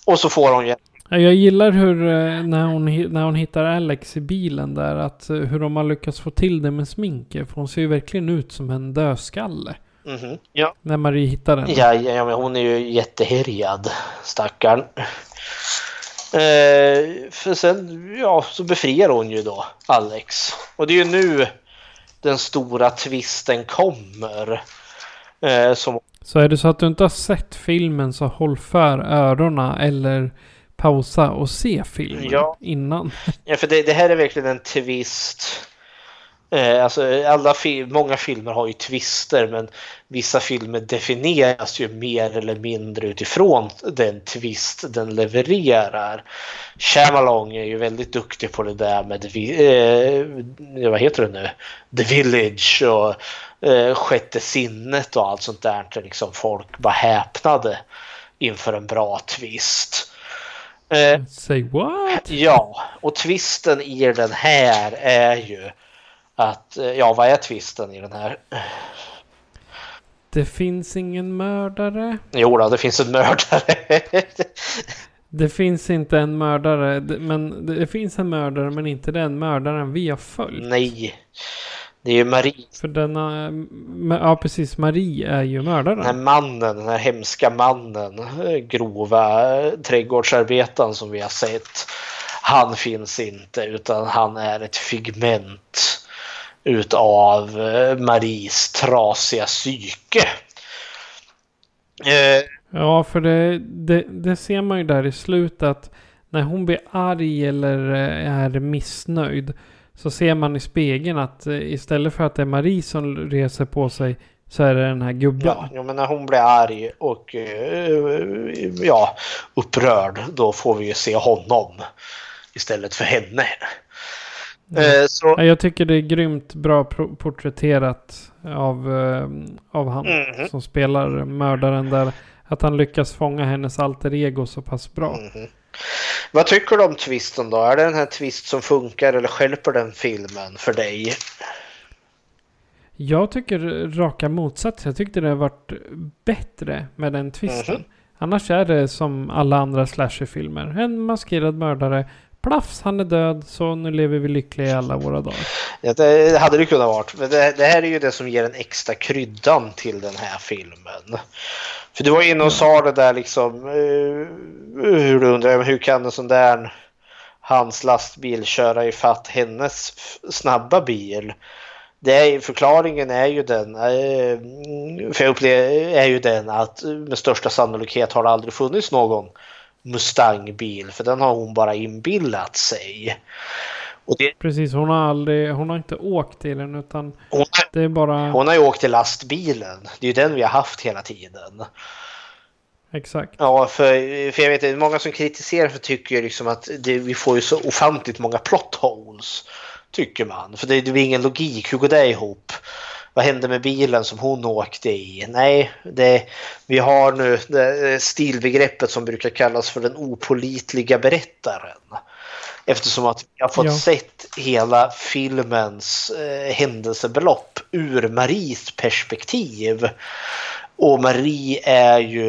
Och så får hon ju Jag gillar hur eh, när hon, när hon hittar Alex i bilen där. Att eh, hur de har lyckats få till det med sminket. För hon ser ju verkligen ut som en dödskalle. Mhm, ja. När Marie hittar den. Ja, ja, men hon är ju jättehärjad, stackarn. Eh, för sen, ja, så befriar hon ju då Alex. Och det är ju nu den stora twisten kommer. Eh, som, Så är det så att du inte har sett filmen så håll för öronen eller pausa och se filmen Ja. innan. ja, för det, det här är verkligen en twist Eh, alltså, alla fi- många filmer har ju twister men vissa filmer definieras ju mer eller mindre utifrån den twist den levererar. Shyamalan är ju väldigt duktig på det där med eh, vad heter det nu? The Village och eh, Sjätte sinnet och allt sånt där. Där liksom folk bara häpnade inför en bra twist. Eh, Say what? Ja, och twisten i den här är ju att, eh, ja vad är twisten i den här? Det finns ingen mördare. Jo då, det finns en mördare. <laughs> Det finns inte en mördare. Men det finns en mördare men inte den mördaren vi har följt. Nej, det är ju Marie, För denna... m- Ja precis, Marie är ju den här mördaren. mannen, den här hemska mannen, eh, grova eh, trädgårdsarbetaren som vi har sett. Han finns inte utan han är ett figment utav eh, Maries trasiga psyke. Eh, Ja, för det, det, det ser man ju där i slutet att när hon blir arg eller eh, är missnöjd så ser man i spegeln att eh, istället för att det är Marie som reser på sig så är det den här gubben. Ja, men när hon blir arg och eh, ja, upprörd då får vi ju se honom istället för henne. Eh, så, Ja, Jag tycker det är grymt bra porträtterat av, av han Mhm. som spelar mördaren där. Att han lyckas fånga hennes alter ego så pass bra. Vad tycker du om twisten då? Är det den här twist som funkar eller skälper den filmen för dig? Jag tycker raka motsatsen. Jag tyckte det har varit bättre med den twisten. Mhm. Annars är det som alla andra slasherfilmer. En maskerad mördare. Plafs, han är död. Så nu lever vi lyckliga i alla våra dagar. Det hade det kunnat varit. Men det, det här är ju det som ger en extra kryddan till den här filmen. För du var inne och sa det där liksom. eh, hur du undrar, hur kan en sån där hans lastbil köra ifatt hennes snabba bil? Det är, förklaringen är ju den, eh, för jag upplever, är ju den att med största sannolikhet har det aldrig funnits någon Mustang-bil för den har hon bara inbillat sig. Och det, Precis, hon har aldrig, hon har inte åkt i den utan hon, det är bara... hon har ju åkt till lastbilen. Det är ju den vi har haft hela tiden. Exakt. Ja, för, för jag vet det är många som kritiserar för tycker ju liksom att det, vi får ju så ofantligt många plot holes. Tycker man. För det, det blir ingen logik. Hur går det ihop? Vad hände med bilen som hon åkte i? Nej, det, vi har nu stilbegreppet som brukar kallas för den opolitliga berättaren. Eftersom att vi har fått Ja. sett hela filmens eh, händelseförlopp ur Maries perspektiv. Och Marie är ju,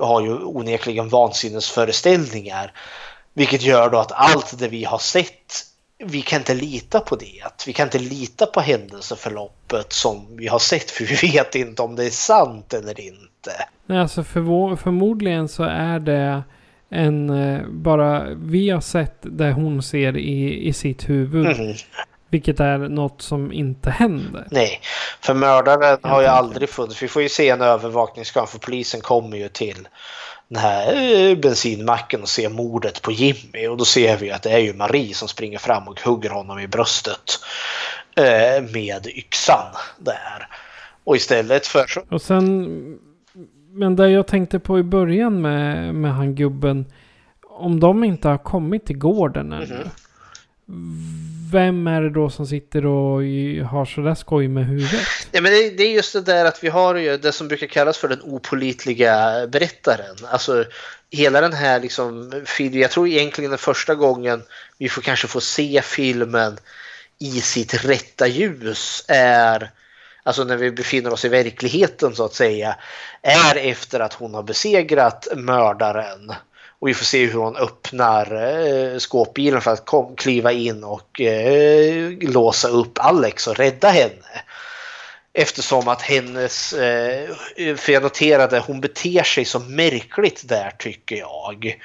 har ju onekligen vansinnesföreställningar. Vilket gör då att allt det vi har sett, vi kan inte lita på det. Vi kan inte lita på händelseförloppet som vi har sett för vi vet inte om det är sant eller inte. Nej, alltså förvå- förmodligen så är det en... eh, Bara vi har sett det hon ser i, i sitt huvud. Mhm. Vilket är något som inte händer. Nej, för mördaren har ju aldrig funnits. Vi får ju se en övervakningskamera för polisen kommer ju till den här eh, bensinmacken och ser mordet på Jimmy och då ser vi att det är ju Marie som springer fram och hugger honom i bröstet eh, med yxan där. Och istället för Och sen... Men det jag tänkte på i början med, med han gubben. Om de inte har kommit till gården ännu. Vem är det då som sitter och har sådär skoj med huvudet? Ja, men det, det är just det där att vi har ju det som brukar kallas för den opolitliga berättaren. Alltså hela den här liksom filmen. Jag tror egentligen den första gången vi får kanske få se filmen i sitt rätta ljus är Alltså när vi befinner oss i verkligheten så att säga. Är efter att hon har besegrat mördaren. Och vi får se hur hon öppnar eh, skåpbilen för att kom, kliva in och eh, låsa upp Alex och rädda henne. Eftersom att hennes, eh, för jag noterade, hon beter sig så märkligt där tycker jag.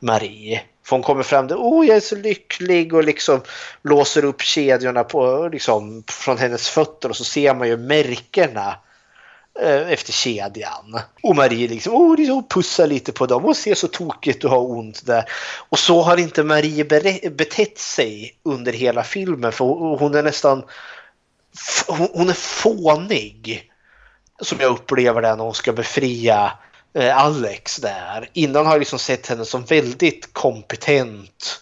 Marie. För hon kommer fram där, oh jag är så lycklig och liksom låser upp kedjorna på, liksom, från hennes fötter och så ser man ju märkena eh, Eh, efter kedjan. Och Marie liksom, oh, liksom pussar lite på dem och ser så tokigt du har ont där. Och så har inte Marie betett sig under hela filmen för hon är nästan hon, är fånig. Som jag upplever det när hon ska befria eh, Alex där. Innan har jag liksom sett henne som väldigt kompetent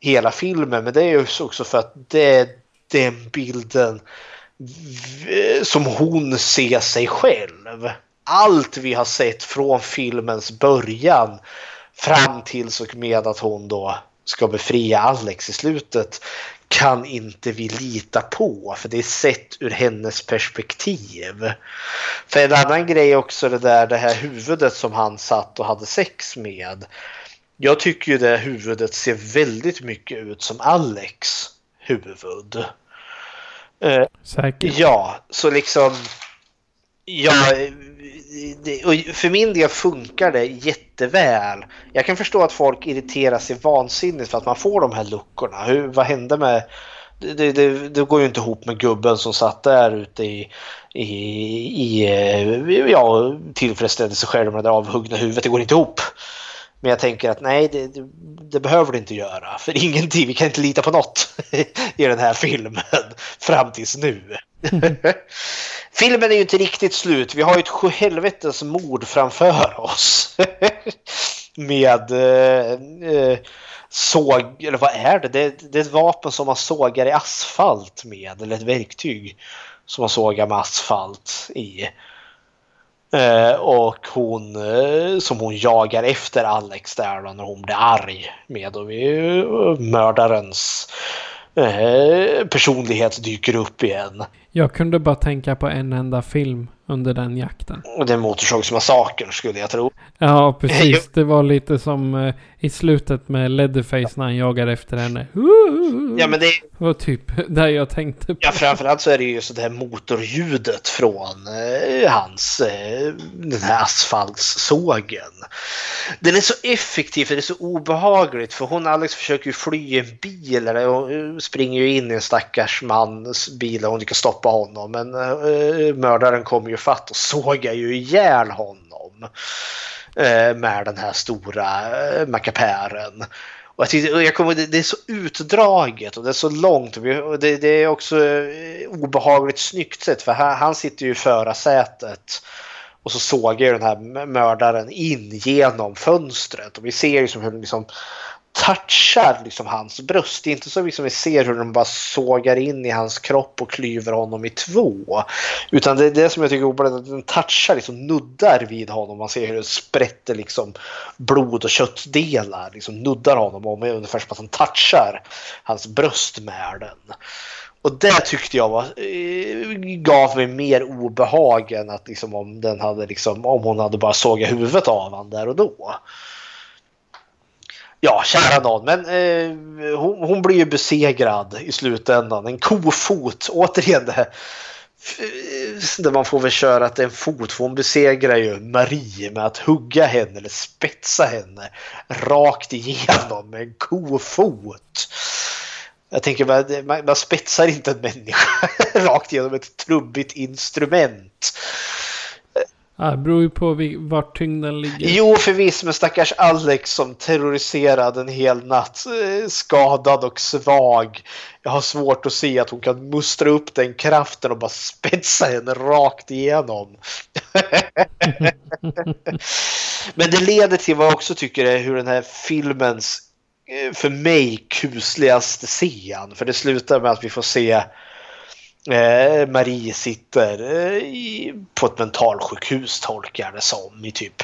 hela filmen. Men det är ju också för att det är den bilden som hon ser sig själv. Allt vi har sett från filmens början fram tills och med att hon då ska befria Alex i slutet kan inte vi lita på för det är sett ur hennes perspektiv. För en annan grej också det där det här huvudet som han satt och hade sex med. Jag tycker ju det huvudet ser väldigt mycket ut som Alex huvud. Eh, Säkert. Ja, så liksom. Ja, och för min del funkar det jätteväl. Jag kan förstå att folk irriterar sig vansinnigt för att man får de här luckorna. Hur, vad hände med... Det, det, det går ju inte ihop med gubben som satt där ute i, i, i eh, ja, tillfredsställde sig själv med det avhuggna huvudet. Det går inte ihop. Men jag tänker att nej, det, det, det behöver du inte göra. För <laughs> ingenting, vi kan inte lita på något <laughs> i den här filmen fram tills nu. <laughs> filmen är ju inte riktigt slut. Vi har ju ett sjuhelvetes mord framför oss. Med eh, eh, såg, eller vad är det? det? Det är ett vapen som man sågar i asfalt med, eller ett verktyg som man sågar med asfalt i. Eh, och hon eh, som hon jagar efter Alex där då, när hon blir arg med och eh, vi, mördarens eh, personlighet dyker upp igen. Jag kunde bara tänka på en enda film under den jakten. Och det är Motorsågsmassakern skulle jag tro. Ja, precis. Det var lite som eh, i slutet med Leatherface när han jagar efter henne. Ja men det, var typ <laughs> där jag tänkte på. ja, framförallt så är det ju så det här motorljudet från eh, hans, eh, den här asfaltssågen. Den är så effektiv för det är så obehagligt för hon Alex försöker ju fly i en bil eller hon springer ju in i en stackars mans bil och hon lyckas stoppa honom men eh, mördaren kommer ju fatt och sågar ju ihjäl honom eh, med den här stora eh, mackapären. Och jag, tyckte, och jag kommer, det, det är så utdraget och det är så långt. Och vi- och det, det är också eh, obehagligt snyggt sätt för han, han sitter ju i förarsätet. Och så såg ju den här mördaren in genom fönstret. Och vi ser ju som hur liksom touchar liksom hans bröst. Det är inte så liksom vi ser hur de bara sågar in i hans kropp och klyver honom i två. Utan det är det som jag tycker är obehagligt, att den touchar, liksom nuddar vid honom. Man ser hur det sprätter liksom blod och köttdelar. Liksom nuddar honom och med ungefär som att han touchar hans bröst med den. Och det tyckte jag var, eh, gav mig mer obehag än att liksom om, den hade liksom, om hon hade bara sågat huvudet av honom där och då. Ja, kära någon, men eh, hon, hon blir ju besegrad i slutändan. En kofot, återigen det här. Där man får väl köra att det är en fot, för hon besegrar ju Marie med att hugga henne eller spetsa henne rakt igenom med en kofot. Jag tänker man, man, man spetsar inte en människa <laughs> rakt igenom ett trubbigt instrument. Ja, det beror ju på vart tyngden ligger. Jo, förvisso, men stackars Alex som terroriserad en hel natt, eh, skadad och svag. Jag har svårt att se att hon kan mustra upp den kraften och bara spetsa henne rakt igenom. <laughs> men det leder till vad jag också tycker är hur den här filmens, eh, för mig, kusligaste scen. För det slutar med att vi får se Eh, Marie sitter eh, i, på ett mentalsjukhus tolkar jag det som i typ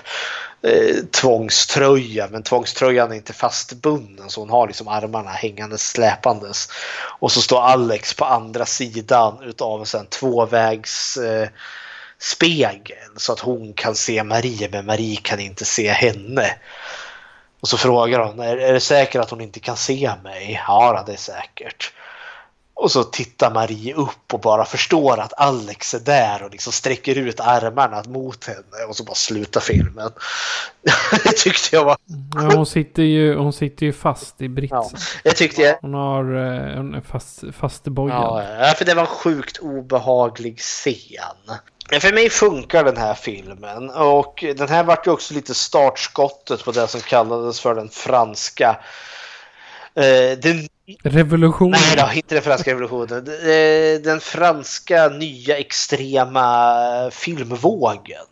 eh, tvångströja. Men tvångströjan är inte fastbunden så hon har liksom armarna hängande släpandes. Och så står Alex på andra sidan utav en sån tvåvägs eh, spegel så att hon kan se Marie men Marie kan inte se henne. Och så frågar hon, är, är det säkert att hon inte kan se mig? Ja, det är säkert. Och så tittar Marie upp och bara förstår att Alex är där och liksom sträcker ut armarna mot henne och så bara slutar filmen. <laughs> det tyckte jag var... Ja, hon, sitter ju, hon sitter ju fast i Ja, britsen. jag tyckte jag... Hon har eh, hon är fast, fastbojad. Ja, ja, för det var en sjukt obehaglig scen. För mig funkar den här filmen och den här vart ju också lite startskottet på det som kallades för den franska eh, den Revolutionen? Nej då, inte den franska revolutionen. Den franska nya extrema filmvågen.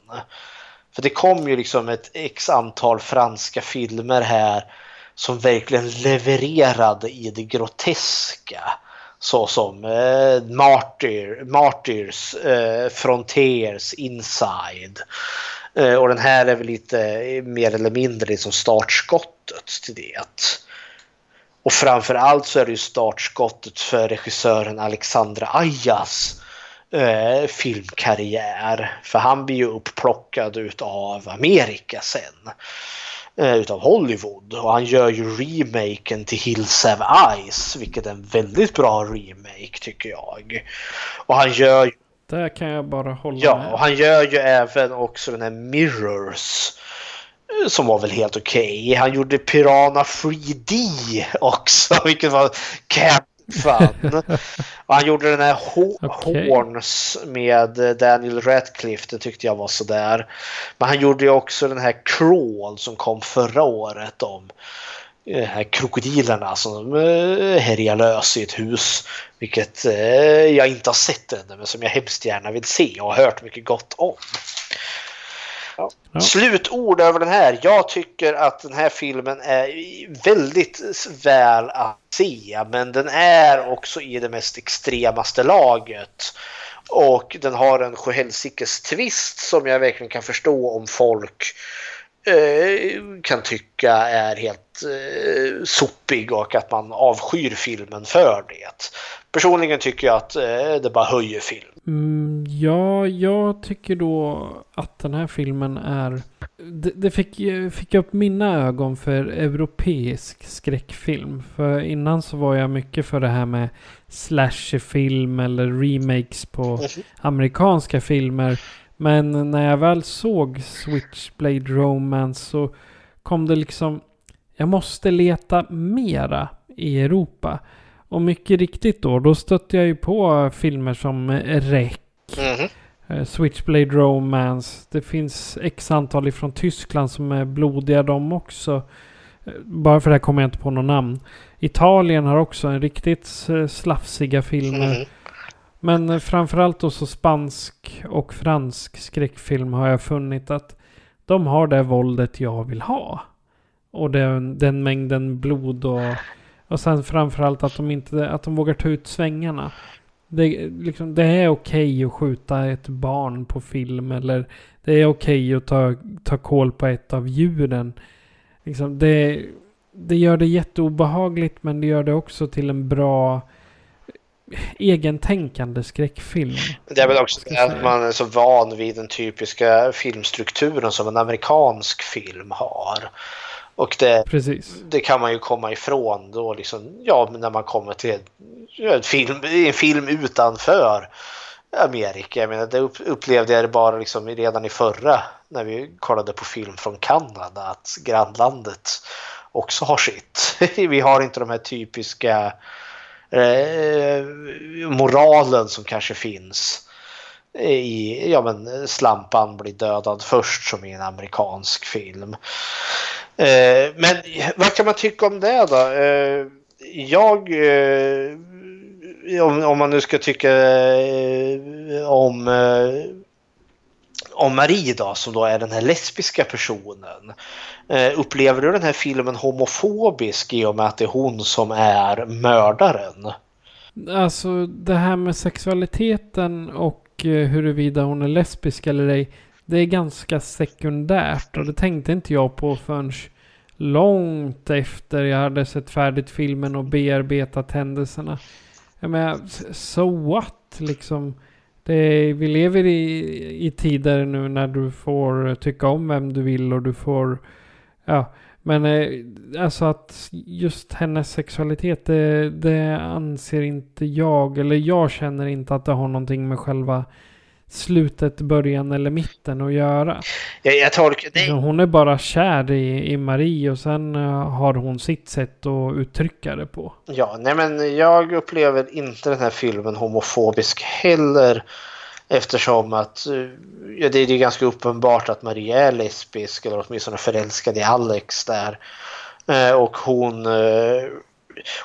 För det kom ju liksom ett x antal franska filmer här som verkligen levererade i det groteska. Såsom eh, Martyr, Martyrs, eh, Frontiers, Inside. Eh, och den här är väl lite mer eller mindre liksom startskottet till det. Och framför allt så är det ju startskottet för regissören Alexandra Ayas eh, filmkarriär. För han blir ju uppplockad utav Amerika sen. Eh, utav Hollywood. Och han gör ju remaken till Hills Have Eyes. Vilket är en väldigt bra remake tycker jag. Och han gör ju Där kan jag bara hålla Ja, med. och han gör ju även också den här Mirrors. Eh, Som var väl helt okej. Han gjorde Piranha 3D också, <laughs> vilket var fun. <laughs> och han gjorde den här Ho- Okej. Horns med eh, Daniel Radcliffe, det tyckte jag var sådär. Men han gjorde ju också den här Crawl som kom förra året om de här krokodilerna som eh, härjar lös i ett hus. Vilket eh, jag inte har sett ännu men som jag hemskt gärna vill se och har hört mycket gott om. Ja. Ja. Slutord över den här. Jag tycker att den här filmen är väldigt väl att se men den är också i det mest extremaste laget. Och den har en sjuhelsikes twist som jag verkligen kan förstå om folk eh, kan tycka är helt eh, sopig och att man avskyr filmen för det. Personligen tycker jag att eh, det bara höjer film. Mm, ja, jag tycker då att den här filmen är... Det, det fick, fick upp mina ögon för europeisk skräckfilm. För innan så var jag mycket för det här med slasherfilm eller remakes på amerikanska filmer. Men när jag väl såg Switchblade Romance så kom det liksom... Jag måste leta mera i Europa. Och mycket riktigt då, då stötte jag ju på filmer som REC, Mhm. eh, Switchblade Romance. Det finns x antal ifrån Tyskland som är blodiga de också. Eh, Bara för det här kommer jag inte på något namn. Italien har också en riktigt eh, slafsiga filmer. Mhm. Men eh, framförallt då så spansk och fransk skräckfilm har jag funnit att de har det våldet jag vill ha. Och den, den mängden blod och, och sen framförallt att de inte att de vågar ta ut svängarna. Det, liksom, det är okej att skjuta ett barn på film eller det är okej att ta, ta koll på ett av djuren. Liksom, det, det gör det jätteobehagligt men det gör det också till en bra egentänkande skräckfilm. Det är väl också det att man är så van vid den typiska filmstrukturen som en amerikansk film har. Och det, Precis. det kan man ju komma ifrån då liksom, ja, när man kommer till en film, en film utanför Amerika. Jag menar, det upp- upplevde jag bara liksom redan i förra när vi kollade på film från Kanada att grannlandet också har sitt. <laughs> Vi har inte de här typiska eh, moralen som kanske finns i, ja men Slampan blir dödad först som i en amerikansk film. Eh, men vad kan man tycka om det då? Eh, jag, eh, om, om man nu ska tycka eh, om, eh, om Marie då, som då är den här lesbiska personen. Eh, upplever du den här filmen homofobisk i och med att det är hon som är mördaren? Alltså det här med sexualiteten och och huruvida hon är lesbisk eller ej. Det är ganska sekundärt och det tänkte inte jag på förrän långt efter jag hade sett färdigt filmen och bearbetat händelserna. Jag menar, so what liksom. Det, vi lever i, i tider nu när du får tycka om vem du vill och du får... Ja, men eh, alltså att just hennes sexualitet, det, det anser inte jag, eller jag känner inte att det har någonting med själva slutet, början eller mitten att göra. Jag, jag tolkar det. Hon är bara kär i, i Marie och sen eh, har hon sitt sätt att uttrycka det på. Ja, nej men jag upplever inte den här filmen homofobisk heller. Eftersom att eh, ja, det är ganska uppenbart att Maria är lesbisk eller åtminstone förälskad i Alex där. Eh, Och hon eh,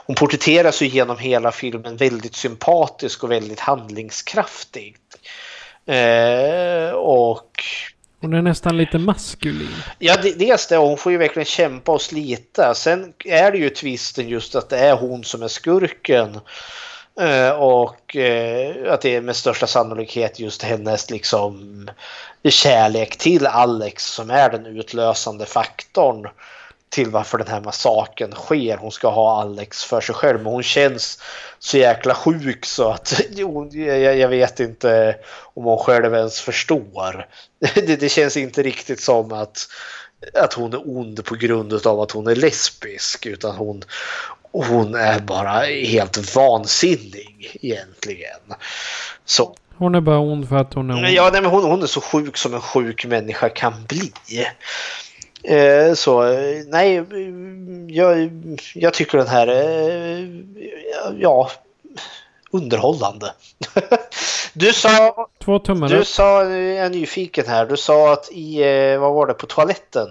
hon porträtteras ju genom hela filmen väldigt sympatisk och väldigt handlingskraftig. Och Hon är nästan lite maskulin. Ja, dels det. Hon får ju verkligen kämpa och slita. Sen är det ju twisten just att det är hon som är skurken. Eh, och eh, att det är med största sannolikhet just hennes liksom kärlek till Alex som är den utlösande faktorn till varför den här massaken sker. Hon ska ha Alex för sig själv men hon känns så jäkla sjuk så att <laughs> jo, jag, jag vet inte om hon själv ens förstår. <laughs> Det, det känns inte riktigt som att, att hon är ond på grund av att hon är lesbisk utan hon, hon är bara helt vansinnig egentligen. Så Hon är bara ond för att hon är ond. Ja, nej, men hon, hon är så sjuk som en sjuk människa kan bli. Eh, så eh, nej, eh, jag, jag tycker den här är ja, underhållande. <laughs> Du sa, Två tummar du upp. sa, jag är nyfiken här, du sa att i, eh, vad var det, på toaletten?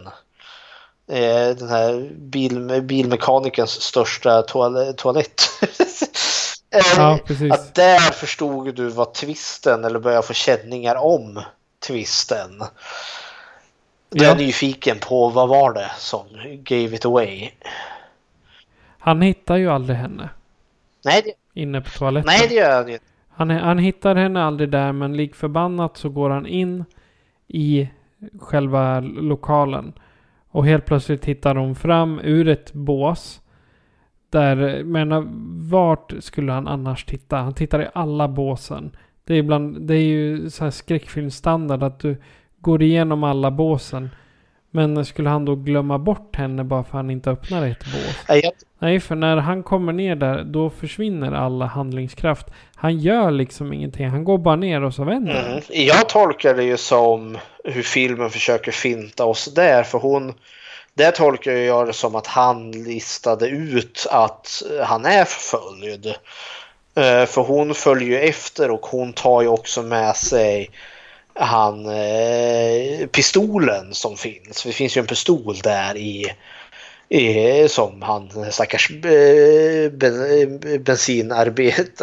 Eh, Den här bil, bilmekanikens största toal- toalett. <laughs> Eh, Ja, precis. att där förstod du vad twisten eller började få känningar om twisten. Då är Ja. jag nyfiken på vad var det som gave it away? Han hittar ju aldrig henne. Nej, det, Inne på toaletten. nej det gör han inte. Han, är, han hittar henne aldrig där men lik förbannat så går han in i själva lokalen. Och helt plötsligt hittar de fram ur ett bås. Där, menar, vart skulle han annars titta? Han tittar i alla båsen. Det är, ibland, det är ju så här skräckfilmsstandard att du går igenom alla båsen. Men skulle han då glömma bort henne bara för att han inte öppnar ett bås? Nej, Nej, för när han kommer ner där, då försvinner alla handlingskraft. Han gör liksom ingenting. Han går bara ner och så vänder mm, jag tolkar det ju som hur filmen försöker finta oss där. För hon, där tolkar jag det som att han listade ut att han är förföljd. Eh, För hon följer ju efter och hon tar ju också med sig han eh, pistolen som finns. Det finns ju en pistol där i, i som han stackars eh, ben, eh,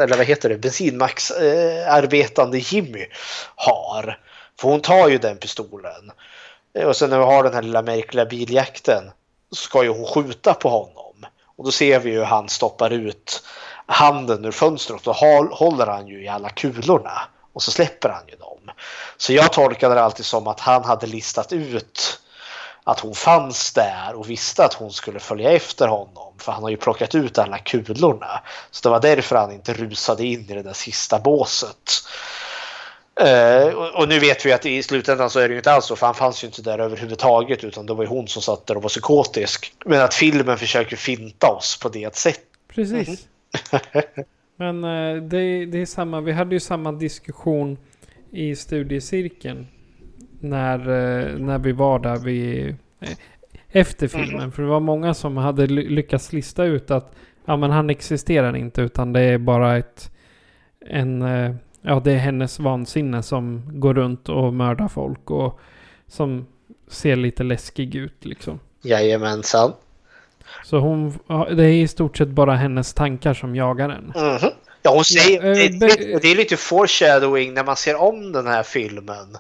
eller vad heter det, bensinmaxarbetande eh, Jimmy har. För hon tar ju den pistolen. Eh, och sen när vi har den här lilla märkliga biljakten så ska ju hon skjuta på honom. Och då ser vi ju hur han stoppar ut handen ur fönstret och då håller han ju i alla kulorna. Och så släpper han ju dem. Så jag tolkade det alltid som att han hade listat ut att hon fanns där och visste att hon skulle följa efter honom. För han har ju plockat ut alla kulorna. Så det var därför han inte rusade in i det där sista båset. Eh, och, nu vet vi att i slutändan så är det ju inte alls så, för han fanns ju inte där överhuvudtaget utan det var ju hon som satt där och var psykotisk. Men att filmen försöker finta oss på det sättet. Precis. <laughs> Men eh, det, det är samma. Vi hade ju samma diskussion i studiecirkeln. När, eh, när vi var där vi... eh, Efter filmen. För det var många som hade ly- lyckats lista ut att ja, men han existerar inte utan det är bara ett... En... eh, Ja, det är hennes vansinne som går runt och mördar folk och som ser lite läskig ut liksom. Jajamensan. Så hon, det är i stort sett bara hennes tankar som jagar henne. Mhm. Ja, hon säger, eh, det, det, det är lite foreshadowing när man ser om den här filmen.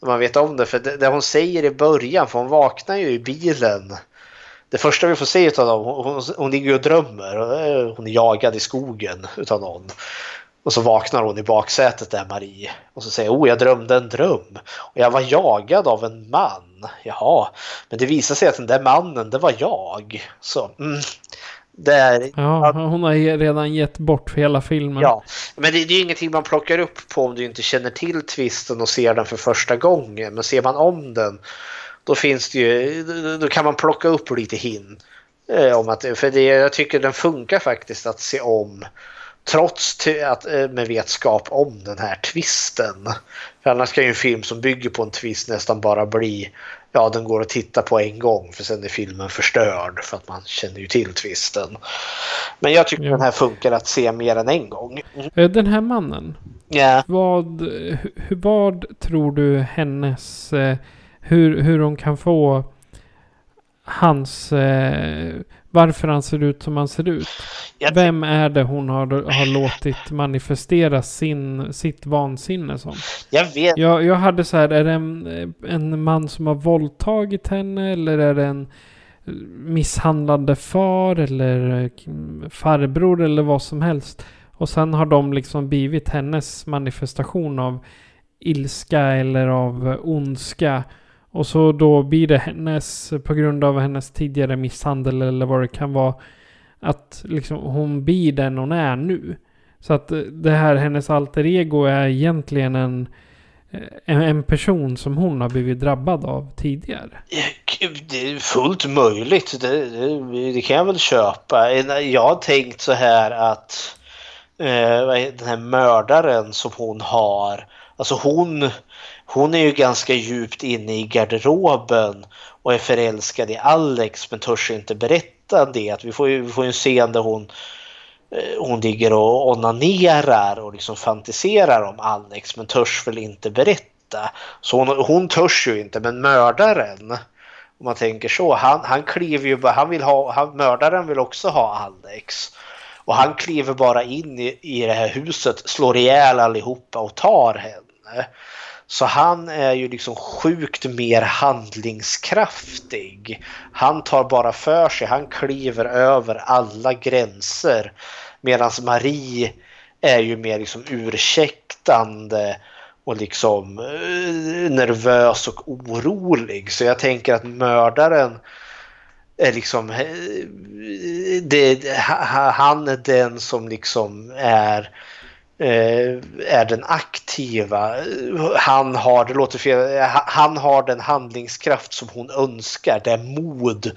När man vet om det. För det, det hon säger i början, för hon vaknar ju i bilen. Det första vi får se utav dem, hon, hon, hon ligger och drömmer. eh, Hon är jagad i skogen utav någon. Och så vaknar hon i baksätet där Marie. Och så säger oh jag drömde en dröm. Och jag var jagad av en man. Jaha, men det visar sig att den där mannen, det var jag. Så, mm, det är, Ja, hon har redan gett bort för hela filmen. Ja, men det, det är ju ingenting man plockar upp på om du inte känner till twisten och ser den för första gången. Men ser man om den, då finns det ju, då- kan man plocka upp lite hin. Eh, om att, för det, jag tycker den funkar faktiskt att se om. Trots att, eh, med vetskap om den här twisten. För annars kan ju en film som bygger på en twist nästan bara bli Ja, den går att titta på en gång för sen är filmen förstörd för att man känner ju till twisten. Men jag tycker Ja. den här funkar att se mer än en gång. Eh, Den här mannen. Ja. Vad, vad tror du hennes... eh, Hur, hur hon kan få hans... Varför han ser ut som han ser ut. Vem är det hon har, har låtit manifestera sin, sitt vansinne som? jag vet Jag, jag hade så här, är det en, en man som har våldtagit henne eller är det en misshandlande far eller eh, farbror eller vad som helst. Och sen har de liksom blivit hennes manifestation av ilska eller av ondska. Och så då blir det hennes, på grund av hennes tidigare misshandel eller vad det kan vara, att liksom hon blir den hon är nu. Så att eh, det här, hennes alter ego är egentligen en, eh, en, en person som hon har blivit drabbad av tidigare. Det är fullt möjligt. Det, det, det kan jag väl köpa. Jag har tänkt så här att eh, den här mördaren som hon har. Alltså hon, hon är ju ganska djupt inne i garderoben och är förälskad i Alex men törs inte berätta det. Att vi, får ju, vi får ju en scen där hon eh, hon ligger och onanerar och liksom fantiserar om Alex men törs väl inte berätta. Så hon, hon törs ju inte men mördaren om man tänker så, han, han kliver ju bara, han vill ha, han, mördaren vill också ha Alex. Och han kliver bara in i, i det här huset, slår ihjäl allihopa och tar henne. Så han är ju liksom sjukt mer handlingskraftig. Han tar bara för sig, han kliver över alla gränser. Medan Marie är ju mer liksom ursäktande och liksom eh, nervös och orolig. Så jag tänker att mördaren är liksom eh, det, han är den som liksom är Eh, är den aktiva. Han har, det låter fel, eh, han har den handlingskraft som hon önskar, det mod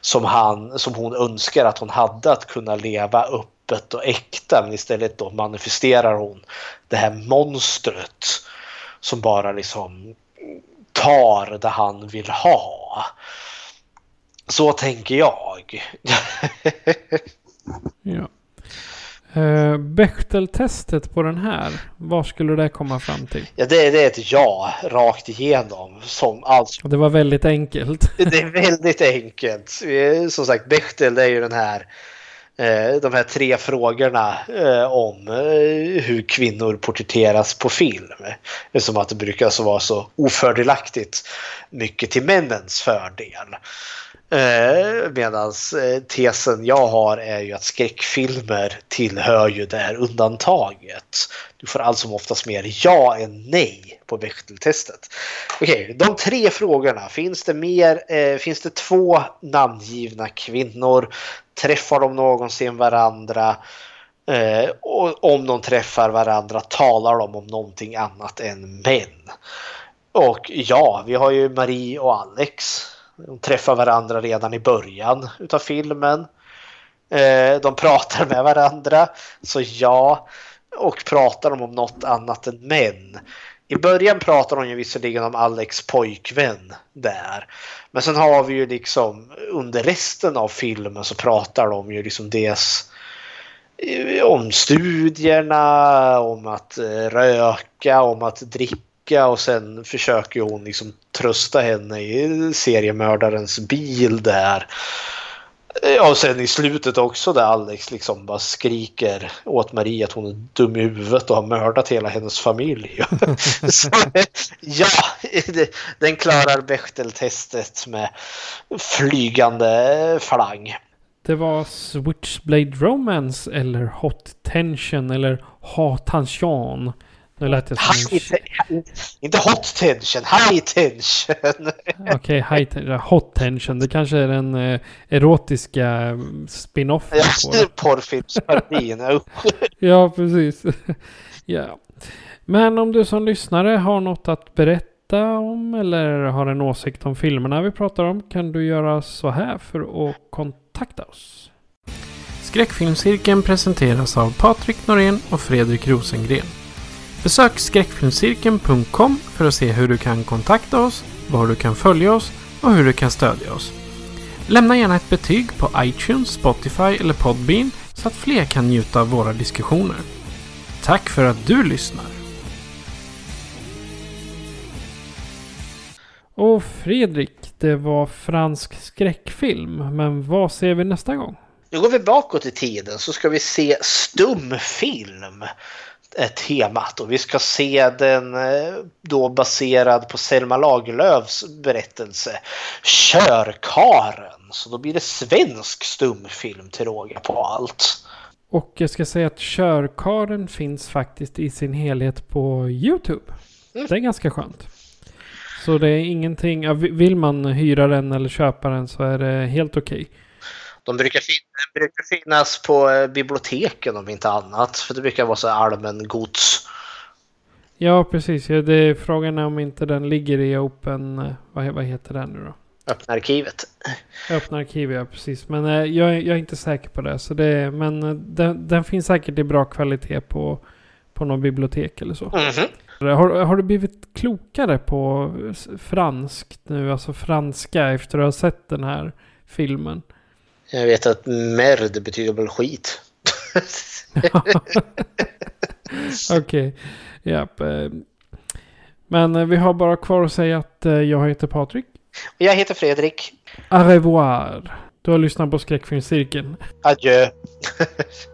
som, han, som hon önskar att hon hade att kunna leva öppet och äkta. Men istället då manifesterar hon det här monstret som bara liksom tar det han vill ha. Så tänker jag. <laughs> Ja. Uh, Bechteltestet på den här, vad skulle det komma fram till? Ja, det, det är ett ja rakt igenom. Som alltså, Det var väldigt enkelt. <laughs> det är väldigt enkelt. Eh, Som sagt, Bechtel är ju den här eh, de här tre frågorna eh, om eh, hur kvinnor porträtteras på film. Eftersom att det brukar så vara så ofördelaktigt mycket till männens fördel. Eh, Medan eh, tesen jag har är ju att skräckfilmer tillhör ju det här undantaget. Du får allt som oftast mer ja än nej på Bechteltestet. Okej, de tre frågorna. Finns det mer? Eh, finns det två namngivna kvinnor? Träffar de någonsin varandra? Eh, och om de träffar varandra talar de om någonting annat än män. Och ja, vi har ju Marie och Alex. De träffar varandra redan i början utav filmen. Eh, de pratar med varandra, så ja. Och pratar de om något annat än män. I början pratar de ju visserligen om Alex pojkvän där. Men sen har vi ju liksom under resten av filmen så pratar de ju liksom dels eh, om studierna, om att eh, röka, om att dricka och sen försöker hon liksom trösta henne i seriemördarens bil där. Ja, och sen i slutet också där Alex liksom bara skriker åt Marie att hon är dum i huvudet och har mördat hela hennes familj. <laughs> Så, ja, <laughs> den klarar Bechteltestet med flygande falang. Det var Switchblade Romance eller Hot Tension eller Hot Tension. Nu lät jag som High te- inte hot tension, high tension. en... Okej, high ten- Hot Tension. Det kanske är den eh, erotiska eh, spin-offen det. Porrfilmsparodin. Ja, <laughs> precis. <laughs> ja. Men om du som lyssnare har något att berätta om eller har en åsikt om filmerna vi pratar om kan du göra så här för att kontakta oss. Skräckfilmscirkeln presenteras av Patrik Norén och Fredrik Rosengren. Besök skräckfilmscirkeln.com för att se hur du kan kontakta oss, var du kan följa oss och hur du kan stödja oss. Lämna gärna ett betyg på iTunes, Spotify eller Podbean så att fler kan njuta av våra diskussioner. Tack för att du lyssnar! Och Fredrik, det var fransk skräckfilm. Men vad ser vi nästa gång? Nu går vi bakåt i tiden så ska vi se stumfilm. Är temat och vi ska se den eh, då baserad på Selma Lagerlöfs berättelse Körkaren. Så då blir det svensk stumfilm till råga på allt. Och jag ska säga att körkaren finns faktiskt i sin helhet på YouTube. Mm. Det är ganska skönt. Så det är ingenting, vill man hyra den eller köpa den så är det helt okej. De brukar, den brukar finnas på eh, biblioteken om inte annat. För det brukar vara så allmän gods. Ja, precis. Ja, det är frågan är om inte den ligger i Open... eh, Vad, vad heter den nu då? Öppna arkivet. Öppna arkiv, ja precis. Men eh, jag, är- jag är inte säker på det. Så det men eh, den, den finns säkert i bra kvalitet på, på något bibliotek eller så. Mhm. Har, har du blivit klokare på franskt nu? Alltså franska efter att ha sett den här filmen? Jag vet att merd betyder väl skit. <laughs> Okej, japp. eh. Men vi har bara kvar att säga att eh, jag heter Patrik. Och jag heter Fredrik. Au revoir. Du har lyssnat på Skräckfilmscirkeln. Adjö. <laughs>